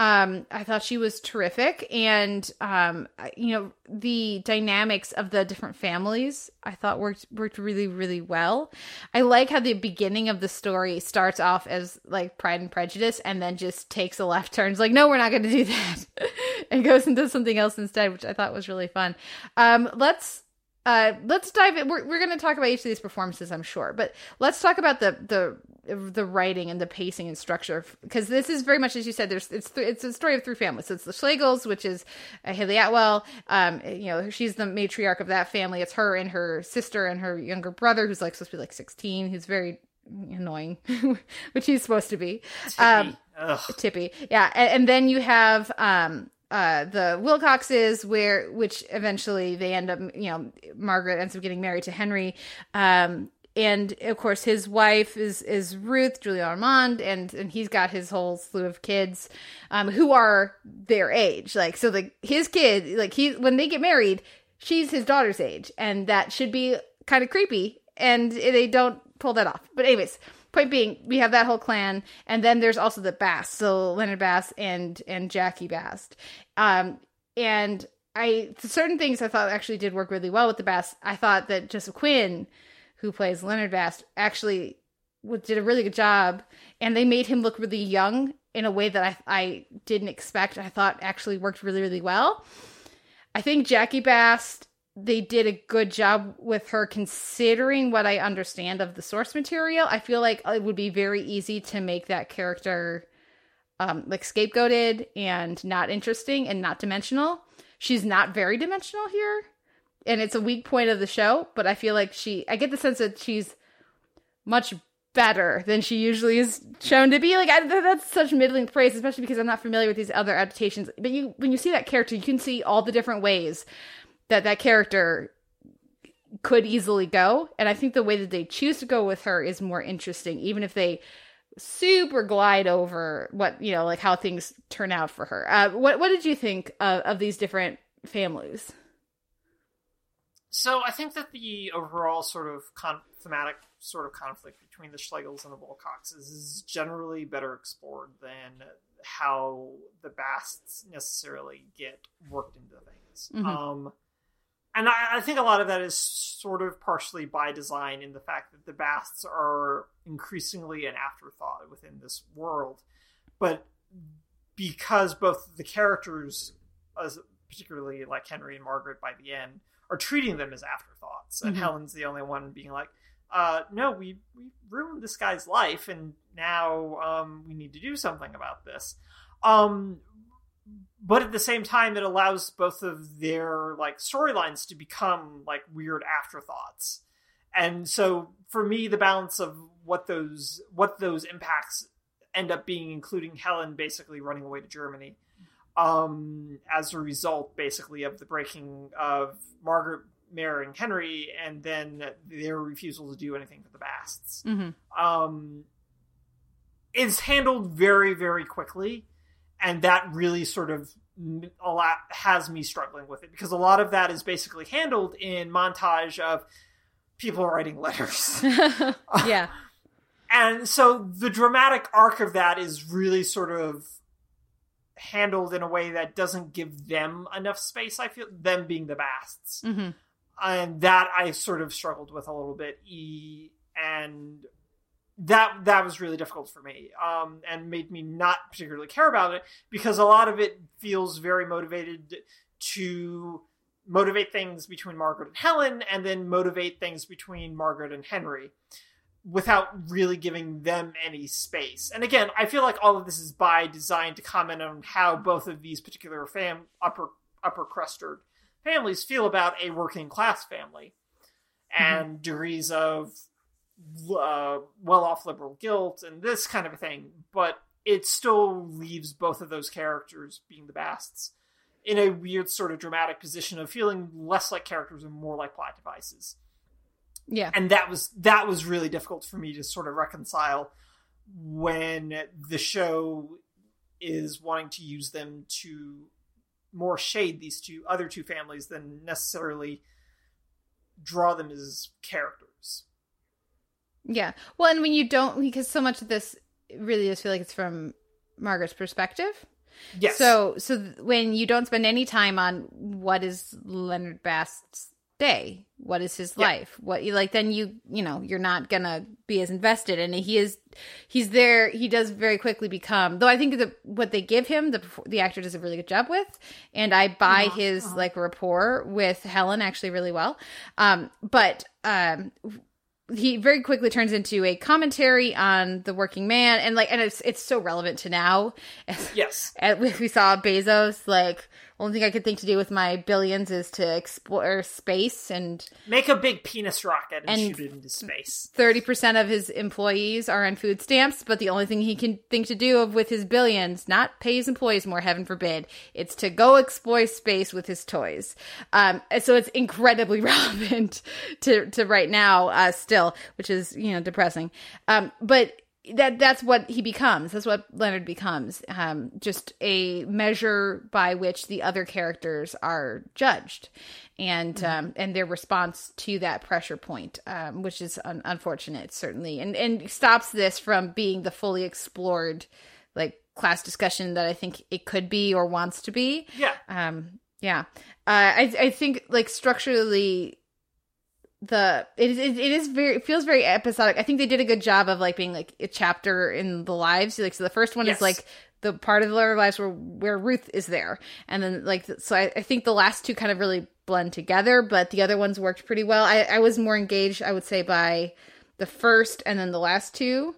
Um, I thought she was terrific, and um, you know the dynamics of the different families I thought worked worked really really well. I like how the beginning of the story starts off as like Pride and Prejudice, and then just takes a left turn. It's like, no, we're not going to do that, and goes into something else instead, which I thought was really fun. Um, let's uh let's dive in. We're, we're going to talk about each of these performances i'm sure but let's talk about the the the writing and the pacing and structure because this is very much as you said there's it's th- it's a story of three families. So it's the schlegels which is uh, hayley atwell um you know she's the matriarch of that family. It's her and her sister and her younger brother who's like supposed to be like 16 who's very annoying which he's supposed to be. Um Ugh. Tibby. Yeah, and, and then you have um uh the Wilcoxes where which eventually they end up you know Margaret ends up getting married to Henry. Um and of course his wife is is Ruth Julia Ormond and and he's got his whole slew of kids um who are their age. Like so the his kid like he when they get married she's his daughter's age and that should be kind of creepy and they don't pull that off. But anyways point being we have that whole clan and then there's also the bass so leonard bast and and jackie bast um and i certain things i thought actually did work really well with the bass i thought that joseph quinn who plays leonard bast actually did a really good job and they made him look really young in a way that i i didn't expect. I thought actually worked really really well. I think Jackie Bast, they did a good job with her considering what I understand of the source material. I feel like it would be very easy to make that character um like scapegoated and not interesting and not dimensional. She's not very dimensional here. And it's a weak point of the show, but I feel like she I get the sense that she's much better than she usually is shown to be. Like I, that's such middling praise, especially because I'm not familiar with these other adaptations. But you, when you see that character, you can see all the different ways that that character could easily go. And I think the way that they choose to go with her is more interesting, even if they super glide over what you know, like how things turn out for her. Uh, what what did you think of, of these different families? So I think that the overall sort of con- thematic sort of conflict between the Schlegels and the Wilcoxes is generally better explored than how the Basts necessarily get worked into the things. Mhm. Um, and I, I think a lot of that is sort of partially by design in the fact that the Basts are increasingly an afterthought within this world, but because both the characters, as particularly like Henry and Margaret by the end, are treating them as afterthoughts, and Mhm. Helen's the only one being like, uh, "No, we we ruined this guy's life, and now um, we need to do something about this." Um, but at the same time, it allows both of their like storylines to become like weird afterthoughts, and so for me, the balance of what those what those impacts end up being, including Helen basically running away to Germany, um, as a result, basically of the breaking of Margaret marrying Henry, and then their refusal to do anything for the Basts. Mhm. um, is handled very, very quickly, and that really sort of a lot has me struggling with it because a lot of that is basically handled in montage of people writing letters. yeah. And so the dramatic arc of that is really sort of handled in a way that doesn't give them enough space, I feel, them being the Basts. Mhm. And that I sort of struggled with a little bit. E and that that was really difficult for me um, and made me not particularly care about it because a lot of it feels very motivated to motivate things between Margaret and Helen and then motivate things between Margaret and Henry without really giving them any space. And again, I feel like all of this is by design to comment on how both of these particular fam upper upper cruster families feel about a working class family and degrees of uh, well off liberal guilt and this kind of a thing. But it still leaves both of those characters, being the Basts, in a weird sort of dramatic position of feeling less like characters and more like plot devices Yeah. and that was that was really difficult for me to sort of reconcile when the show is wanting to use them to more shade these two other two families than necessarily draw them as characters. Yeah. Well, and when you don't, because so much of this really does feel like it's from Margaret's perspective. Yes. So, so when you don't spend any time on what is Leonard Bast's day, what is his Yeah. life, what you like, then you, you know, you're not gonna be as invested. And he is, he's there. He does very quickly become. Though I think that what they give him, the the actor does a really good job with, and I buy his like rapport with Helen actually really well. Um, but um, he very quickly turns into a commentary on the working man and like and it's it's so relevant to now. Yes. And we we saw bezos like only thing i could think to do with my billions is to explore space and Make a big penis rocket and, And- shoot it into space. 30% of his employees are on food stamps but the only thing he can think to do of with his billions not pay his employees more heaven forbid it's to go explore space with his toys um so it's incredibly relevant to to right now uh still which is you know depressing um but that that's what he becomes. That's what leonard becomes um just a measure by which the other characters are judged. And um and their response to that pressure point um which is un- unfortunate certainly. And and stops this from being the fully explored like class discussion that i think it could be or wants to be. Yeah. um yeah. Uh i i think like structurally the it, it, it is very it feels very episodic i think they did a good job of like being like a chapter in the lives like so the first one Yes. is like the part of their lives where where ruth is there and then like so I, I think the last two kind of really blend together but the other ones worked pretty well i i was more engaged i would say by the first and then the last two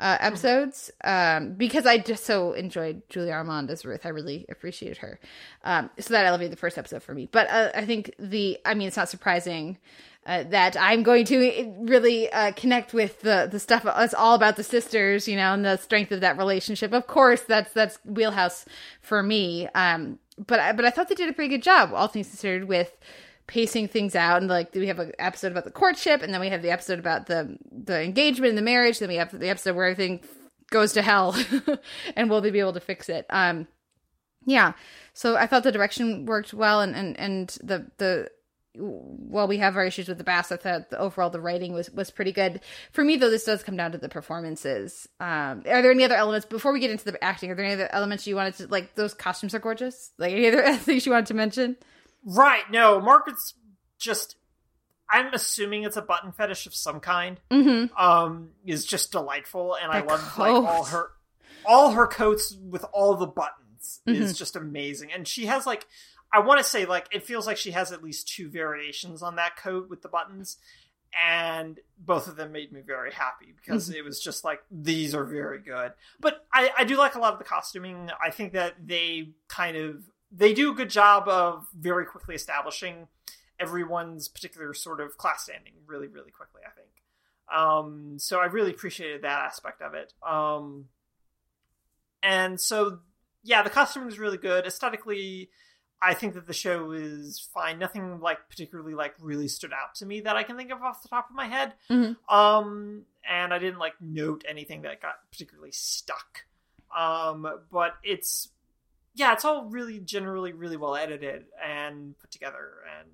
uh, episodes um, because I just so enjoyed Julia Ormond as Ruth. I really appreciated her. Um, so that elevated the first episode for me. But uh, I think the, I mean, it's not surprising uh, that I'm going to really uh, connect with the the stuff. It's all about the sisters, you know, and the strength of that relationship. Of course, that's that's wheelhouse for me. Um, but I, but I thought they did a pretty good job, all things considered, with pacing things out and like we have an episode about the courtship and then we have the episode about the the engagement and the marriage then we have the episode where everything goes to hell and will they be able to fix it um yeah so i thought the direction worked well and and and the the while we have our issues with the Basts, I thought the, overall the writing was was pretty good. For me, though, this does come down to the performances. Um, are there any other elements before we get into the acting? Are there any other elements you wanted to like? Those costumes are gorgeous. Like any other things you wanted to mention? Right. No, Margaret's just. I'm assuming it's a button fetish of some kind. Mm-hmm. Um, is just delightful, and I love like all her, all her coats with all the buttons is Mhm. just amazing, and she has like. I want to say like it feels like she has at least two variations on that coat with the buttons, and both of them made me very happy because Mhm. it was just like these are very good. But I, I do like a lot of the costuming. I think that they kind of they do a good job of very quickly establishing everyone's particular sort of class standing really really quickly. I think. Um, so I really appreciated that aspect of it. Um, and so yeah, the costuming is really good aesthetically. I think that the show is fine. Nothing like particularly like really stood out to me that I can think of off the top of my head. Mhm. Um, and I didn't like note anything that got particularly stuck. Um, but it's yeah, it's all really generally really well edited and put together, and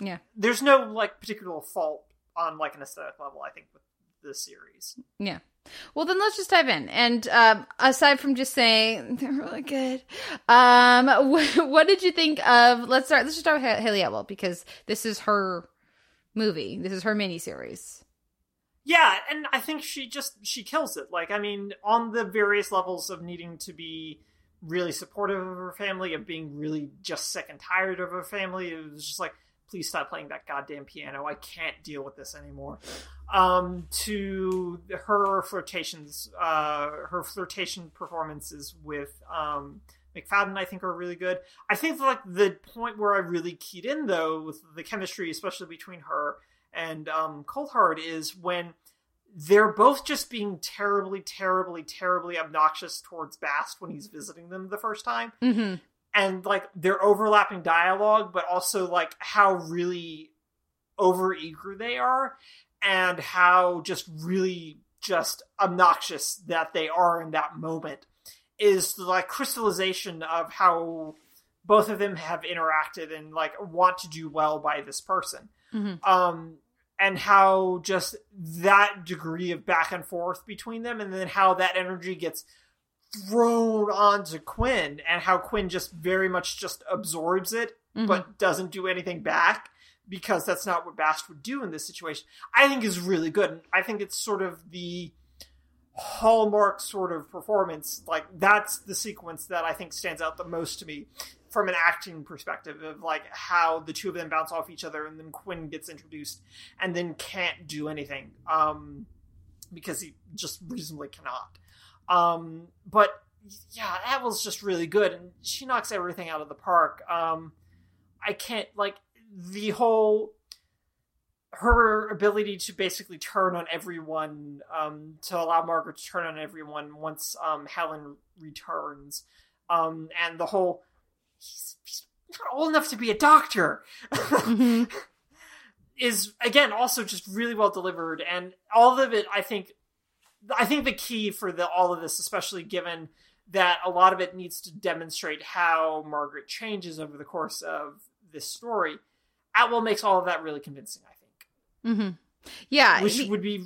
Yeah. there's no like particular fault on like an aesthetic level. I think with the series. Yeah. Well, then let's just dive in. And um, aside from just saying they're really good, um, what, what did you think of? Let's start. Let's just start with Ha- Hayley Atwell because this is her movie. This is her miniseries. Yeah, and I think she just she kills it. Like, I mean, on the various levels of needing to be really supportive of her family, of being really just sick and tired of her family, it was just like, please stop playing that goddamn piano. I can't deal with this anymore. Um, to her flirtations, uh, her flirtation performances with um, Macfadyen, I think, are really good. I think like the point where I really keyed in though with the chemistry, especially between her and um, Coulthard, is when they're both just being terribly, terribly, terribly obnoxious towards Bast when he's visiting them the first time Mm-hmm. And like their overlapping dialogue, but also like how really over eager they are and how just really just obnoxious that they are in that moment is the like crystallization of how both of them have interacted and like want to do well by this person Mhm. um and how just that degree of back and forth between them and then how that energy gets thrown onto Quinn and how Quinn just very much just absorbs it Mhm. but doesn't do anything back because that's not what Bast would do in this situation. I think is really good. And I think it's sort of the hallmark sort of performance. Like that's the sequence that I think stands out the most to me from an acting perspective of like how the two of them bounce off each other and then Quinn gets introduced and then can't do anything um because he just reasonably cannot. Um but yeah, Atwell's just really good and she knocks everything out of the park. Um I can't like the whole her ability to basically turn on everyone um to allow Margaret to turn on everyone once um Helen returns um and the whole he's, he's not old enough to be a doctor Mm-hmm. is again also just really well delivered and all of it i think i think the key for the all of this especially given that a lot of it needs to demonstrate how margaret changes over the course of this story atwell makes all of that really convincing i think Mm-hmm. Yeah. which the- would be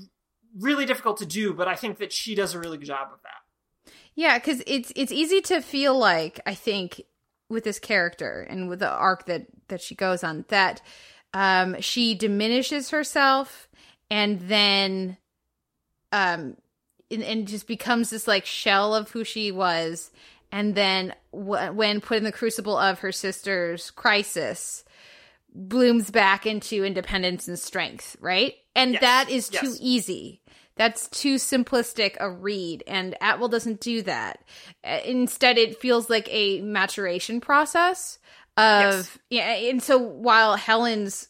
really difficult to do but i think that she does a really good job of that Yeah, because it's it's easy to feel like I think with this character and with the arc that that she goes on that um she diminishes herself and then um and, and just becomes this like shell of who she was. And then w- when put in the crucible of her sister's crisis blooms back into independence and strength right? And Yes, that is too easy. That's too simplistic a read and atwell doesn't do that. Instead it feels like a maturation process of yeah and so while helen's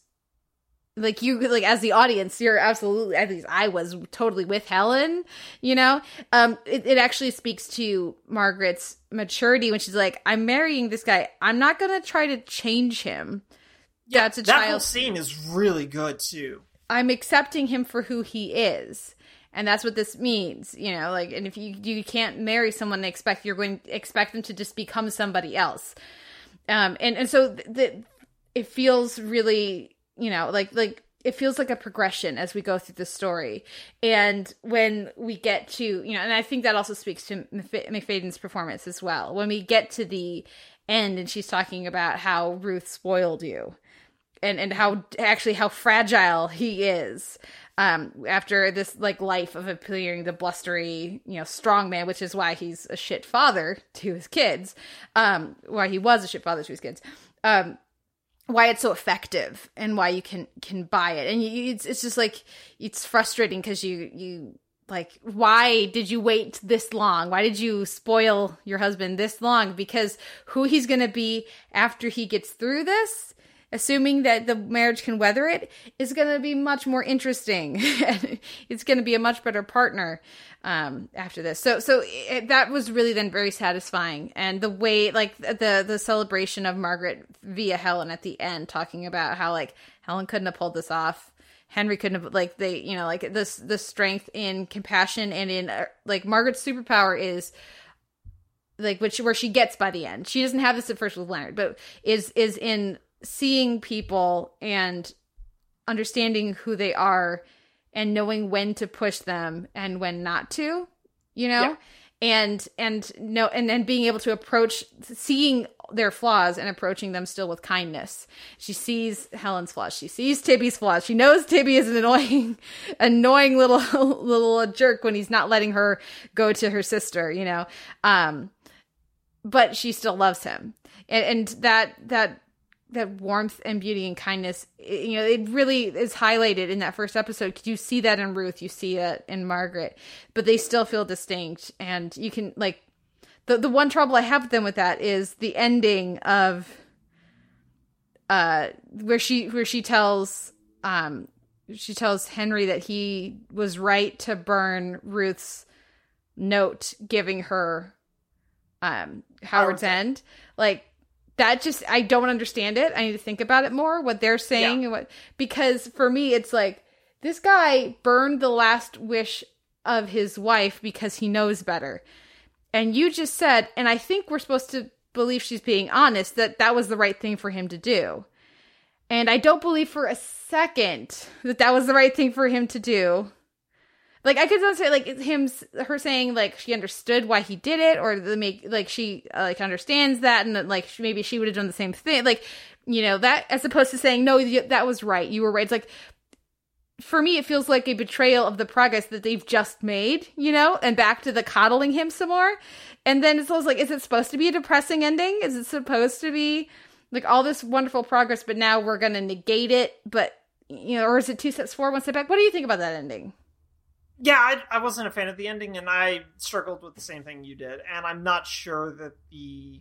like you like as the audience you're absolutely at least i was totally with helen you know um it, it actually speaks to margaret's maturity when she's like i'm marrying this guy i'm not gonna try to change him yeah that's a that whole child scene is really good too I'm accepting him for who he is. And that's what this means, you know, like and if you you can't marry someone and expect you're going to expect them to just become somebody else. Um and and so the, th- it feels really you know, like like it feels like a progression as we go through the story. And when we get to, you know, and I think that also speaks to Mc- Macfadyen's performance as well. When we get to the end and she's talking about how Ruth spoiled you and and how actually how fragile he is um after this like life of appearing the blustery you know strong man which is why he's a shit father to his kids um why he was a shit father to his kids um why it's so effective and why you can can buy it. And you, it's it's just like it's frustrating because you you like why did you wait this long? Why did you spoil your husband this long? Because who he's gonna be after he gets through this assuming that the marriage can weather it is gonna be much more interesting. It's gonna be a much better partner um after this. So so it, that was really then very satisfying. And the way like the the celebration of margaret via helen at the end talking about how like helen couldn't have pulled this off. Henry couldn't have like they you know like this the strength in compassion and in uh, like margaret's superpower is like which where she gets by the end. She doesn't have this at first with leonard but is is in seeing people and understanding who they are and knowing when to push them and when not to you know? Yeah. and and no and then being able to approach seeing their flaws and approaching them still with kindness. She sees helen's flaws. She sees tibby's flaws. She knows tibby is an annoying annoying little little jerk when he's not letting her go to her sister you know? Um but she still loves him. And, and that that that warmth and beauty and kindness you know it really is highlighted in that first episode. Because you see that in ruth you see it in margaret but they still feel distinct. And you can like the the one trouble i have with them with that is the ending of uh where she where she tells um she tells henry that he was right to burn ruth's note giving her um howard's end. Like that just I don't understand it. I need to think about it more what they're saying Yeah. and what because for me it's like this guy burned the last wish of his wife because he knows better. And you just said and I think we're supposed to believe she's being honest that that was the right thing for him to do. And I don't believe for a second that that was the right thing for him to do. Like I could not say like him her saying like she understood why he did it or the make like she uh, like understands that and that like she, maybe she would have done the same thing. Like you know that as opposed to saying no that was right you were right. It's like for me it feels like a betrayal of the progress that they've just made you know and back to the coddling him some more. And then it's almost like is it supposed to be a depressing ending? Is it supposed to be like all this wonderful progress but now we're gonna negate it? But you know or is it two steps forward one step back? What do you think about that ending yeah, I, I wasn't a fan of the ending, and I struggled with the same thing you did. And I'm not sure that the,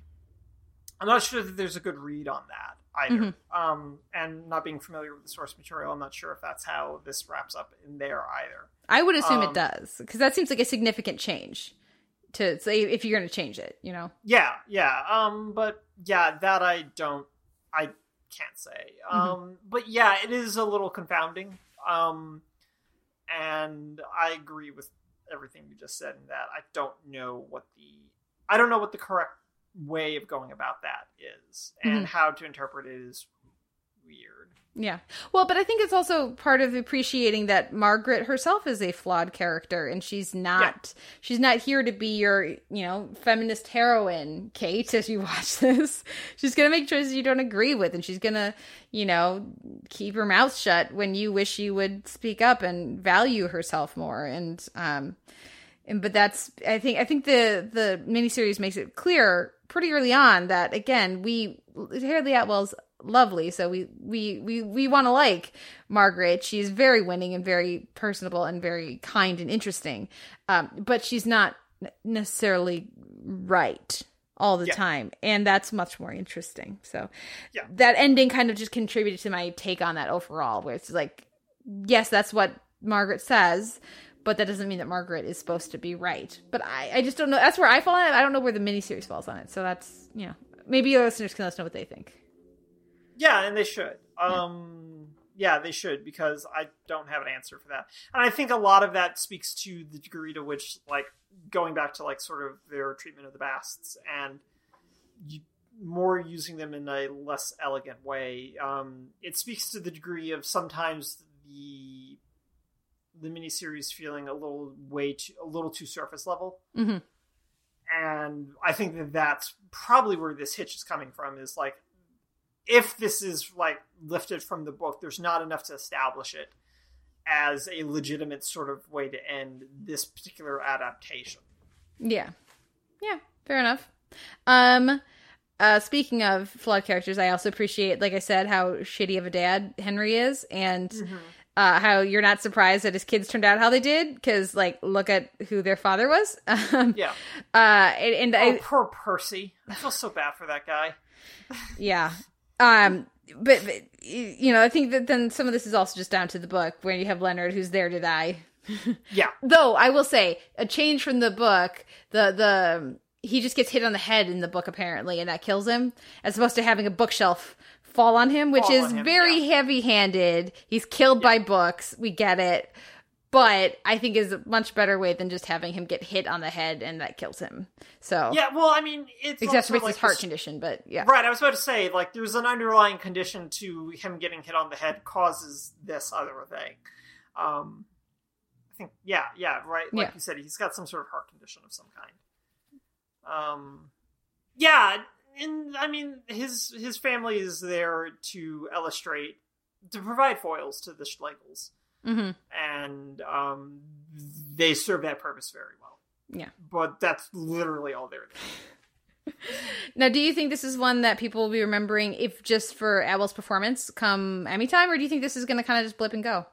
I'm not sure that there's a good read on that either. Mm-hmm. Um, and not being familiar with the source material, I'm not sure if that's how this wraps up in there either. I would assume Um, it does because that seems like a significant change to say if you're going to change it, you know. Yeah, yeah. Um, but yeah, that I don't, I can't say. Mm-hmm. Um, but yeah, it is a little confounding. Um, and I agree with everything you just said in that I don't know what the, I don't know what the correct way of going about that is, and Mhm. how to interpret it is weird. Yeah. Well, but I think it's also part of appreciating that Margaret herself is a flawed character and she's not she's not here to be your, you know, feminist heroine, Kate, as you watch this. She's going to make choices you don't agree with and she's going to, you know, keep her mouth shut when you wish she would speak up and value herself more and um and but that's I think I think the the miniseries makes it clear pretty early on that again we Hayley Atwell's lovely, so we we we we want to like Margaret. She's very winning and very personable and very kind and interesting, um, but she's not necessarily right all the Yeah. time, and that's much more interesting. So Yeah. that ending kind of just contributed to my take on that overall, where it's like, yes, that's what Margaret says, but that doesn't mean that Margaret is supposed to be right. But I, I just don't know. That's where I fall on it. I don't know where the miniseries falls on it. So that's you know maybe your listeners can let us know what they think. Yeah, and they should. Um yeah, they should because I don't have an answer for that. And I think a lot of that speaks to the degree to which like going back to like sort of their treatment of the basts and you, more using them in a less elegant way. Um, it speaks to the degree of sometimes the the miniseries feeling a little way too, a little too surface level. Mm-hmm. and I think that that's probably where this hitch is coming from. Is like, if this is like lifted from the book, there's not enough to establish it as a legitimate sort of way to end this particular adaptation. Yeah. Yeah, fair enough. Um uh speaking of flawed characters, I also appreciate, like I said, how shitty of a dad Henry is and uh how you're not surprised that his kids turned out how they did because like look at who their father was. Um Yeah. uh and, and Oh, I poor Percy. I feel so bad for that guy. yeah. Um but, but you know, I think that then some of this is also just down to the book where you have Leonard who's there to die. Yeah. Though I will say, a change from the book, the the he just gets hit on the head in the book apparently, and that kills him, as opposed to having a bookshelf fall on him, which Fall is him, very yeah. heavy-handed. He's killed by books. We get it. But I think is a much better way than just having him get hit on the head and that kills him. So Yeah. Well, I mean, it's exacerbates like his heart this- condition, but yeah. Right, I was about to say, like, there's an underlying condition to him getting hit on the head causes this other thing. Um, I think, yeah, yeah, right. Like Yeah. you said, he's got some sort of heart condition of some kind. Um, yeah, and I mean, his his family is there to illustrate, to provide foils to the Schlegels, hmm and um, they serve that purpose very well. Yeah. But that's literally all they're doing. Now, do you think this is one that people will be remembering if just for Atwell's performance come Emmy time, or do you think this is going to kind of just blip and go?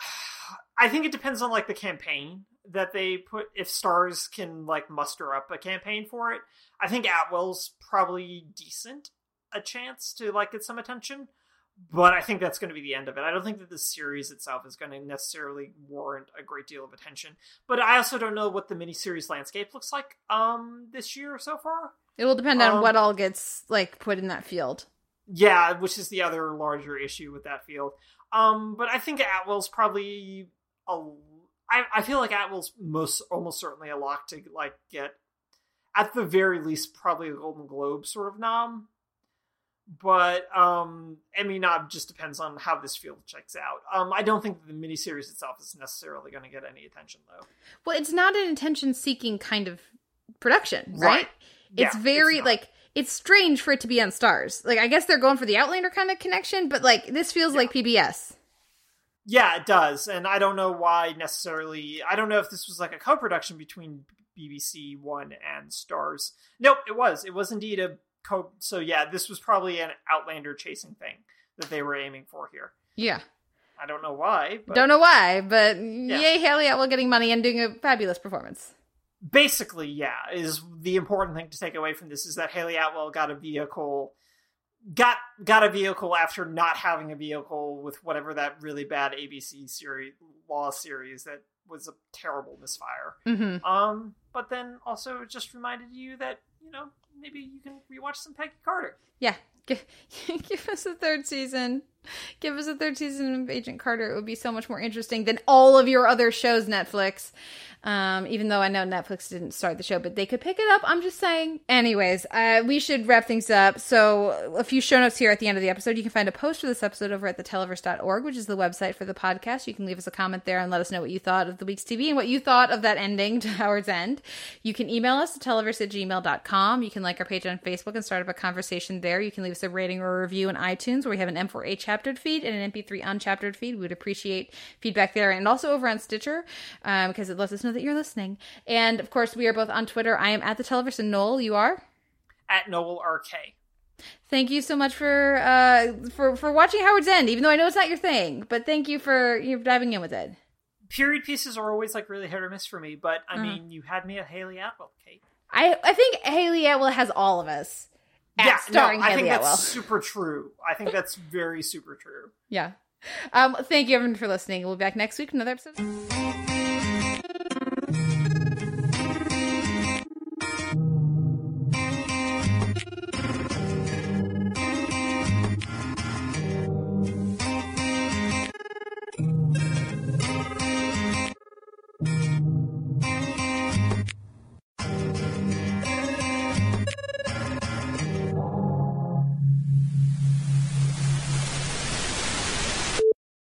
I think it depends on like the campaign that they put. If Starz can like muster up a campaign for it, I think Atwell's probably decent a chance to like get some attention. But I think that's going to be the end of it. I don't think that the series itself is going to necessarily warrant a great deal of attention. But I also don't know what the miniseries landscape looks like um this year so far. It will depend on Um, what all gets like put in that field. Yeah, which is the other larger issue with that field. Um, but I think Atwell's probably a. I, I feel like Atwell's most almost certainly a lock to like get, at the very least, probably a Golden Globe sort of nom. But um, mean, not just depends on how this field checks out. Um, I don't think the miniseries itself is necessarily going to get any attention though. Well, it's not an attention seeking kind of production, right? Right. It's Yeah, very it's like it's strange for it to be on Starz. Like I guess they're going for the Outlander kind of connection, but like this feels like PBS. Yeah, it does, and I don't know why necessarily. I don't know if this was like a co-production between BBC One and Starz. Nope, it was. It was indeed a co. So yeah, this was probably an Outlander chasing thing that they were aiming for here. Yeah. I don't know why. But Don't know why, but yay, Hayley Atwell getting money and doing a fabulous performance. basically, yeah, is the important thing to take away from this is that Hayley Atwell got a vehicle, got got a vehicle after not having a vehicle with whatever that really bad ABC series law series that was a terrible misfire. Mm-hmm. Um, but then also it just reminded you that you know maybe you can rewatch some Peggy Carter. Yeah. Give, give us a third season. Give us a third season of Agent Carter. It would be so much more interesting than all of your other shows, Netflix. Um, even though I know Netflix didn't start the show, but they could pick it up. I'm just saying. Anyways, uh, we should wrap things up. So, a few show notes here at the end of the episode. You can find a post for this episode over at theteleverse.org, which is the website for the podcast. You can leave us a comment there and let us know what you thought of the week's TV and what you thought of that ending to Howard's End. You can email us at televerse at gmail.com. You can like our page on Facebook and start up a conversation there. You can leave us a rating or a review in iTunes where we have an M4A chaptered feed and an MP3 unchaptered feed. We would appreciate feedback there and also over on Stitcher um, because it lets us know that you're listening. And of course, we are both on Twitter. I am at the Television Noel, you are? At Noel RK. Thank you so much for uh for for watching Howard's End, even though I know it's not your thing. But thank you for you diving in with it. Period pieces are always like really hit or miss for me, but I Mhm. mean, you had me at Hayley Atwell, Kate. I I think Hayley Atwell has all of us yeah, starring no, I Haley think Atwell. that's super true. I think that's very super true. Yeah. Um, thank you everyone for listening. We'll be back next week with another episode.